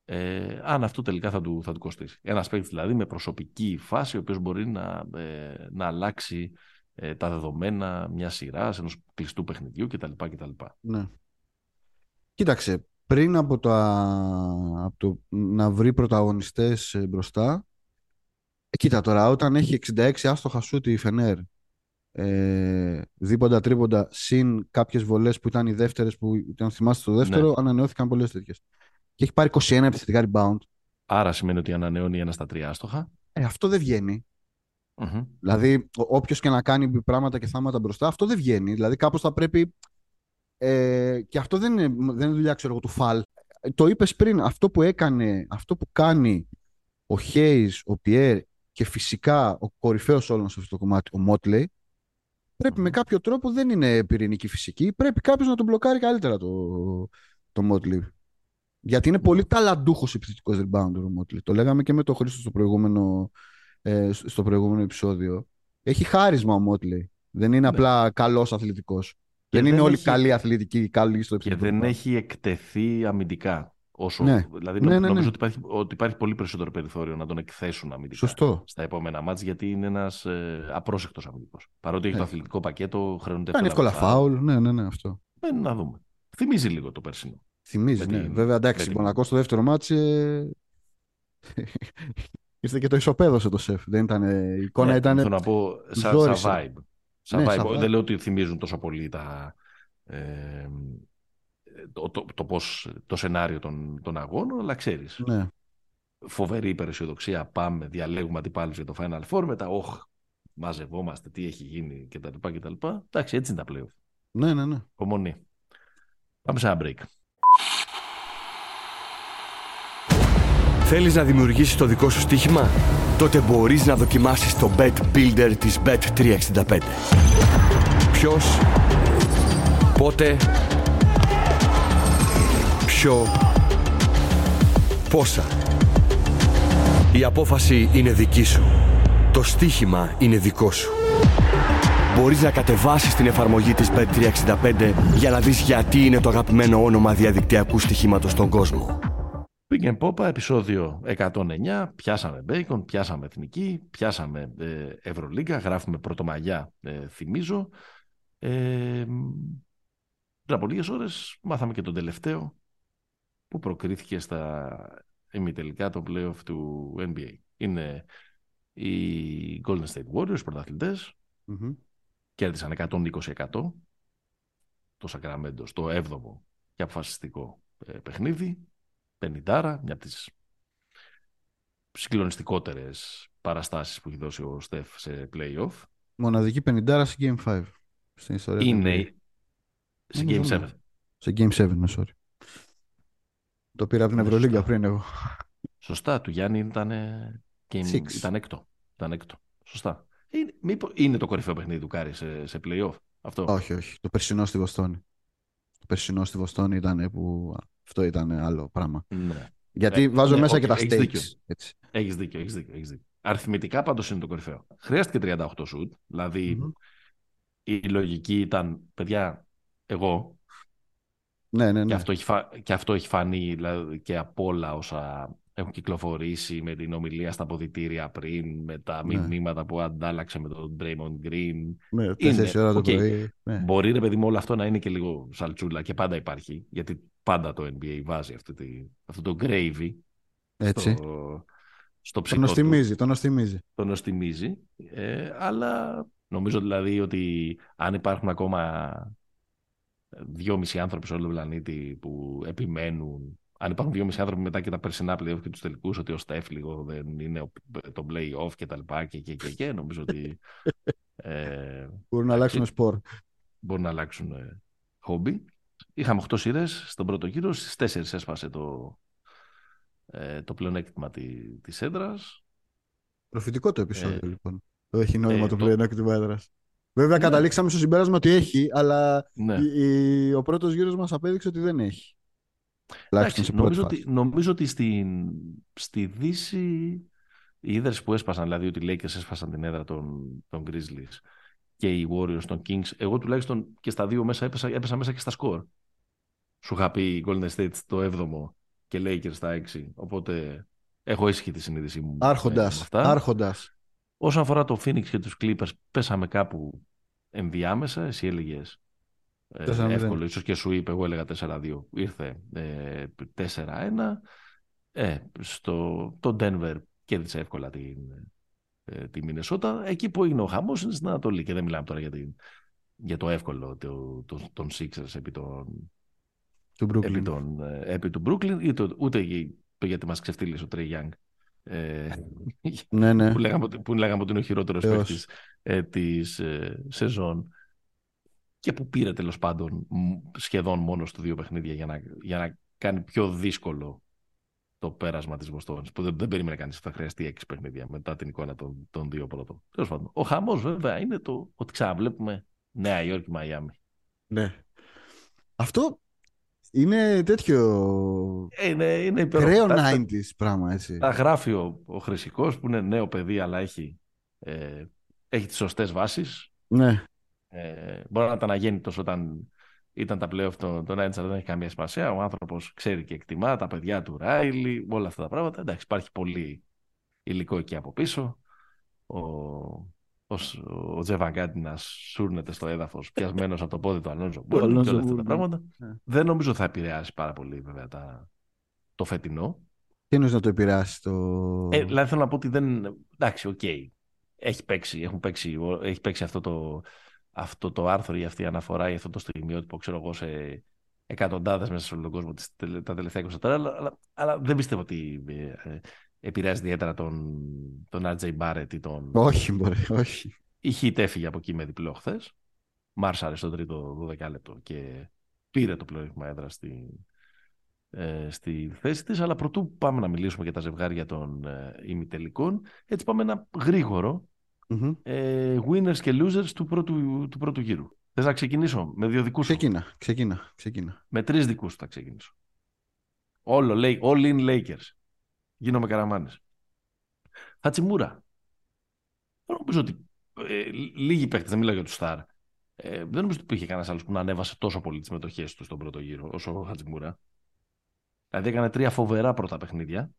ε, αν αυτό τελικά θα του, θα του κοστίσει. Ένας παίκτης δηλαδή με προσωπική φάση, ο οποίος μπορεί να, ε, να αλλάξει ε, τα δεδομένα μιας σειράς, ενός κλειστού παιχνιδιού κτλ. κτλ. Ναι. Κοίταξε, πριν από, το, από το να βρει πρωταγωνιστές ε, μπροστά, κοίτα τώρα, όταν έχει 66 άστοχα σου τη Φενέρ ε, δίποντα τρίποντα συν κάποιες βολές που ήταν οι δεύτερες που ήταν θυμάστε το δεύτερο, ναι. ανανεώθηκαν πολλές τέτοιες. Και έχει πάρει 21 επιθετικά rebound. Άρα σημαίνει ότι ανανεώνει ένα στα τρία άστοχα. Ε, αυτό δεν βγαίνει. Mm-hmm. Δηλαδή, όποιος και να κάνει πράγματα και θάματα μπροστά, αυτό δεν βγαίνει. Δηλαδή, κάπως θα πρέπει. Ε, και αυτό δεν είναι, δεν είναι δουλειά, ξέρω εγώ, του φαλ. Το είπες πριν, αυτό που έκανε, αυτό που κάνει ο Χέις, ο Πιέρ και φυσικά ο κορυφαίος όλων σε αυτό το κομμάτι, ο Μότλεϊ, Πρέπει με κάποιο τρόπο, δεν είναι πυρηνική φυσική, πρέπει κάποιος να τον μπλοκάρει καλύτερα το, το Motley. Γιατί είναι πολύ ταλαντούχος επιθετικός rebound ο Motley. Το λέγαμε και με τον Χρήστο στο προηγούμενο, ε, στο προηγούμενο επεισόδιο. Έχει χάρισμα ο Motley. Δεν είναι ναι. απλά καλός αθλητικός. Δεν, είναι όλοι καλοί αθλητικοί, καλοί στο επιθετικό. Και δεν έχει εκτεθεί αμυντικά. Όσο, ναι. Δηλαδή, ναι, ναι, νομίζω ναι. ότι υπάρχει, ότι υπάρχει πολύ περισσότερο περιθώριο να τον εκθέσουν αμυντικά Σωστό. στα επόμενα μάτια, γιατί είναι ένας ε, απρόσεκτος αμυντικός. Παρότι έχει το αθλητικό πακέτο, χρεώνεται Κάνει εύκολα φάουλ. Ναι, ναι, ναι, αυτό. Ε, να δούμε. Θυμίζει λίγο το περσινό. Θυμίζει, ναι. Την... Βέβαια, εντάξει, Μονακό στο δεύτερο μάτσο. Ε... [laughs] Ήρθε και το ισοπαίδωσε το σεφ. Δεν ήταν, η εικόνα ναι, ήταν. Θέλω να πω σαν vibe. Σαν ναι, vibe. Δεν λέω ότι θυμίζουν τόσο πολύ τα, ε, το, το, το, πώς, το σενάριο των, των αγώνων, αλλά ξέρεις. Ναι. Φοβερή υπεραισιοδοξία, πάμε, διαλέγουμε αντιπάλους για το Final Four, μετά, όχ, μαζευόμαστε, τι έχει γίνει κτλ. κτλ. Εντάξει, έτσι είναι τα πλέον. Ναι, ναι, ναι. Υπομονή. Πάμε σε ένα break. Θέλεις να δημιουργήσεις το δικό σου στοίχημα; Τότε μπορείς να δοκιμάσεις το Bet Builder της Bet365. Ποιος, πότε, ποιο, πόσα; Η απόφαση είναι δική σου. Το στοίχημα είναι δικό σου. Μπορείς να κατεβάσεις την εφαρμογή της Bet365 για να δεις γιατί είναι το αγαπημένο όνομα διαδικτυακού στοιχήματος στον κόσμο. Πήγαινε Πόπα, επεισόδιο 109. Πιάσαμε Bacon, πιάσαμε Εθνική, πιάσαμε ε, Ευρωλίγκα, γράφουμε Πρωτομαγιά, ε, θυμίζω. Ε, πριν από λίγες ώρες μάθαμε και τον τελευταίο που προκρίθηκε στα ημιτελικά το playoff του NBA. Είναι οι Golden State Warriors, πρωταθλητές, mm-hmm. κέρδισαν 120% το Sacramento στο 7ο και αποφασιστικό ε, παιχνίδι, 50, μια από τις συγκλονιστικότερες παραστάσεις που έχει δώσει ο Στεφ σε playoff. Μοναδική 50 σε Game 5 στην ιστορία. Είναι σε Game 7. Σε Game 7, με sorry. Το πήρα από την Ευρωλίγκα πριν εγώ. Σωστά, του Γιάννη ήταν, game... ήταν έκτο. Ήταν έκτο. Σωστά. Είναι, μήπως είναι το κορυφαίο παιχνίδι του Κάρι σε, σε play-off. Αυτό; Όχι, όχι. Το περσινό στη Βοστόνη. Το περσινό στη Βοστόνη ήταν που αυτό ήταν άλλο πράγμα. Ναι. Γιατί ε, βάζω ναι, μέσα και τα stakes. Δίκιο. Έχεις δίκιο, έχεις δίκιο, έχεις δίκιο. Αριθμητικά πάντως είναι το κορυφαίο. Χρειάστηκε 38 σουτ. δηλαδη η λογική ήταν, παιδιά, εγώ ναι, ναι, ναι. Και, αυτό έχει, φα... και αυτό έχει φανεί δηλαδή, και από όλα όσα έχουν κυκλοφορήσει με την ομιλία στα ποδητήρια πριν, με τα ναι. μηνύματα που αντάλλαξε με τον Draymond Green. Ναι, τέσσερις ώρα το πρωί. Ναι. Μπορεί, ρε παιδί μου, όλο αυτό να είναι και λίγο σαλτσούλα και πάντα υπάρχει, γιατί πάντα το NBA βάζει αυτή τη... αυτό το gravy Έτσι. στο, στο ψυχό τον νοστιμίζει, τον νοστιμίζει. Τον νοστιμίζει, ε, αλλά νομίζω δηλαδή ότι αν υπάρχουν ακόμα δυόμισι άνθρωποι σε όλο τον πλανήτη που επιμένουν. Αν υπάρχουν δυόμισι άνθρωποι μετά και τα περσινά playoff και τους τελικούς, ότι ο Στεφ λίγο δεν είναι το play-off και τα λοιπά και, και, και, και νομίζω ότι. [laughs] Ε, μπορούν να αλλάξουν σπορ. Μπορούν να αλλάξουν χόμπι. Είχαμε 8 σειρές στον πρώτο γύρο. Στις 4 έσπασε το, ε, το πλεονέκτημα τη της έδρας. Προφητικό το επεισόδιο, ε, λοιπόν. Το έχει νόημα ε, το, το πλεονέκτημα έδρας. Βέβαια, ναι. καταλήξαμε στο συμπέρασμα ότι έχει, αλλά ναι. η, ο πρώτος γύρος μας απέδειξε ότι δεν έχει. Εντάξει, νομίζω, ότι, νομίζω ότι στην, στη Δύση οι ίδρε που έσπασαν, δηλαδή ότι οι Lakers έσπασαν την έδρα των, των Grizzlies και οι Warriors των Kings, εγώ τουλάχιστον και στα δύο μέσα έπεσα, έπεσα μέσα και στα σκορ. Σου είχα πει Golden State το 7ο και Lakers στα 6. Οπότε έχω ήσυχη τη συνείδησή μου. Άρχοντας. Άρχοντας. Όσον αφορά το Phoenix και τους Clippers, πέσαμε κάπου ενδιάμεσα. Εσύ έλεγες ε, εύκολο, ίσως και σου είπε, εγώ έλεγα 4-2. Ήρθε ε, 4-1. Ε, στο, το Denver κέρδισε εύκολα την, ε, τη Μινεσότα. Εκεί που είναι ο χαμός είναι στην Ανατολή και δεν μιλάμε τώρα για, την, για το εύκολο το, το, των Sixers επί τον, του Brooklyn. Επί, τον, ε, επί του Brooklyn, ούτε γιατί μας ξεφτύλισε ο Trey Young ε, ναι, [laughs] ναι. που, λέγαμε, που λέγαμε ότι είναι ο χειρότερος παίκτης ε, της ε, σεζόν και που πήρε τέλος πάντων σχεδόν μόνος του δύο παιχνίδια για να, για να κάνει πιο δύσκολο το πέρασμα της Βοστόνης. Που δεν, δεν περίμενε κανείς ότι θα χρειαστεί έξι παιχνίδια μετά την εικόνα των, των δύο πρώτων. Τέλος πάντων. Ο χαμός βέβαια είναι το ότι ξαναβλέπουμε Νέα Υόρκη, Μαϊάμι. Ναι. Αυτό είναι τέτοιο. Είναι, είναι Κρέο 90s πράγμα έτσι. Τα γράφει ο, ο Χρυσικός που είναι νέο παιδί, αλλά έχει, ε, έχει τις σωστές βάσεις. Ναι. Ε, μπορεί να ήταν αγέννητος όταν ήταν τα πλέον των το 90 αλλά δεν έχει καμία σημασία. Ο άνθρωπος ξέρει και εκτιμά τα παιδιά του Ράιλι, όλα αυτά τα πράγματα. Εντάξει, υπάρχει πολύ υλικό εκεί από πίσω. Ο, ο Τζεφ Βαν Γκάντι να σούρνεται στο έδαφος πιασμένος από το πόδι του Αλόνζο. Μπορεί να όλα αυτά τα πράγματα. Ναι. Δεν νομίζω θα επηρεάσει πάρα πολύ βέβαια τα... το φετινό. Τι εννοείς να το επηρεάσει το. Ε, δηλαδή θέλω να πω ότι δεν. Εντάξει, Okay. Έχει παίξει, έχουν παίξει, έχει παίξει αυτό, το, αυτό το άρθρο ή αυτή η αναφορά ή αυτό το στιγμιότυπο, ξέρω εγώ, σε εκατοντάδες μέσα σε όλο τον κόσμο τα τελευταία 24 αλλά, αλλά, αλλά δεν πιστεύω ότι ε, ε, επηρεάζει ιδιαίτερα τον, τον RJ Barrett ή τον... Όχι, μπορεί, όχι. Η Χιτ έφυγε από εκεί με διπλό χθες. Μάρσαρε στο τρίτο 12 λεπτό και πήρε το πλεονέκτημα έδρα στη, ε, στη θέση της. Αλλά πρωτού πάμε να μιλήσουμε για τα ζευγάρια των ε, ημιτελικών, έτσι πάμε ένα γρήγορο mm-hmm. ε, winners και losers του πρώτου, του πρώτου γύρου. Θες να ξεκινήσω με δύο δικούς Ξεκίνα, ξεκίνα, ξεκίνα. Με τρεις δικούς θα ξεκινήσω. Όλο, all in Lakers γίνομαι καραμάνες. Χατσιμούρα. Δεν νομίζω ότι ε, λίγοι παίχτες, δεν μιλάω για τους Σταρ, ε, δεν νομίζω ότι υπήρχε κανένας άλλος που να ανέβασε τόσο πολύ τις μετοχές του στον πρώτο γύρο όσο ο Χατζημούρα. Δηλαδή έκανε τρία φοβερά πρώτα παιχνίδια.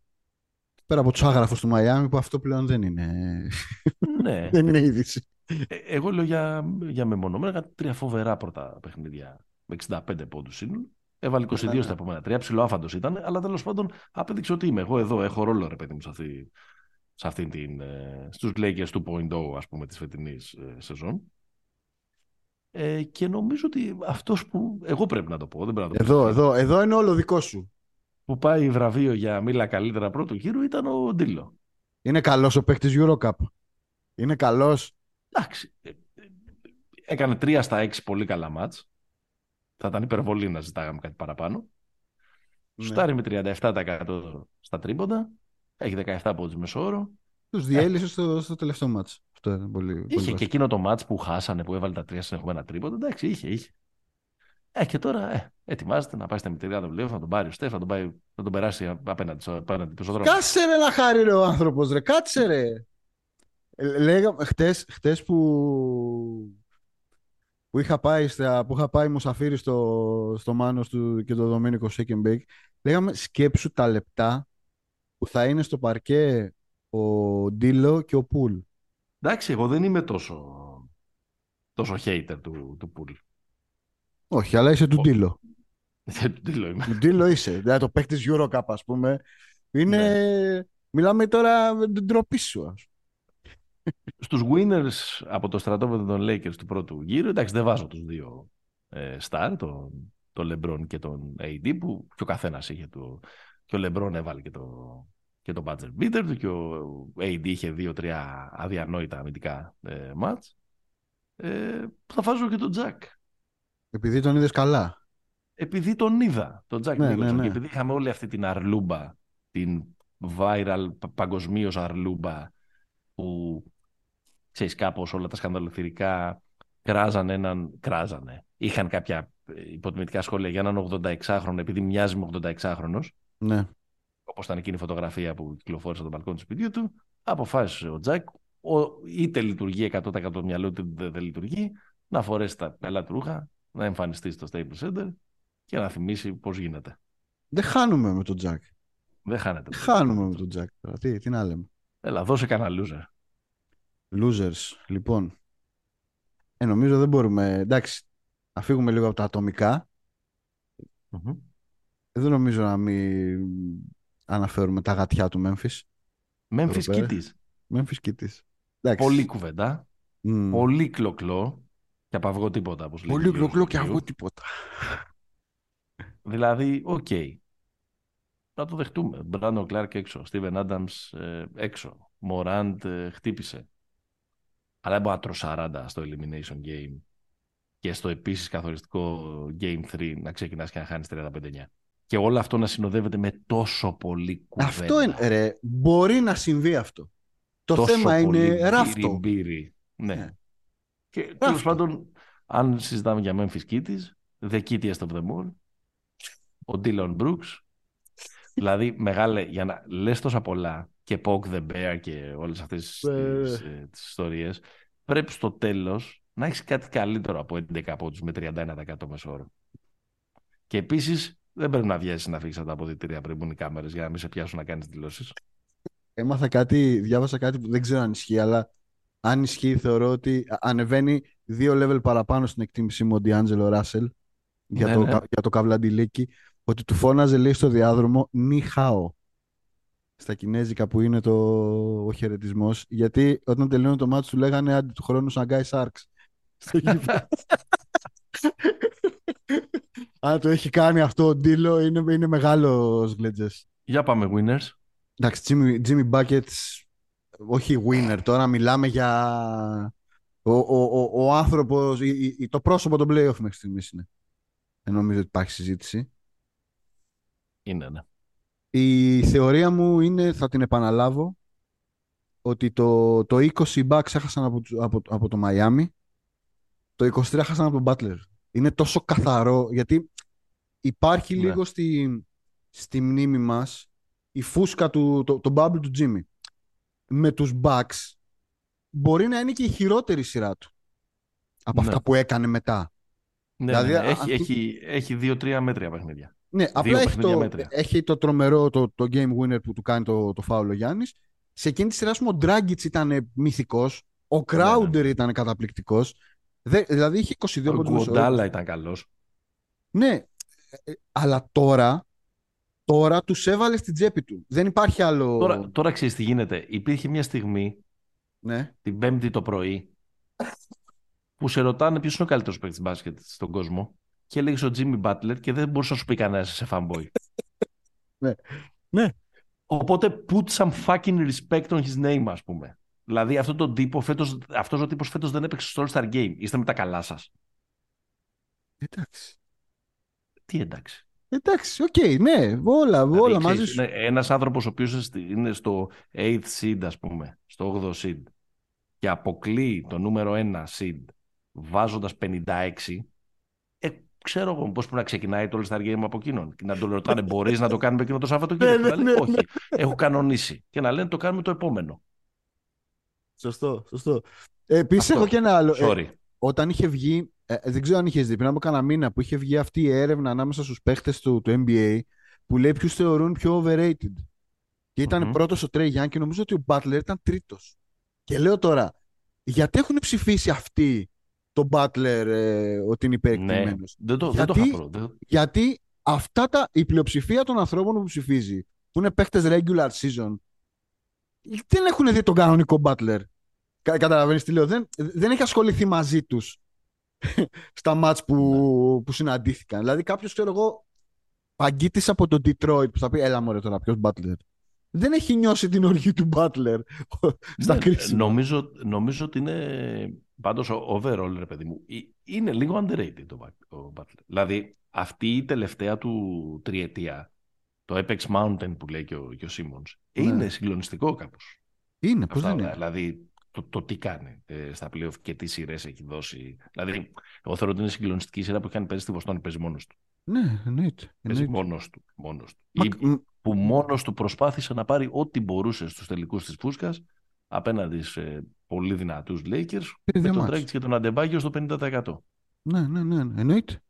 Πέρα από τους άγραφους του Μαϊάμι που αυτό πλέον δεν είναι. Ναι. [laughs] δεν είναι είδηση. Ε, εγώ λέω για, για μεμονωμένα τρία φοβερά πρώτα παιχνίδια με 65 πόντους σύνολο. Έβαλε 22 στα ναι. επόμενα τρία. Ψιλοάφαντο ήταν, αλλά τέλος πάντων απέδειξε ότι είμαι. Εγώ εδώ έχω ρόλο, ρε παιδί μου, σε αυτή, σε αυτή την. Ε, στους Lakers 2.0, ας πούμε, της φετινής ε, σεζόν. Ε, και νομίζω ότι αυτός που. Εγώ πρέπει να το πω. Δεν πρέπει να το εδώ, πω. εδώ, εδώ είναι όλο δικό σου. Που πάει βραβείο για μίλα καλύτερα πρώτου γύρου ήταν ο Ντίλο. Είναι καλός ο παίκτης Eurocup. Είναι καλός. Εντάξει. Ε, έκανε τρία στα έξι πολύ καλά μάτς. Θα ήταν υπερβολή να ζητάγαμε κάτι παραπάνω. Ναι. Στάρει με 37% στα τρίποντα. Έχει 17 πόντους μεσόωρο. Τους διέλυσε στο, στο τελευταίο μάτς. Αυτό είναι πολύ, είχε πολύ και εκείνο το μάτς που χάσανε, που έβαλε τα τρία συνεχόμενα τρίποντα. Εντάξει, είχε, είχε. Ε, και τώρα ε, ετοιμάζεται να πάει στα μητριά του να τον πάρει ο Στέφ, να τον, πάει, να τον περάσει απέναντι, απέναντι του δρόμο. Κάτσε ρε να χάρη ρε ο άνθρωπος ρε, κάτσε ρε. Ε, λέγαμε χτες, χτες που που είχα πάει, στα, που είχα πάει Μουσαφίρι στο, στο Μάνος του και το Δομήνικο Shake λέγαμε σκέψου τα λεπτά που θα είναι στο παρκέ ο Ντίλο και ο Πουλ. Εντάξει, εγώ δεν είμαι τόσο, τόσο hater του, του Πουλ. Όχι, αλλά είσαι του Ντίλο. [laughs] του Ντίλο είμαι. Του Ντίλο είσαι. Δηλαδή το παίχτη Eurocup, ας πούμε. Είναι... Ναι. Μιλάμε τώρα με την τροπή σου, στους winners από το στρατόπεδο των Lakers του πρώτου γύρου, εντάξει δεν βάζω τους δύο ε, star, τον, τον LeBron και τον AD που και ο καθένας είχε το, και ο LeBron έβαλε και το, και το budget beater του και ο AD είχε δύο-τρία αδιανόητα αμυντικά ε, match. Ε, θα βάζω και τον Jack. Επειδή τον είδες καλά. Επειδή τον είδα, τον Jack ναι, ναι, ναι. Και επειδή είχαμε όλη αυτή την αρλούμπα, την viral παγκοσμίως αρλούμπα που ξέρεις κάπως όλα τα σκανδαλοθυρικά κράζαν έναν, κράζανε. Είχαν κάποια υποτιμητικά σχόλια για έναν 86χρονο επειδή μοιάζει με 86χρονος. Ναι. Όπως ήταν εκείνη η φωτογραφία που κυκλοφόρησε από τον μπαλκόνι του σπιτιού του. Αποφάσισε ο Τζακ, είτε λειτουργεί 100% το μυαλό του, είτε δεν λειτουργεί, να φορέσει τα καλά του ρούχα, να εμφανιστεί στο Staples Center και να θυμίσει πώς γίνεται. Δεν χάνουμε με τον Τζακ. Δεν χάνεται. Χάνουμε με τον Τζακ. Τι, τι να λέμε. Έλα, δώσε κανένα loser. Losers, λοιπόν. Ε, νομίζω δεν μπορούμε. Εντάξει, να φύγουμε λίγο από τα ατομικα Δεν νομίζω να μην αναφέρουμε τα γατιά του Memphis. Memphis Kitties. Memphis Grizzlies. Πολύ κουβέντα. Πολύ κλο κλο. Και από αυγό τίποτα. Όπως Πολύ κλο κλο και αυγό τίποτα. δηλαδή, Okay. Να το δεχτούμε. Μπράντον Κλάρκ έξω. Στίβεν Άνταμς έξω. Μοράντ ε, χτύπησε. Αλλά δεν μπορεί να τρως 40 στο Elimination Game και στο επίσης καθοριστικό Game 3 να ξεκινάς και να χάνεις 35-9. Και όλο αυτό να συνοδεύεται με τόσο πολύ κουβέντα. Αυτό είναι, ρε. Μπορεί να συμβεί αυτό. Το τόσο θέμα είναι ράφτο. Μπύρι, ναι. ναι. Και τέλος πάντων, αν συζητάμε για Memphis Kitties, The Kittiest of them all, ο Dylan Brooks, δηλαδή μεγάλε, για να λες τόσα πολλά και Poke the Bear και όλες αυτές τις, ε, τις ιστορίες, πρέπει στο τέλος να έχεις κάτι καλύτερο από 11 πόντους με 31% μεσόωρο. Και επίσης δεν πρέπει να βιάσεις να φύγεις από τα αποδητήρια πριν μπουν οι κάμερες για να μην σε πιάσουν να κάνεις δηλώσεις. Έμαθα κάτι, διάβασα κάτι που δεν ξέρω αν ισχύει, αλλά αν ισχύει θεωρώ ότι ανεβαίνει δύο level παραπάνω στην εκτίμησή μου ο Ντιάντζελο Ράσελ για, ναι, το, ναι. για το καβλαντιλίκι, ότι του φώναζε λέει στο διάδρομο «Νι χάο» στα κινέζικα που είναι το... ο χαιρετισμός. Γιατί όταν τελειώνει το μάτι του λέγανε άντι του χρόνου Σαγκάι Σάρξ. Αν το έχει κάνει αυτό ο Ντίλο, είναι, είναι μεγάλος γλέτζες. Για πάμε, winners. Εντάξει, Jimmy, Jimmy Buckets, όχι winner. Τώρα μιλάμε για ο, ο, ο, ο άνθρωπος, το πρόσωπο των playoff μέχρι στιγμής είναι. Δεν νομίζω ότι υπάρχει συζήτηση. Είναι, ναι. Η θεωρία μου είναι, θα την επαναλάβω, ότι το, το 20 Bucks έχασαν από, από, από το Miami, το 23 έχασαν από τον Butler. Είναι τόσο καθαρό, γιατί υπάρχει ναι. λίγο στη, στη μνήμη μας η φούσκα του, το, το bubble του Jimmy. Με τους Bucks μπορεί να είναι και η χειρότερη σειρά του από ναι. αυτά που έκανε μετά. Ναι, δηλαδή, ναι, ναι. Έχει, έχει, έχει δύο-τρία μέτρια παιχνίδια. Ναι, απλά έχει το, έχει το τρομερό το, το game winner που του κάνει το, το φάουλο Γιάννης. Σε εκείνη τη σειρά, ο Ντράγκητ ήταν μυθικός. Ο Κράουντερ ήταν καταπληκτικός. Δηλαδή είχε 22 πόντου. Ο Γκουοντάλα ήταν καλός. Ναι, ε, ε, αλλά τώρα Τώρα τους έβαλε στην τσέπη του. Δεν υπάρχει άλλο. Τώρα, τώρα ξέρεις τι γίνεται. Υπήρχε μια στιγμή ναι. την Πέμπτη το πρωί που σε ρωτάνε ποιος είναι ο καλύτερος παίκτης μπάσκετ στον κόσμο και έλεγες ο Τζίμι Μπάτλερ και δεν μπορούσε να σου πει κανένας σε fanboy. [laughs] ναι. ναι. Οπότε put some fucking respect on his name, ας πούμε. Δηλαδή αυτό το τύπο φέτος, αυτός ο τύπος φέτος δεν έπαιξε στο All-Star Game. Είστε με τα καλά σας. Εντάξει. Τι εντάξει. Εντάξει, okay, ναι, όλα, δηλαδή, όλα μαζί σου. Ένας άνθρωπος ο οποίος είναι στο 8th seed, ας πούμε, στο 8th seed και αποκλεί το νούμερο 1 seed βάζοντας 56, ε, ξέρω εγώ πώς πρέπει να ξεκινάει το All-Star Game από εκείνον. Και να τον ρωτάνε, μπορείς να το κάνουμε εκείνο το Σαββατοκύριακο; ναι, ναι, ναι, Όχι, έχω κανονίσει. Και να λένε το κάνουμε το επόμενο. Σωστό, σωστό. Ε, Επίση έχω και ένα άλλο. Ε, Sorry. όταν είχε βγει ε, δεν ξέρω αν είχες δει πριν από κανένα μήνα που είχε βγει αυτή η έρευνα ανάμεσα στους παίχτες του, του NBA που λέει ποιους θεωρούν πιο overrated. Και ήταν mm-hmm. πρώτος ο Τρέι Γιάνν και νομίζω ότι ο Butler ήταν τρίτος. Και λέω τώρα, γιατί έχουν ψηφίσει αυτοί τον Butler ε, ότι είναι υπερεκτημένο. Ναι, δεν το, γιατί, δεν το Γιατί αυτά τα, η πλειοψηφία των ανθρώπων που ψηφίζει, που είναι παίχτε regular season, δεν έχουν δει τον κανονικό Butler. Καταλαβαίνεις τι λέω. Δεν, δεν έχει ασχοληθεί μαζί τους [laughs] στα μάτς που, ναι. που συναντήθηκαν. Δηλαδή κάποιος ξέρω εγώ παγκίτης από τον Detroit που θα πει έλα μωρέ τώρα ποιος Butler. Δεν έχει νιώσει την οργή του Butler [laughs] στα ναι, κρίσιμα. Νομίζω, νομίζω ότι είναι πάντως overall ρε παιδί μου είναι λίγο underrated το, ο Butler. Δηλαδή αυτή η τελευταία του τριετία το Apex Mountain που λέει και ο, και ο Simmons ναι. είναι συγκλονιστικό κάπως. Είναι, πώς δεν είναι. Δηλαδή το, το τι κάνει ε, στα playoff και τι σειρές έχει δώσει. Δηλαδή, εγώ θεωρώ ότι είναι συγκλονιστική σειρά που έχει κάνει παίζει στη Βοστόνη, παίζει μόνος του. Ναι, εννοείται. Παίζει μόνος του. Μόνος του. Μα... που μόνος του προσπάθησε να πάρει ό,τι μπορούσε στους τελικούς της Φούσκας απέναντι σε πολύ δυνατούς Lakers με τον Τρέκτ και τον Αντεμπάγιο στο 50%. Ναι, ναι, ναι, ναι, εννοείται.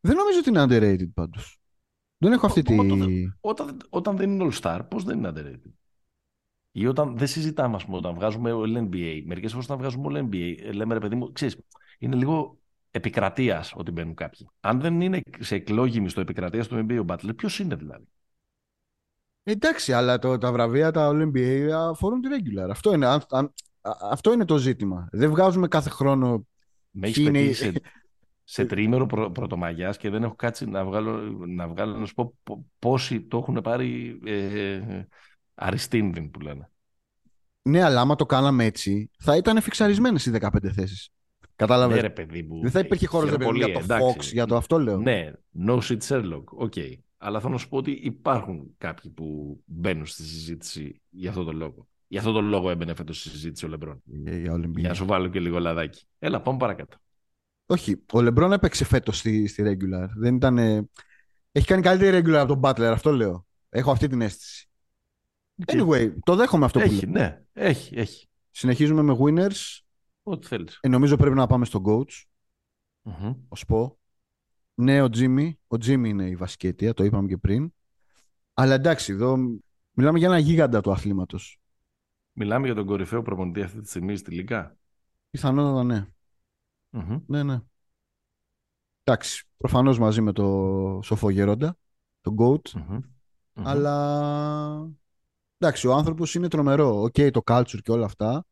Δεν νομίζω ότι είναι underrated πάντως. Δεν έχω αυτή τη. Όταν, όταν δεν είναι All Star, πώς δεν είναι underrated; Ή όταν δεν συζητάμε, ας πούμε, όταν βγάζουμε όλο NBA. Μερικές φορές όταν βγάζουμε όλο NBA, λέμε ρε παιδί μου, ξέρεις, είναι λίγο επικρατείας ότι μπαίνουν κάποιοι. Αν δεν είναι σε εκλόγιμη στο επικρατεία του NBA ο Butler, ποιος είναι δηλαδή; Εντάξει, αλλά το, τα βραβεία τα All NBA αφορούν τη regular. Αυτό είναι, αν, αυτό είναι το ζήτημα. Δεν βγάζουμε κάθε χρόνο. Με έχεις είναι... σε, [laughs] σε τριήμερο πρω, πρωτομαγιάς και δεν έχω κάτσει να βγάλω, να βγάλω να σου πω πόσοι το έχουν πάρει ε, αριστίνδην που λένε. Ναι, αλλά άμα το κάναμε έτσι, θα ήταν φιξαρισμένες οι 15 θέσεις. Κατάλαβες; Ναι, ρε παιδί μου. Δεν θα υπήρχε χώρος για το Fox, για το αυτό λέω. Ναι, no shit Sherlock. Okay. Αλλά θέλω να σου πω ότι υπάρχουν κάποιοι που μπαίνουν στη συζήτηση για αυτό τον λόγο. Για αυτό τον λόγο έμπαινε φέτος στη συζήτηση ο Λεμπρόν. Για, για να σου βάλω και λίγο λαδάκι. Έλα, πάμε παρακάτω. Όχι, ο Λεμπρόν έπαιξε φέτος στη, στη regular. Δεν ήταν. Έχει κάνει καλύτερη regular από τον Butler, αυτό λέω. Έχω αυτή την αίσθηση. Anyway, το δέχομαι αυτό έχει, που Ναι, έχει, έχει. Συνεχίζουμε με winners. Ό,τι θέλεις. Ε, νομίζω πρέπει να πάμε στο coach. Mm-hmm. Ως πω. Ναι, ο Τζίμι. Ο Τζίμι είναι η βασική αιτία, το είπαμε και πριν. Αλλά εντάξει, εδώ μιλάμε για ένα γίγαντα του αθλήματος. Μιλάμε για τον κορυφαίο προπονητή αυτή τη στιγμή στη Λίγκα. Πιθανότατα ναι. Mm-hmm. Ναι, ναι. Εντάξει, προφανώς μαζί με το σοφό γέροντα, τον GOAT. Mm-hmm. Αλλά εντάξει, ο άνθρωπος είναι τρομερό. Okay, το culture και όλα αυτά.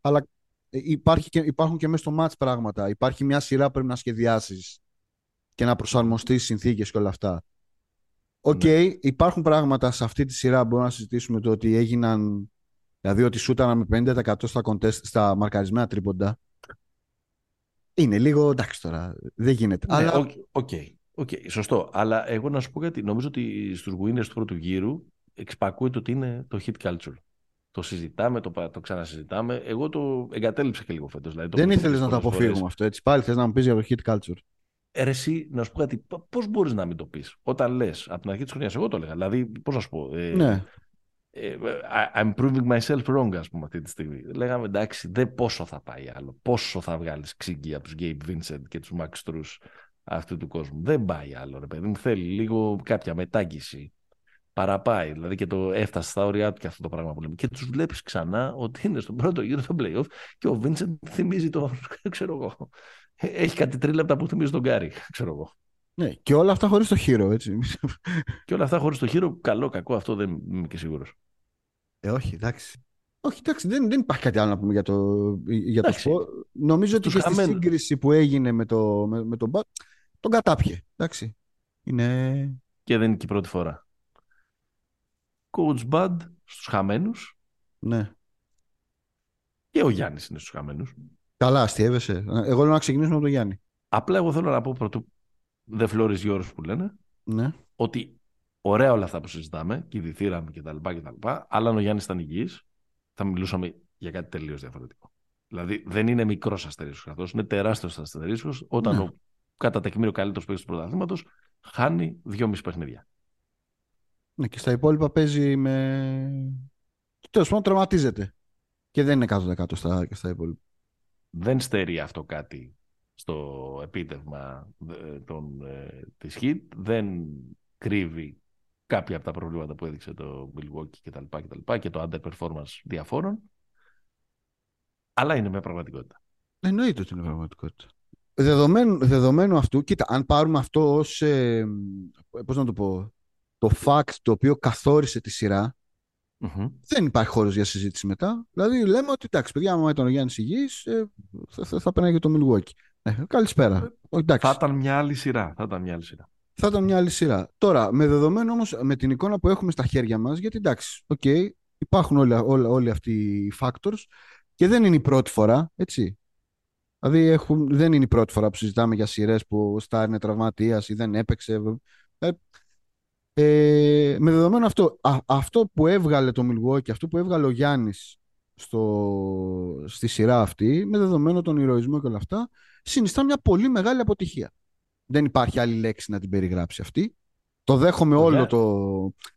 Αλλά υπάρχει και, υπάρχουν και μέσα στο match πράγματα. Υπάρχει μια σειρά που πρέπει να σχεδιάσεις και να προσαρμοστεί στις συνθήκες και όλα αυτά. Okay, ναι. υπάρχουν πράγματα σε αυτή τη σειρά που μπορούμε να συζητήσουμε το ότι έγιναν. Δηλαδή ότι σούταραν με 50% στα, contest, στα μαρκαρισμένα τρίποντα. Είναι λίγο εντάξει τώρα. Δεν γίνεται. Ναι, αλλά... Okay, okay, σωστό. Αλλά εγώ να σου πω κάτι. Νομίζω ότι στους winners του πρώτου γύρου εξυπακούεται ότι είναι το Heat culture. Το συζητάμε, το, το ξανασυζητάμε. Εγώ το εγκατέλειψα και λίγο φέτος. Δηλαδή, Δεν ήθελες να το αποφύγουμε αυτό. Έτσι. Πάλι θες να μου πεις για το Heat culture. Ε, ρε, εσύ, να σου πω κάτι, πώς μπορείς να μην το πεις; Όταν λες από την αρχή της χρονιάς, εγώ το έλεγα. Δηλαδή, πώς να σου πω. Ε, ναι. Ε, I'm proving myself wrong, ας πούμε, αυτή τη στιγμή. Λέγαμε εντάξει, δεν πόσο θα πάει άλλο. Πόσο θα βγάλεις ξύγκι από τους Gabe Vincent και τους Max Truss αυτού του κόσμου. Δεν πάει άλλο, ρε παιδί μου. Θέλει λίγο κάποια μετάγγιση παραπάει. Δηλαδή και το έφτασε στα όρια του και αυτό το πράγμα που λέμε. Και τους βλέπεις ξανά ότι είναι στον πρώτο γύρο των playoff και ο Βίνσεντ θυμίζει το. [laughs] ξέρω εγώ. Έχει κάτι τρίλεπτα που θυμίζει τον Γκάρι, ξέρω εγώ. Ναι, και όλα αυτά χωρίς το χείρο, έτσι. και όλα αυτά χωρίς το χείρο, καλό, κακό, αυτό δεν είμαι και σίγουρος. Ε, όχι, εντάξει. Όχι, εντάξει, δεν, δεν υπάρχει κάτι άλλο να πούμε για το, για το σπορ. Νομίζω ότι και στη σύγκριση που έγινε με, το, με, με τον Μπατ, τον κατάπιε. Εντάξει. Είναι... Και δεν είναι και η πρώτη φορά. Coach Bud στους χαμένους. Ναι. Και ο Γιάννης είναι στους χαμένους. Καλά, αστείευεσαι. Εγώ λέω να ξεκινήσουμε από τον Γιάννη. Απλά εγώ θέλω να πω πρωτού The floor is yours που λένε. Ναι. Ότι ωραία όλα αυτά που συζητάμε και η διθύραμε κτλ. Αλλά αν ο Γιάννης ήταν υγιής, θα μιλούσαμε για κάτι τελείως διαφορετικό. Δηλαδή δεν είναι μικρός αστερίσκος αυτό, είναι τεράστιος αστερίσκος όταν ναι. ο κατά τεκμήριο καλύτερος παίκτης του πρωταθλήματος χάνει δυόμιση παιχνίδια. Ναι, και στα υπόλοιπα παίζει με. Τέλος πάντων, τραυματίζεται. Και δεν είναι κάτω 100 στα, και στα υπόλοιπα. Δεν στερεί αυτό κάτι στο επίτευγμα των, ε, της HIT. Δεν κρύβει κάποια από τα προβλήματα που έδειξε το Milwaukee κτλ. Και, και το underperformance διαφόρων. Αλλά είναι μια πραγματικότητα. Εννοείται ότι είναι πραγματικότητα. Δεδομένου, δεδομένου αυτού, κοίτα, αν πάρουμε αυτό ως, ε, πώς να το πω, το fact το οποίο καθόρισε τη σειρα δεν υπάρχει χώρος για συζήτηση μετά. Δηλαδή λέμε ότι εντάξει, παιδιά, άμα ήταν ο Γιάννης υγιής, ε, θα, θα, θα περνάει και το Milwaukee. Ε, καλησπέρα. Ε, θα ήταν μια άλλη σειρά. Θα ήταν μια άλλη σειρά. Θα ήταν μια άλλη σειρά. Τώρα, με δεδομένο όμως, με την εικόνα που έχουμε στα χέρια μας, γιατί εντάξει, okay, υπάρχουν όλοι, όλοι, όλοι αυτοί οι factors και δεν είναι η πρώτη φορά, έτσι. Δηλαδή έχουν, δεν είναι η πρώτη φορά που συζητάμε για σειρές που ο Στάρ είναι τραυματίας ή δεν έπαιξε. Ε, ε, με δεδομένο αυτό, αυτό που έβγαλε το Milwaukee, αυτό που έβγαλε ο Γιάννης στο, στη σειρά αυτή, με δεδομένο τον ηρωισμό και όλα αυτά, συνιστά μια πολύ μεγάλη αποτυχία. Δεν υπάρχει άλλη λέξη να την περιγράψει αυτή. Το δέχομαι ο όλο το...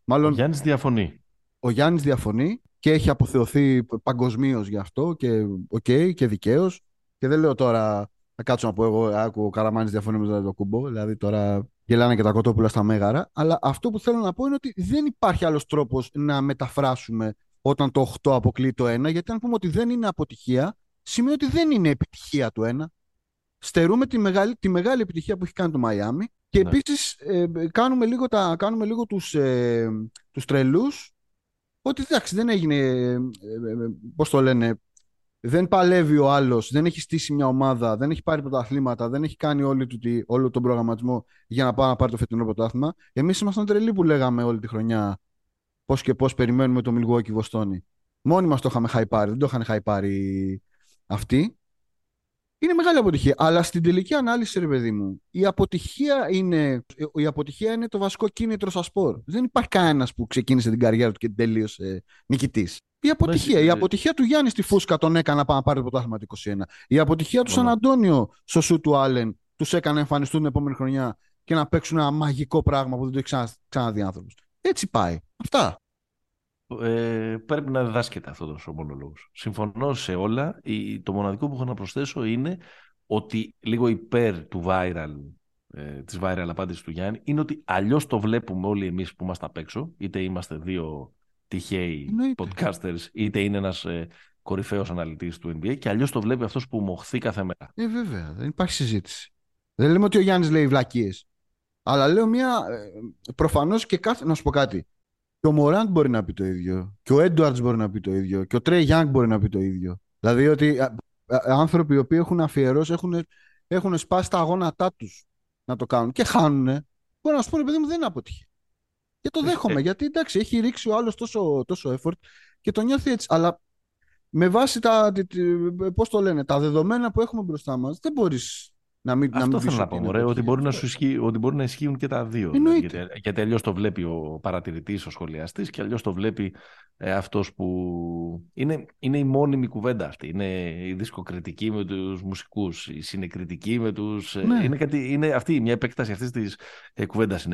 Μάλλον, ο Γιάννης διαφωνεί. Ο Γιάννης διαφωνεί και έχει αποθεωθεί παγκοσμίως γι' αυτό και, okay, και δικαίως. Και δεν λέω τώρα, θα κάτσω να πω εγώ, άκου ο Καραμάνης διαφωνεί με το κουμπό, δηλαδή τώρα γελάνε και τα κοτόπουλα στα μέγαρα. Αλλά αυτό που θέλω να πω είναι ότι δεν υπάρχει άλλος τρόπος να μεταφράσουμε όταν το 8 αποκλείει το 1, γιατί αν πούμε ότι δεν είναι αποτυχία, σημαίνει ότι δεν είναι επιτυχία του 1. Στερούμε τη μεγάλη, τη μεγάλη επιτυχία που έχει κάνει το Μαϊάμι και ναι. επίσης ε, κάνουμε λίγο, τα, κάνουμε λίγο τους, ε, τους τρελούς ότι εντάξει δεν έγινε, ε, ε, ε πώς το λένε, δεν παλεύει ο άλλος, δεν έχει στήσει μια ομάδα, δεν έχει πάρει πρωταθλήματα, δεν έχει κάνει όλη του, όλο τον προγραμματισμό για να πάει να πάρει το φετινό πρωτάθλημα. Εμείς ήμασταν τρελοί που λέγαμε όλη τη χρονιά πώς και πώς περιμένουμε το Milwaukee Βοστόνη. Μόνοι μας το είχαμε χαϊπάρει, δεν το είχαν χαϊπάρει αυτοί. Είναι μεγάλη αποτυχία. Αλλά στην τελική ανάλυση, ρε παιδί μου, η αποτυχία είναι, η αποτυχία είναι το βασικό κίνητρο στα σπορ. Δεν υπάρχει κανένας που ξεκίνησε την καριέρα του και την τελείωσε νικητής. Η αποτυχία. Η αποτυχία του Γιάννη στη Φούσκα τον έκανε να πάρει το πρωτάθλημα του 21. Η αποτυχία του Σαν Αντώνιο στο σου του Άλεν τους έκανε να εμφανιστούν την επόμενη χρονιά και να παίξουν ένα μαγικό πράγμα που δεν το έχει ξανα, ξαναδεί άνθρωπο. Έτσι πάει. Αυτά. Ε, πρέπει να διδάσκεται αυτός ο μονολόγο. Συμφωνώ σε όλα. Το μοναδικό που έχω να προσθέσω είναι ότι λίγο υπέρ του viral, ε, της viral απάντησης του Γιάννη είναι ότι αλλιώς το βλέπουμε όλοι εμείς που είμαστε απ' έξω, είτε είμαστε δύο τυχαίοι podcasters, είτε είναι ένας ε, κορυφαίος αναλυτής του NBA και αλλιώς το βλέπει αυτός που μοχθεί κάθε μέρα. Ε, βέβαια, δεν υπάρχει συζήτηση. Δεν λέμε ότι ο Γιάννης λέει βλακίες. Αλλά λέω μια. Ε, Προφανώς και κάθε. Να σου πω κάτι. Και ο Μωράντ μπορεί να πει το ίδιο. Και ο Έντουαρτ μπορεί να πει το ίδιο. Και ο Τρέι Γιάνγκ μπορεί να πει το ίδιο. Δηλαδή ότι άνθρωποι οι οποίοι έχουν αφιερώσει, έχουν, έχουν σπάσει τα αγώνατά του να το κάνουν και χάνουν. Μπορεί να σου πούνε, παιδί μου, δεν είναι αποτυχία. Και το ε, δέχομαι, ε. [laughs] γιατί εντάξει, έχει ρίξει ο άλλος τόσο, τόσο effort και το νιώθει έτσι. Αλλά με βάση τα, πώς το λένε, τα δεδομένα που έχουμε μπροστά μας, δεν μπορείς να μην, Αυτό να μην θέλω να πω, ωραία, ότι, μπορεί να σου ισχύει, ότι μπορεί να ισχύουν και τα δύο. Γιατί, γιατί αλλιώς το βλέπει ο παρατηρητής, ο σχολιαστής, και αλλιώς το βλέπει ε, αυτός που. Είναι, είναι η μόνιμη κουβέντα αυτή. Είναι η δισκοκριτική με τους μουσικούς, η συνεκριτική με τους. Ε, ναι. Είναι, κάτι, είναι αυτή μια επέκταση αυτής της ε, κουβέντας.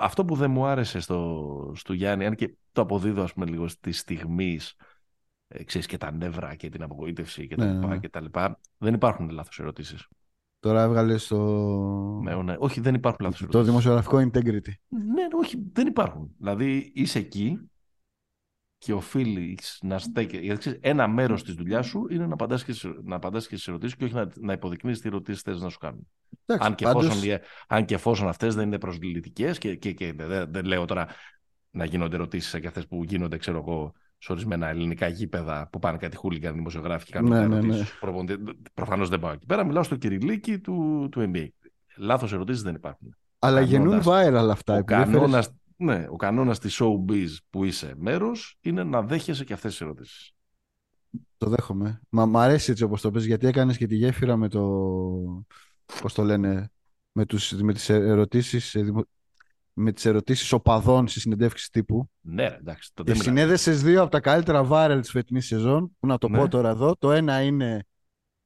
Αυτό που δεν μου άρεσε στο, στο Γιάννη, αν και το αποδίδω, ας πούμε, λίγο στη στιγμής. Ε, ξέρεις, και τα νεύρα και την απογοήτευση και τα, ναι, λοιπά, ναι. και τα λοιπά. Δεν υπάρχουν λάθος ερωτήσεις. Τώρα έβγαλε στο. Ναι, ναι. Όχι, δεν υπάρχουν λάθος. Το δημοσιογραφικό integrity. Ναι, όχι, δεν υπάρχουν. Δηλαδή είσαι εκεί και οφείλεις να στέκει. Γιατί ένα μέρος της δουλειάς σου είναι να απαντάς και, να απαντάς και στι ερωτήσεις και όχι να, να υποδεικνύεις τι ερωτήσεις θες να σου κάνουν. Εντάξει, αν, και πάντως... εφόσον, αν και εφόσον αυτές δεν είναι προσλητικέ και, και, και δεν, δεν λέω τώρα να γίνονται ερωτήσεις σαν και αυτές που γίνονται, ξέρω εγώ, σε ορισμένα ελληνικά γήπεδα που πάνε κάτι χούλιγκαν δημοσιογράφοι και κάνουν ναι, ναι, ναι. Προφανώς δεν πάω εκεί πέρα. Μιλάω στο κυριλίκι του, του NBA. Λάθος ερωτήσεις δεν υπάρχουν. Αλλά γεννούν viral αυτά. Ο κανόνα ναι, ο κανόνας της showbiz που είσαι μέρος είναι να δέχεσαι και αυτές τις ερωτήσεις. Το δέχομαι. Μα μ' αρέσει έτσι όπως το πες, γιατί έκανες και τη γέφυρα με το... Πώς το λένε... Με, τους, με τις ερωτήσεις με τις ερωτήσεις οπαδών στη συνεντεύξη τύπου. Ναι, εντάξει. Το συνέδεσες δύο από τα καλύτερα viral της φετινής σεζόν, που να το ναι. πω τώρα εδώ. Το ένα είναι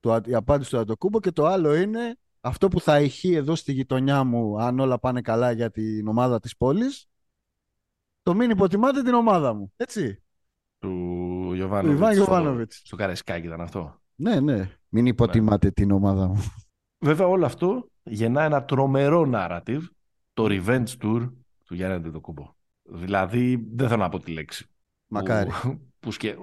το, η απάντηση του Αντοκούμπο και το άλλο είναι αυτό που θα ηχεί εδώ στη γειτονιά μου αν όλα πάνε καλά για την ομάδα της πόλης το μην υποτιμάτε την ομάδα μου. Έτσι. Του Ιωβάνοβιτς. Στο, στο Καρεσκάκι ήταν αυτό. Ναι, ναι. Μην υποτιμάτε ναι. την ομάδα μου. Βέβαια όλο αυτό γεννά ένα τρομερό narrative, το revenge tour του Γιάννη Αντετοκούμπο. Δηλαδή, δεν θέλω να πω τη λέξη. Μακάρι. Που, που σκε... Ε,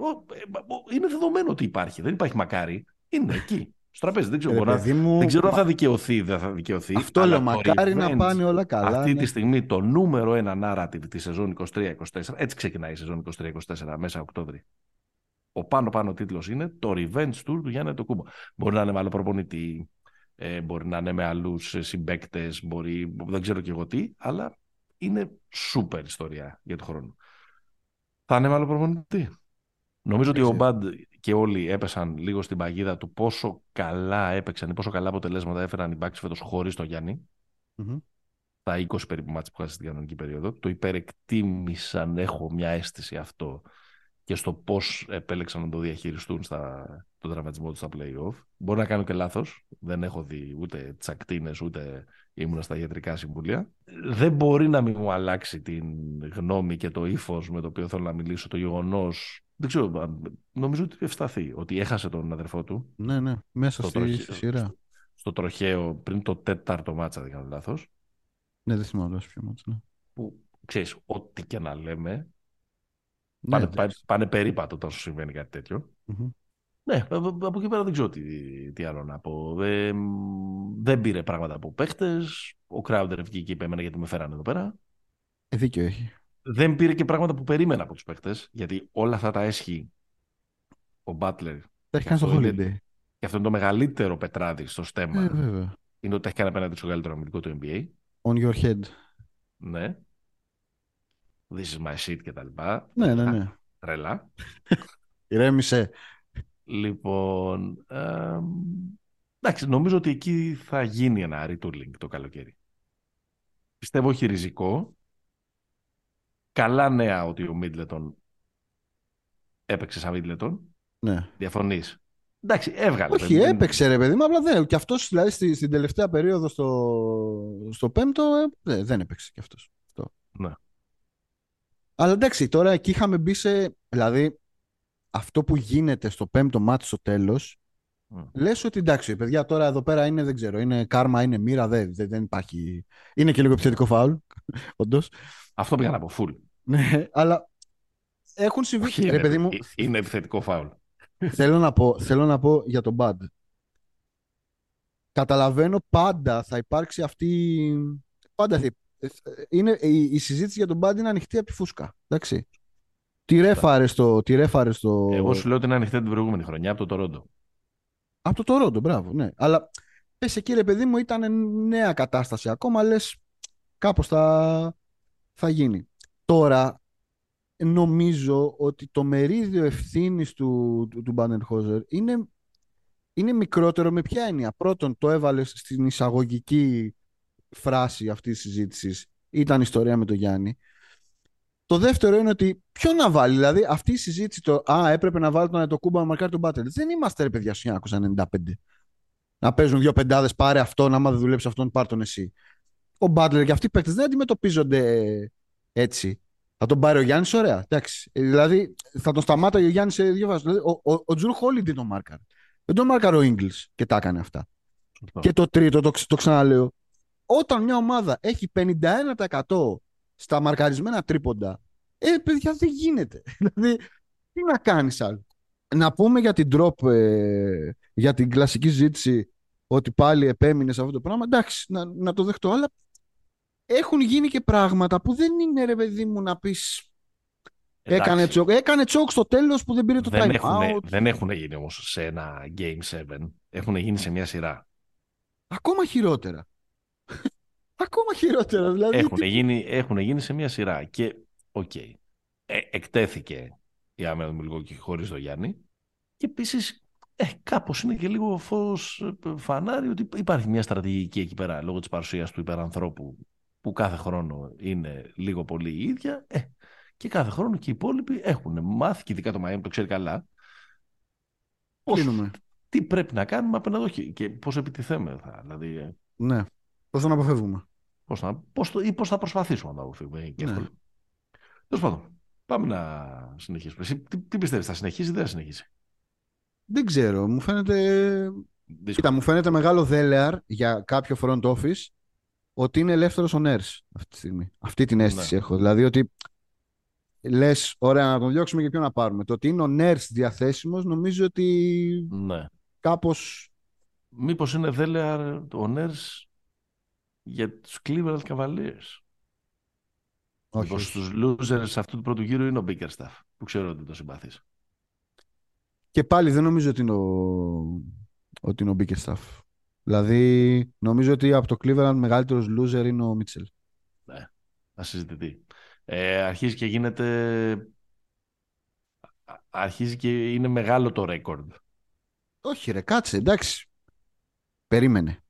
είναι δεδομένο ότι υπάρχει. Δεν υπάρχει μακάρι. Είναι εκεί στο τραπέζι. Δεν ξέρω, ε, μου... δεν ξέρω αν θα δικαιωθεί ή δεν θα δικαιωθεί. Αυτό λέω, μακάρι να πάνε όλα καλά. Αυτή ναι. τη στιγμή το νούμερο ένα narrative της σεζόν 23-24, έτσι ξεκινάει η σεζόν 23-24 μέσα Οκτώβρη. Ο πάνω-πάνω τίτλος είναι το Revenge Tour του Γιάννη Τοκούμπο. Μπορεί να είναι με άλλο προπονητή, ε, μπορεί να είναι με άλλους συμπαίκτες, μπορεί, δεν ξέρω και εγώ τι, αλλά είναι σούπερ ιστορία για τον χρόνο. Θα είναι με άλλο προπονητή. Νομίζω ότι ο Μπαντ και όλοι έπεσαν λίγο στην παγίδα του πόσο καλά έπαιξαν ή πόσο καλά αποτελέσματα έφεραν οι Bucks φέτος χωρίς τον Γιάννη. Mm-hmm. Τα 20 περίπου μάτια που είχαν στην κανονική περίοδο. Το υπερεκτίμησαν, έχω μια αίσθηση αυτό και στο πώς επέλεξαν να το διαχειριστούν στα, τον τραυματισμό τους στα playoff. Μπορεί να κάνω και λάθος. Δεν έχω δει ούτε τσακτίνες ούτε ήμουν στα ιατρικά συμβούλια. Δεν μπορεί να μην μου αλλάξει την γνώμη και το ύφος με το οποίο θέλω να μιλήσω το γεγονός δεν ξέρω, νομίζω ότι ευσταθεί. Ότι έχασε τον αδερφό του. Ναι, ναι, μέσα στη, τροχέ... στη σειρά. Στο τροχαίο πριν το τέταρτο μάτσα, δεν κάνω λάθος. Ναι, δεν θυμάμαι ποιο μάτσα. Ναι. Που ξέρεις, ό,τι και να λέμε. Ναι, πάνε, πάνε, πάνε, περίπατο τόσο συμβαίνει κάτι τέτοιο. Mm-hmm. Ναι, από εκεί πέρα δεν ξέρω τι, τι άλλο να πω. Δεν, δεν πήρε πράγματα από παίχτες. Ο Κράουντερ βγήκε και είπε εμένα γιατί με φέρανε εδώ πέρα. Ε, δίκιο έχει δεν πήρε και πράγματα που περίμενα από τους παίχτες, γιατί όλα αυτά τα έσχη ο Μπάτλερ. Τα έχει κάνει στο Holiday. Και αυτό είναι το μεγαλύτερο πετράδι στο στέμα. Ε, είναι ότι έχει κάνει απέναντι στο καλύτερο αμυντικό του NBA. On your head. Ναι. This is my shit και τα λοιπά. Ναι, ναι, ναι. Τρελά. Ηρέμησε. Λοιπόν, εντάξει, νομίζω ότι εκεί θα γίνει ένα retooling το καλοκαίρι. Πιστεύω όχι ριζικό, καλά νέα ότι ο Μίτλετον έπαιξε σαν Μίτλετον. Ναι. Διαφωνείς; Εντάξει, έβγαλε. Όχι, παιδί. έπαιξε ρε παιδί μου, απλά δεν. Και αυτός δηλαδή στη, στην τελευταία περίοδο στο, στο πέμπτο ε, δεν έπαιξε κι αυτό. Ναι. Αλλά εντάξει, τώρα εκεί είχαμε μπει σε. Δηλαδή, αυτό που γίνεται στο πέμπτο μάτι στο τέλος, mm. λες ότι εντάξει, παιδιά, τώρα εδώ πέρα είναι, δεν ξέρω, είναι κάρμα, είναι μοίρα, δεν, δεν, δεν υπάρχει. Είναι και λίγο επιθετικό φάουλ, [laughs] όντως. Αυτό πήγα να πω, full. Ναι, αλλά έχουν συμβεί. Όχι, ρε, παιδί μου, είναι επιθετικό φάουλ. θέλω, να πω, θέλω να πω για τον Bad. Καταλαβαίνω πάντα θα υπάρξει αυτή. Πάντα θα... είναι, η, η, συζήτηση για τον Bad είναι ανοιχτή από τη φούσκα. Εντάξει. Τι ρέφαρε στο, τι ρέφαρε στο. Εγώ σου λέω ότι είναι ανοιχτή την προηγούμενη χρονιά από το Τορόντο. Από το Τορόντο, μπράβο, ναι. Αλλά πες εκεί, ρε παιδί μου, ήταν νέα κατάσταση ακόμα. Λες κάπως θα, θα γίνει. Τώρα, νομίζω ότι το μερίδιο ευθύνης του, του, του είναι, είναι μικρότερο με ποια έννοια. Πρώτον, το έβαλες στην εισαγωγική φράση αυτής της συζήτησης. Ήταν ιστορία με τον Γιάννη. Το δεύτερο είναι ότι ποιο να βάλει. Δηλαδή, αυτή η συζήτηση το Α, έπρεπε να βάλει τον το κούμπα να μαρκάρει τον Μπάτελ. Δεν είμαστε ρε παιδιά στο 1995. Να παίζουν δύο πεντάδες, πάρε αυτόν. Άμα δεν δουλέψει αυτόν, πάρ τον εσύ ο Μπάτλερ και αυτοί οι παίκτες δεν αντιμετωπίζονται έτσι. Θα τον πάρει ο Γιάννης, ωραία. Εντάξει. Ε, δηλαδή θα τον σταμάταγε ο Γιάννης σε δύο βάσει. Δηλαδή, ο, ο, ο Τζουρ Χόλιντ τον μάρκαρ. Δεν τον μάρκαρ ο Ίγκλ και τα έκανε αυτά. Και το τρίτο, το, το ξαναλέω. Όταν μια ομάδα έχει 51% στα μαρκαρισμένα τρίποντα, ε, παιδιά, δεν γίνεται. [laughs] δηλαδή, τι να κάνεις άλλο. Να πούμε για την drop, ε, για την κλασική ζήτηση, ότι πάλι επέμεινε σε αυτό το πράγμα. Εντάξει, να, να το δεχτώ, αλλά έχουν γίνει και πράγματα που δεν είναι ρε παιδί μου να πεις. Έκανε τσόκ, έκανε τσόκ στο τέλος που δεν πήρε το δεν time έχουν, Δεν έχουν γίνει όμως σε ένα Game 7. Έχουν γίνει σε μια σειρά. Ακόμα χειρότερα. Ακόμα χειρότερα. Δηλαδή, έχουν, γίνει, έχουν γίνει σε μια σειρά. Και Okay. Ε, εκτέθηκε η άμυνα του λίγο και χωρίς τον Γιάννη. Και επίσης ε, κάπως είναι και λίγο φως ε, φανάρι ότι υπάρχει μια στρατηγική εκεί πέρα λόγω της παρουσίας του υπερανθρώπου που κάθε χρόνο είναι λίγο πολύ η ίδια ε, και κάθε χρόνο και οι υπόλοιποι έχουν μάθει και ειδικά το Μαϊάμι το ξέρει καλά πώς, τι πρέπει να κάνουμε απέναντι και πώς επιτιθέμεθα δηλαδή, ε. ναι, πώς θα αποφεύγουμε πώς θα, πώς το, ή πώς θα προσπαθήσουμε να το αποφύγουμε και ναι. Τέλος πάντων, πάμε να συνεχίσουμε. Εσύ, τι, τι πιστεύεις, θα συνεχίσει ή δεν θα συνεχίσει; Δεν ξέρω. Μου φαίνεται. Κοίτα, μου φαίνεται μεγάλο δέλεαρ για κάποιο front office ότι είναι ελεύθερος ο Nurse αυτή τη στιγμή. Αυτή την αίσθηση ναι. έχω. Δηλαδή ότι λες, ωραία, να τον διώξουμε και ποιο να πάρουμε. Το ότι είναι ο Nurse διαθέσιμος, νομίζω ότι. Ναι. Κάπω. Μήπως είναι δέλεαρ ο Nurse για τους Cleveland Cavaliers. Όχι. Μήπως στους losers αυτού του πρώτου γύρου είναι ο Bickerstaff, που ξέρω ότι το συμπαθείς. Και πάλι δεν νομίζω ότι είναι ο, ότι είναι ο Bickerstaff. Δηλαδή, νομίζω ότι από το Cleveland μεγαλύτερος loser είναι ο Μίτσελ. Ναι, ασυζητητή. Ε, αρχίζει και γίνεται... Αρχίζει και είναι μεγάλο το ρέκορντ. Όχι ρε, κάτσε, εντάξει. Περίμενε.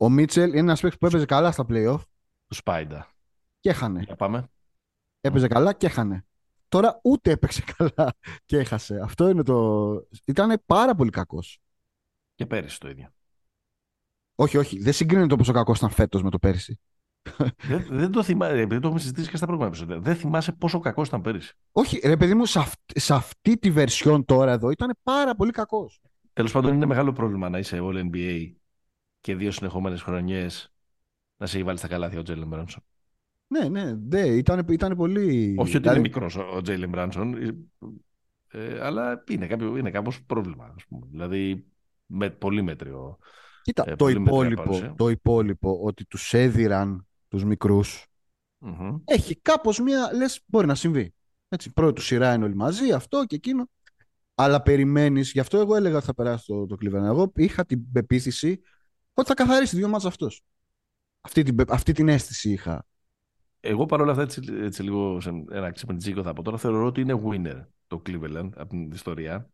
Ο Μίτσελ είναι ένας παίκτης που έπαιζε καλά στα playoff. Του Σπάιντα. Και έχανε. Για πάμε. Έπαιζε καλά και έχανε. Τώρα ούτε έπαιξε [laughs] καλά και έχασε. Αυτό είναι το. Ήταν πάρα πολύ κακός. Και πέρυσι το ίδιο. Όχι, όχι. Δεν συγκρίνεται το πόσο κακός ήταν φέτος με το πέρυσι. δεν, δεν το θυμάσαι, επειδή το έχουμε συζητήσει και στα προηγούμενα επεισόδια. Δεν θυμάσαι πόσο κακός ήταν πέρυσι. Όχι, ρε παιδί μου, σε, αυτή, σε αυτή τη βερσιόν τώρα εδώ ήταν πάρα πολύ κακός. Τέλος πάντων, είναι μεγάλο πρόβλημα να είσαι All NBA και δύο συνεχόμενες χρονιές να σε έχει βάλει στα καλάθια ο Τζέλεν Μπράνσον. Ναι, ναι, ναι ήταν, ήταν πολύ. Όχι ότι είναι δηλαδή- μικρός ο Τζέιλεν Μπράνσον, ε, αλλά είναι, κάποιο, είναι κάπως πρόβλημα. Ας πούμε. Δηλαδή, με πολύ μέτριο. Κοίτα, ε, το, υπόλοιπο, το υπόλοιπο ότι τους έδιραν τους μικρου έχει κάπως μία. Λες, μπορεί να συμβεί. Έτσι, πρώτη σειρά είναι όλοι μαζί, αυτό και εκείνο. Αλλά περιμένεις, γι' αυτό εγώ έλεγα ότι θα περάσει το, το Εγώ είχα την πεποίθηση ότι θα καθαρίσει δύο μάτς αυτός. Αυτή την, αυτή την αίσθηση είχα. Εγώ παρόλα αυτά, έτσι, έτσι λίγο σε ένα ξεπεντζίκο θα πω τώρα, θεωρώ ότι είναι winner το Cleveland από την ιστορία.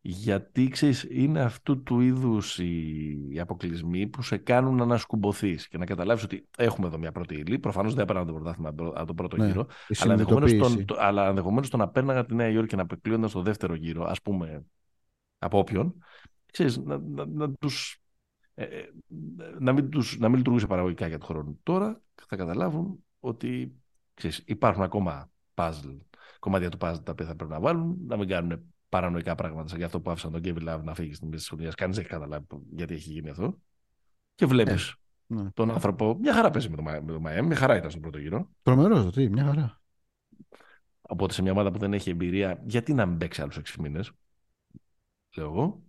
Γιατί ξέρεις, είναι αυτού του είδους οι αποκλεισμοί που σε κάνουν να ανασκουμποθείς και να καταλάβεις ότι έχουμε εδώ μια πρώτη ύλη. Προφανώς δεν έπαιρναν το πρωτάθλημα από τον πρώτο ναι, γύρο. Αλλά ενδεχομένως το, να παίρναγα τη Νέα Υόρκη και να αποκλείονταν στο δεύτερο γύρο, ας πούμε, από όποιον, ξέρεις, να, να, να τους ε, ε, να, μην τους, να μην λειτουργούσε παραγωγικά για τον χρόνο. Τώρα θα καταλάβουν ότι ξέρεις, υπάρχουν ακόμα puzzle, κομμάτια του puzzle τα οποία θα πρέπει να βάλουν, να μην κάνουν παρανοϊκά πράγματα σαν για αυτό που άφησαν τον Kevin Love να φύγει στην μέση της χρονιάς. Κανείς δεν έχει καταλάβει γιατί έχει γίνει αυτό. Και βλέπεις ε, ναι. τον άνθρωπο. Μια χαρά παίζει με το, με το Miami, μια χαρά ήταν στον πρώτο γύρο. Τρομερός, τι, μια χαρά. Οπότε σε μια ομάδα που δεν έχει εμπειρία, γιατί να μην παίξει άλλους 6 μήνες, λέω εγώ.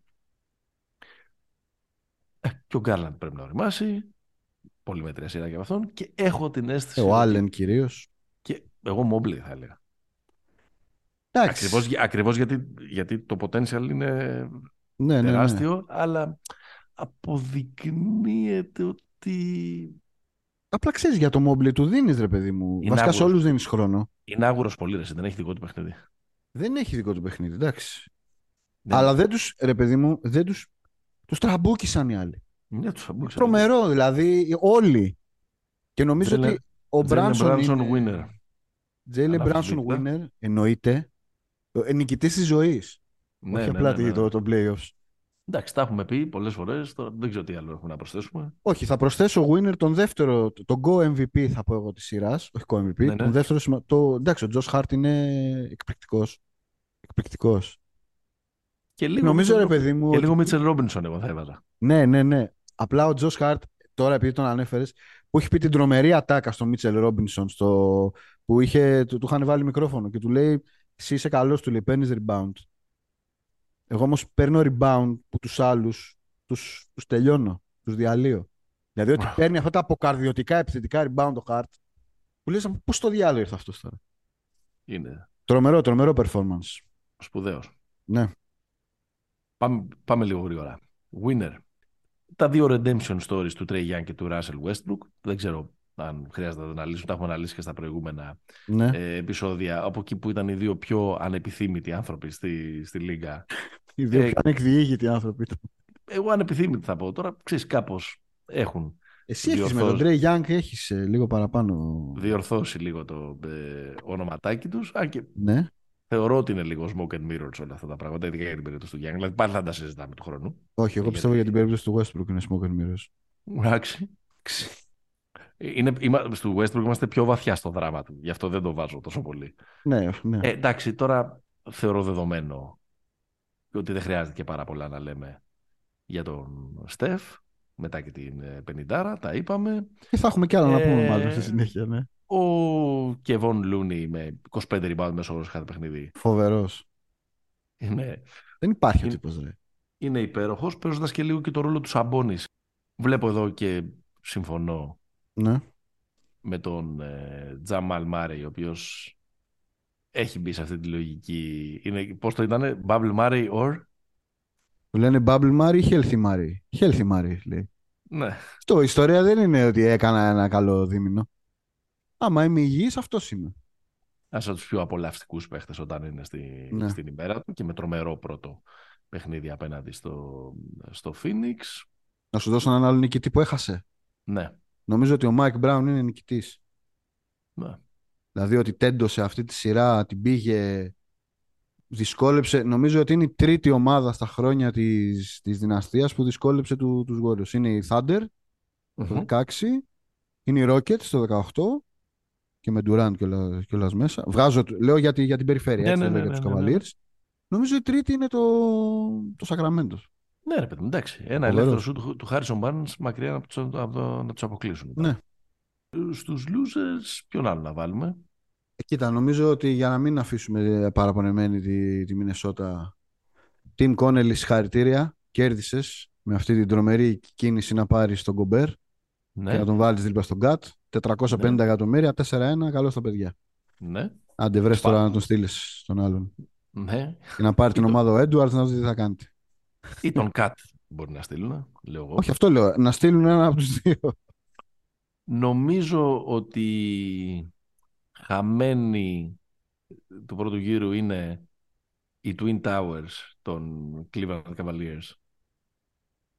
Ε, και ο Γκάρλαντ πρέπει να οριμάσει πολύ μέτρια σειρά για αυτόν και έχω την αίσθηση. Ο Άλεν κυρίως. Και εγώ Μόμπλε θα έλεγα. Ακριβώς, ακριβώς γιατί, γιατί το potential είναι ναι, τεράστιο, ναι, ναι. αλλά αποδεικνύεται ότι... Απλά ξέρεις για το Μόμπλε του δίνεις ρε παιδί μου. Είναι Βασικά σε όλους δίνεις χρόνο. Είναι άγουρος πολύ, ρε, δεν έχει δικό του παιχνίδι. Δεν έχει δικό του παιχνίδι, εντάξει. Αλλά δεν του, ρε παιδί μου, δεν του. Τους τραμπούκησαν οι άλλοι. Ναι, Τρομερό, δηλαδή όλοι. Και νομίζω ότι ο Μπράνσον. είναι... winner. Τζέιλε Μπράνσον winner εννοείται. Ε, Νικητής της ζωής. Ναι, Όχι ναι, απλά ναι, ναι, το, το playoffs. Εντάξει, τα έχουμε πει πολλές φορές. Δεν ξέρω τι άλλο έχουμε να προσθέσουμε. Όχι, θα προσθέσω winner τον δεύτερο, τον Go MVP θα πω εγώ της σειράς. Όχι Go MVP. Ναι, ναι. Τον δεύτερο, το, εντάξει, ο Τζο Χάρτ είναι εκπληκτικός. Εκπληκτικός. Και λίγο Νομίζω, Μίτσελ, ρε παιδί μου. Και λίγο Μίτσελ Ρόμπινσον, εγώ θα έβαζα. Ναι, ναι, ναι. Απλά ο Τζος Χαρτ, τώρα επειδή τον ανέφερες, που έχει πει την τρομερή ατάκα στο Μίτσελ Ρόμπινσον, στο... που είχε, του, του είχαν βάλει μικρόφωνο και του λέει: Εσύ είσαι καλός, του λέει: Παίρνεις rebound. Εγώ όμως παίρνω rebound που τους άλλους τους τους τελειώνω, τους διαλύω. Δηλαδή ότι παίρνει αυτά τα αποκαρδιωτικά επιθετικά rebound το Χαρτ, που λες πώς στο διάλογο ήρθε αυτός τώρα; Είναι. Τρομερό, τρομερό performance. Σπουδαίος. Ναι. Πάμε, πάμε λίγο γρήγορα. Winner. Τα δύο redemption stories του Trey Young και του Russell Westbrook. Δεν ξέρω αν χρειάζεται να τα αναλύσουν. Τα έχουμε αναλύσει και στα προηγούμενα ναι. ε, επεισόδια. Από εκεί που ήταν οι δύο πιο ανεπιθύμητοι άνθρωποι στη, στη Λίγκα. οι δύο ε, πιο ανεκδιήγητοι άνθρωποι. Εγώ ανεπιθύμητοι θα πω. Τώρα ξέρεις κάπως έχουν. Εσύ έχεις με τον Trey Young έχεις ε, λίγο παραπάνω. Διορθώσει λίγο το ε, ονοματάκι τους. Αν και ναι θεωρώ ότι είναι λίγο smoke and mirrors όλα αυτά τα πράγματα, ειδικά για την περίπτωση του Γιάννη. Δηλαδή πάλι θα τα συζητάμε του χρόνου. Όχι, εγώ πιστεύω για την περίπτωση του Westbrook είναι smoke and mirrors. Εντάξει. Είναι, είμα, στο Westbrook είμαστε πιο βαθιά στο δράμα του. Γι' αυτό δεν το βάζω τόσο πολύ. Ναι, ναι. Ε, εντάξει, τώρα θεωρώ δεδομένο ότι δεν χρειάζεται και πάρα πολλά να λέμε για τον Στεφ. Μετά και την ε, Πενιντάρα, τα είπαμε. Και θα έχουμε κι άλλα ε, να πούμε μάλλον στη συνέχεια, ναι. Ο Κεβόν Λούνι με 25 rebound μέσω όρος κάθε παιχνίδι. Φοβερός. Είναι... Δεν υπάρχει ο τύπος, ρε. Είναι υπέροχος, παίζοντας και λίγο και το ρόλο του Σαμπόνης. Βλέπω εδώ και συμφωνώ ναι. με τον ε, Τζαμάλ Μάρεϊ, ο οποίος έχει μπει σε αυτή τη λογική. Είναι, πώς το ήταν, Bubble Murray or... Που λένε Bubble Murray ή Healthy Murray. Healthy Murray, λέει. Ναι. Το ιστορία δεν είναι ότι έκανα ένα καλό δίμηνο. Άμα είμαι υγιής, αυτός είμαι. Ένας από τους πιο απολαυστικούς παίχτες όταν είναι στη, ναι. στην ημέρα του και με τρομερό πρώτο παιχνίδι απέναντι στο, στο Phoenix. Να σου δώσω έναν άλλο νικητή που έχασε. Ναι. Νομίζω ότι ο Mike Brown είναι νικητής. Ναι. Δηλαδή ότι τέντωσε αυτή τη σειρά, την πήγε, δυσκόλεψε. Νομίζω ότι είναι η τρίτη ομάδα στα χρόνια της, της δυναστείας που δυσκόλεψε του, τους Warriors. Είναι η Thunder το 16, είναι η Rockets το 18 και με Durant κιόλας μέσα. Βγάζω, λέω για, τη, για την περιφέρεια, ναι, έτσι ναι, ναι, για τους ναι, ναι, ναι, Νομίζω η τρίτη είναι το, το Sacramento. Ναι, ρε παιδί, εντάξει. Ένα ελεύθερο σου του, του Harrison Barnes μακριά από το, από το, να τους αποκλείσουν. Ναι. Στους losers, ποιον άλλο να βάλουμε; Ε, κοίτα, νομίζω ότι για να μην αφήσουμε παραπονεμένη τη, τη Μινεσότα, Tim Connelly, συγχαρητήρια. Κέρδισες με αυτή την τρομερή κίνηση να πάρει τον Κομπέρ ναι. και να τον βάλεις δίπλα στον Γκάτ. 450 ναι. εκατομμύρια, 4-1, καλό στα παιδιά. Ναι. Άντε βρες τώρα να τον στείλεις στον άλλον. Ναι. Και να πάρει την ομάδα ο Έντουαρτς να δεις τι θα κάνει. Ή τον Κατ μπορεί να στείλουν, λέω εγώ. Όχι, αυτό λέω. Να στείλουν ένα από τους δύο. Νομίζω ότι χαμένη του πρώτου γύρου είναι οι Twin Towers των Cleveland Cavaliers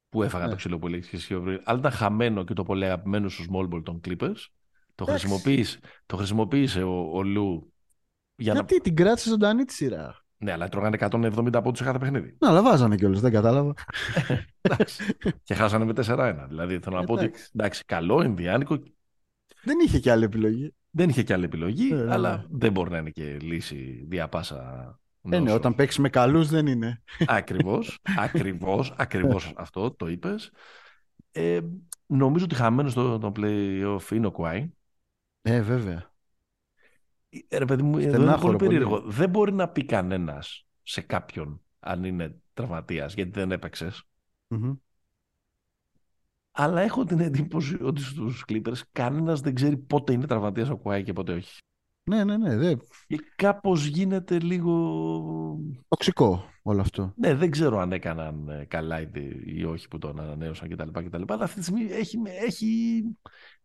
που έφαγα ναι. το ξύλο που έλεγε Αλλά ήταν χαμένο και το πολύ αγαπημένο στου Small Ball των Clippers. Το, χρησιμοποίησε, το χρησιμοποίησε ο, ο Λου. Για Γιατί να... την κράτησε ζωντανή τη σειρά. Ναι, αλλά τρώγανε 170 από σε κάθε παιχνίδι. Ναι, αλλά βάζανε κιόλας, δεν κατάλαβα. [laughs] και χάσανε με 4-1. Δηλαδή θέλω να πω ότι εντάξει, καλό, Ινδιάνικο. Δεν είχε κι άλλη επιλογή. Δεν είχε κι άλλη επιλογή, ε, αλλά ναι. δεν μπορεί να είναι και λύση διαπάσα ε, ναι, όταν παίξεις με καλούς δεν είναι. Ακριβώς, ακριβώς, ακριβώς αυτό το είπες. Ε, νομίζω ότι χαμένος στο το playoff είναι ο Κουάι. Ε, βέβαια. Ε, ρε παιδί μου, είναι πολύ περίεργο. Δεν μπορεί να πει κανένας σε κάποιον αν είναι τραυματίας γιατί δεν επαιξε Αλλά έχω την εντύπωση ότι στους Clippers κανένας δεν ξέρει πότε είναι τραυματίας ο Κουάι και πότε όχι. Ναι, ναι, ναι. Δε... Και κάπως γίνεται λίγο... Τοξικό όλο αυτό. Ναι, δεν ξέρω αν έκαναν ε, καλά ή όχι που τον ανανέωσαν κτλ. κτλ. Αλλά αυτή τη στιγμή έχει, έχει...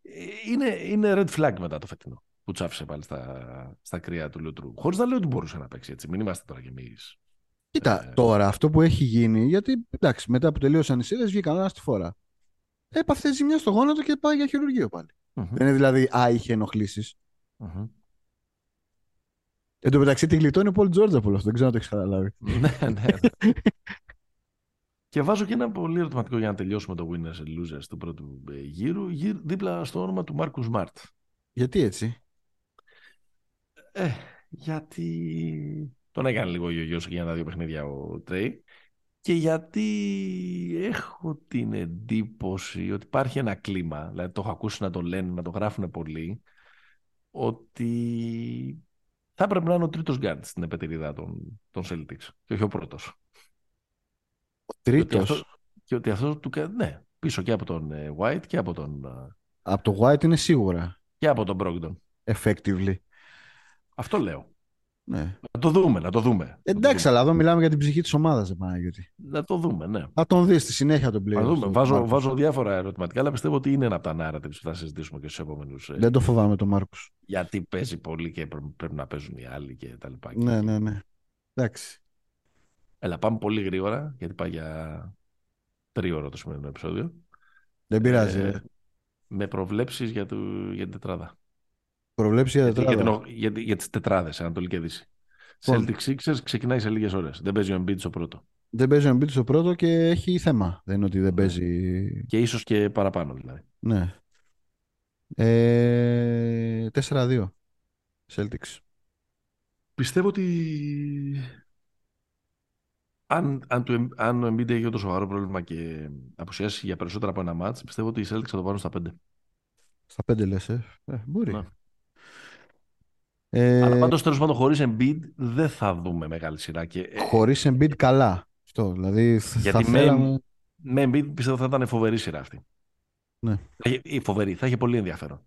Ε, είναι, είναι red flag μετά το φετινό που τσάφησε πάλι στα, στα κρύα του Λουτρού. Χωρίς να λέω ότι μπορούσε να παίξει έτσι. Μην είμαστε τώρα κι εμείς. Κοίτα, ε... τώρα αυτό που έχει γίνει, γιατί εντάξει, μετά που τελείωσαν οι σειρές βγήκαν ένας στη φορά. Έπαθε ζημιά στο γόνατο και πάει για χειρουργείο πάλι. Mm-hmm. Δεν είναι δηλαδή, α, είχε ενοχλήσεις. Mm-hmm. Εν τω μεταξύ τη γλιτώνει ο Πολ Τζόρτζ από αυτό. Δεν ξέρω αν το έχεις καταλάβει. [laughs] ναι, ναι. και βάζω και ένα πολύ ερωτηματικό για να τελειώσουμε το winners and losers του πρώτου ε, γύρου, δίπλα στο όνομα του Μάρκου Σμαρτ. Γιατί έτσι; Ε, γιατί τον έκανε λίγο γιο για τα δύο παιχνίδια ο Τρέι. και γιατί έχω την εντύπωση ότι υπάρχει ένα κλίμα, δηλαδή το έχω ακούσει να το λένε, να το γράφουν πολύ, ότι θα έπρεπε να είναι ο τρίτος γκάρτ στην επετηρίδα των, των Celtics και όχι ο πρώτος. Ο τρίτος; Και ότι αυτός, του ναι, πίσω και από τον ε, White και από τον... Ε, από τον White είναι σίγουρα. Και από τον Brogdon. Effectively. Αυτό λέω. Ναι. Να το δούμε, να το δούμε. Εντάξει, αλλά εδώ μιλάμε για την ψυχή της ομάδας, Παναγιώτη. Να το δούμε, ναι. Θα τον δεις στη συνέχεια τον πλέον. Να δούμε. Βάζω, βάζω διάφορα ερωτηματικά, αλλά πιστεύω ότι είναι ένα από τα narratives που θα συζητήσουμε και στους επόμενους. Ε, Δεν το φοβάμαι τον Μάρκο. Γιατί παίζει πολύ και πρέπει να παίζουν οι άλλοι και τα λοιπά. Ναι, ναι, ναι. Εντάξει. Έλα, πάμε πολύ γρήγορα, γιατί πάει για τρίωρο το σημερινό επεισόδιο. Δεν πειράζει. Ε, με προβλέψεις για, για την τετράδα. Προβλέψει για, για, για, για, για τις τετράδες, Ανατολική Δύση. Λοιπόν. Celtic Sixers ξεκινάει σε λίγες ώρες. Δεν παίζει ο Embiid στο πρώτο. Δεν παίζει ο Embiid στο πρώτο και έχει θέμα. Δεν είναι ότι δεν ναι. παίζει. Και ίσως και παραπάνω δηλαδή. Ναι. Ε, 4-2. Celtics. Πιστεύω ότι αν, αν, το, αν ο Embiid έχει το σοβαρό πρόβλημα και αποσιάσει για περισσότερα από ένα μάτς, πιστεύω ότι οι Celtics θα το πάρουν στα 5. Στα 5 λες, ε. ε μπορεί. Ναι. Ε... Αλλά πάντως τέλος πάντων χωρίς Embiid δεν θα δούμε μεγάλη σειρά. Και... Ε, χωρίς Embiid καλά. Αυτό, δηλαδή Γιατί θα με, θέλαμε... με Embiid πιστεύω θα ήταν φοβερή σειρά αυτή. Ναι. Η φοβερή, θα είχε πολύ ενδιαφέρον.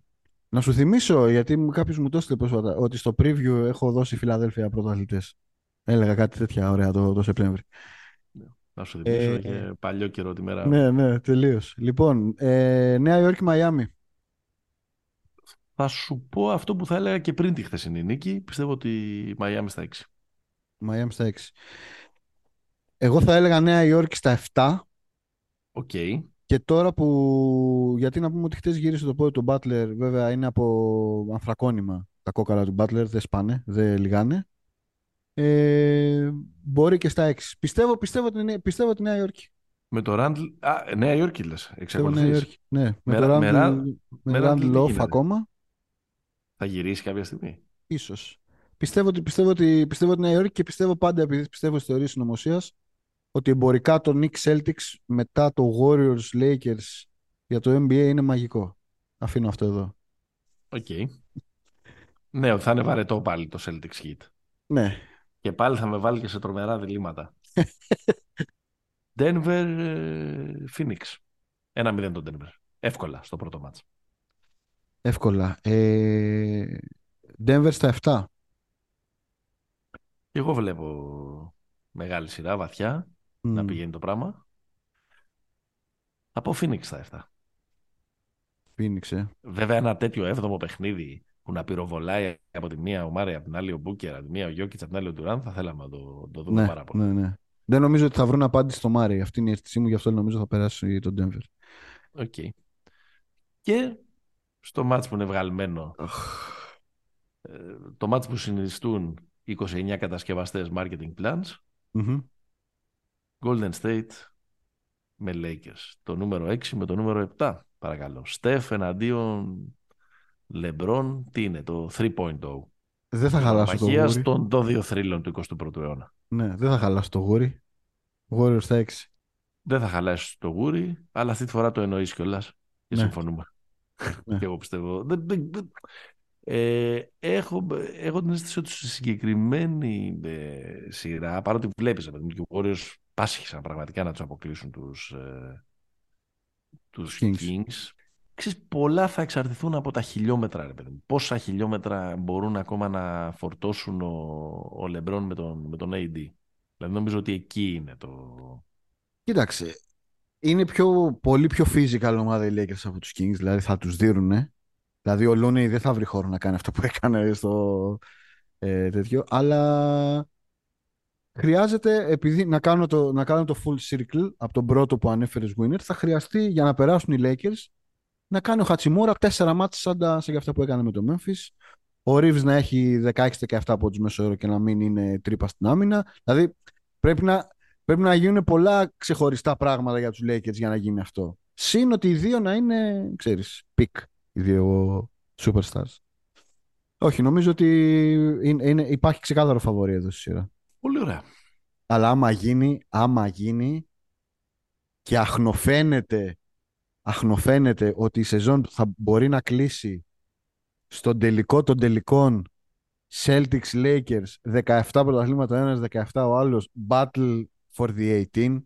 Να σου θυμίσω, γιατί κάποιος μου το έστειλε πρόσφατα, ότι στο preview έχω δώσει Φιλαδέλφια πρωταθλητές. Έλεγα κάτι τέτοια ωραία το, το Σεπτέμβρη. Ναι. Να σου θυμίσω, ε, και παλιό καιρό τη μέρα. Ναι, ναι, τελείως. Λοιπόν, ε, Νέα Υόρκη, Μαϊάμι. Θα σου πω αυτό που θα έλεγα και πριν τη χθεσινή νίκη. Πιστεύω ότι η Μαϊάμι στα 6. Μαϊάμι στα 6. Εγώ θα έλεγα Νέα Υόρκη στα 7. Οk. Και τώρα που. Γιατί να πούμε ότι χθες γύρισε το πόδι του Μπάτλερ, βέβαια είναι από ανθρακόνημα τα κόκαλα του Μπάτλερ, δεν σπάνε, δεν λιγάνε. Ε, μπορεί και στα 6. Πιστεύω, πιστεύω, την, πιστεύω τη Νέα Υόρκη. Με το Ράντλ. Α, Νέα Υόρκη λες. Εξακολουθείς. Ναι, με, με, Ράντλ Λόφ ακόμα. Θα γυρίσει κάποια στιγμή. Ίσως. Πιστεύω ότι, πιστεύω ότι, πιστεύω ότι Νέα Υόρκη και πιστεύω πάντα, επειδή πιστεύω στη θεωρία συνωμοσίας, ότι εμπορικά το Knicks Celtics μετά το Warriors Lakers για το NBA είναι μαγικό. Αφήνω αυτό εδώ. Okay. ναι, θα είναι βαρετό πάλι το Celtics Heat. Ναι. Και πάλι θα με βάλει και σε τρομερά διλήμματα. [laughs] Denver ε, Phoenix. Ένα μηδέν τον Denver. Εύκολα στο πρώτο μάτς. Εύκολα. Ε, Denver στα 7. Εγώ βλέπω μεγάλη σειρά, βαθιά, να πηγαίνει το πράγμα. Θα πω Phoenix στα 7. Phoenix, ε. Βέβαια ένα τέτοιο έβδομο παιχνίδι που να πυροβολάει από τη μία ο Μάρια, από την άλλη ο Μπούκερ, από τη μία ο Γιώκητς, από την άλλη ο Ντουράν, θα θέλαμε να το, το δούμε ναι, πάρα πολύ. Ναι, ναι. Δεν νομίζω ότι θα βρουν απάντηση στο Μάρι. Αυτή είναι η αίσθησή μου, γι' αυτό νομίζω θα περάσει τον Denver. OK. Okay. Και στο ματς που είναι βγαλμένο, ε, το ματς που συνιστούν 29 κατασκευαστές marketing plans, Golden State με Lakers. Το νούμερο 6 με το νούμερο 7, παρακαλώ. Στεφ εναντίον LeBron, τι είναι, το 3.0. Δεν θα χαλάσω το γούρι. των 2 θρύλων του 21ου αιώνα. Ναι, δεν θα χαλάσω το γούρι. Warriors στα 6. Δεν θα χαλάσεις το γούρι, αλλά αυτή τη φορά το εννοείς κιόλας. Και ναι. συμφωνούμε. Ναι. και εγώ πιστεύω. Ε, έχω, έχω την αίσθηση ότι στη συγκεκριμένη ε, σειρά, παρότι βλέπεις ότι οι Warriors πάσχησαν πραγματικά να τους αποκλείσουν τους ε, τους Kings. Kings. Ξέρεις, πολλά θα εξαρτηθούν από τα χιλιόμετρα. Ρε, παιδί. Πόσα χιλιόμετρα μπορούν ακόμα να φορτώσουν ο, ο Λεμπρόν με τον, με τον AD. Δηλαδή νομίζω ότι εκεί είναι το... Κοίταξε, είναι πιο, πολύ πιο physical ομάδα οι Lakers από τους Kings, δηλαδή θα τους δίνουν. Δηλαδή ο Looney δεν θα βρει χώρο να κάνει αυτό που [laughs] έκανε στο ε, τέτοιο, αλλά χρειάζεται, επειδή να κάνω, το, να κάνω το full circle από τον πρώτο που ανέφερες winner, θα χρειαστεί για να περάσουν οι Lakers να κάνει ο Hachimura τέσσερα ματς σαν, τα, σαν αυτά που έκανε με το Memphis. Ο Reeves να έχει 16-17 πόντους μέσο όρο και να μην είναι τρύπα στην άμυνα. Δηλαδή πρέπει να, πρέπει να γίνουν πολλά ξεχωριστά πράγματα για τους Lakers για να γίνει αυτό. Συν ότι οι δύο να είναι, ξέρεις, peak, οι δύο superstars. Όχι, νομίζω ότι είναι, είναι, υπάρχει ξεκάθαρο φαβορή εδώ στη σειρά. Πολύ ωραία. Αλλά άμα γίνει, άμα γίνει και αχνοφαίνεται, αχνοφαίνεται ότι η σεζόν θα μπορεί να κλείσει στον τελικό των τελικών Celtics Lakers 17 πρωταθλήματα ο ένας, 17 ο άλλος Battle for the 18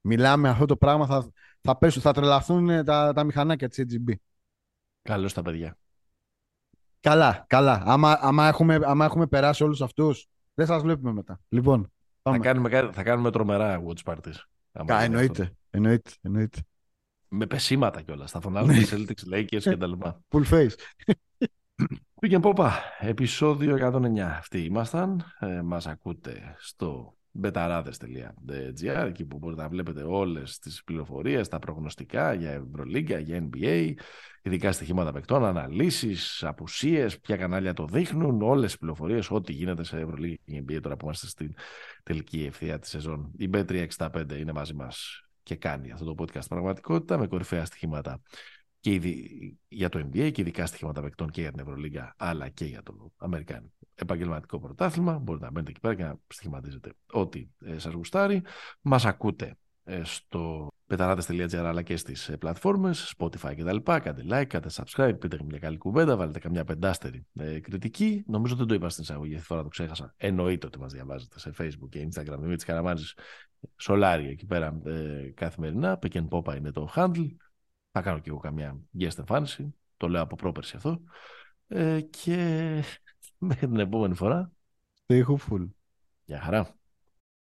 μιλάμε αυτό το πράγμα θα, θα, πέσουν, θα τρελαθούν τα, τα μηχανάκια της AGB Καλώς τα παιδιά Καλά, καλά. Άμα, άμα, έχουμε, άμα έχουμε περάσει όλους αυτούς, δεν σας βλέπουμε μετά. Λοιπόν, Θα κάνουμε, θα κάνουμε τρομερά watch parties. Κα, εννοείται, εννοείται, εννοείται. Με πεσήματα κιόλας. Θα φωνάζουμε ναι. Celtics, Lakers και τα λοιπά. [laughs] Full face. Πήγαινε πόπα, επεισόδιο 109. Αυτοί ήμασταν. Ε, μας ακούτε στο betarades.gr εκεί που μπορείτε να βλέπετε όλες τις πληροφορίες, τα προγνωστικά για Ευρωλίγκα, για NBA, ειδικά στοιχήματα παικτών, αναλύσεις, απουσίες, ποια κανάλια το δείχνουν, όλες τις πληροφορίες, ό,τι γίνεται σε Ευρωλίγκα και NBA τώρα που είμαστε στην τελική ευθεία της σεζόν. Η B365 είναι μαζί μας και κάνει αυτό το podcast πραγματικότητα με κορυφαία στοιχήματα και για το NBA και ειδικά στοιχήματα παικτών και για την Ευρωλίγκα αλλά και για το Αμερικάνικο επαγγελματικό πρωτάθλημα. Μπορείτε να μπαίνετε εκεί πέρα και να στοιχηματίζετε ό,τι ε, σας γουστάρει. Μας ακούτε ε, στο πεταράτες.gr αλλά και στις ε, πλατφόρμες, Spotify κτλ. Κάντε like, κάντε subscribe, πείτε μια καλή κουβέντα, βάλετε καμιά πεντάστερη ε, κριτική. Νομίζω δεν το είπα στην εισαγωγή, αυτή φορά το ξέχασα. Εννοείται ότι μας διαβάζετε σε Facebook και Instagram. Δημήτρης Καραμάζης, Σολάρι εκεί πέρα ε, καθημερινά. Pick Popa είναι το handle. Θα κάνω και εγώ καμιά guest εμφάνιση. Το λέω από πρόπερση αυτό. Ε, και [laughs] μέχρι την επόμενη φορά. Stay hopeful. Γεια χαρά.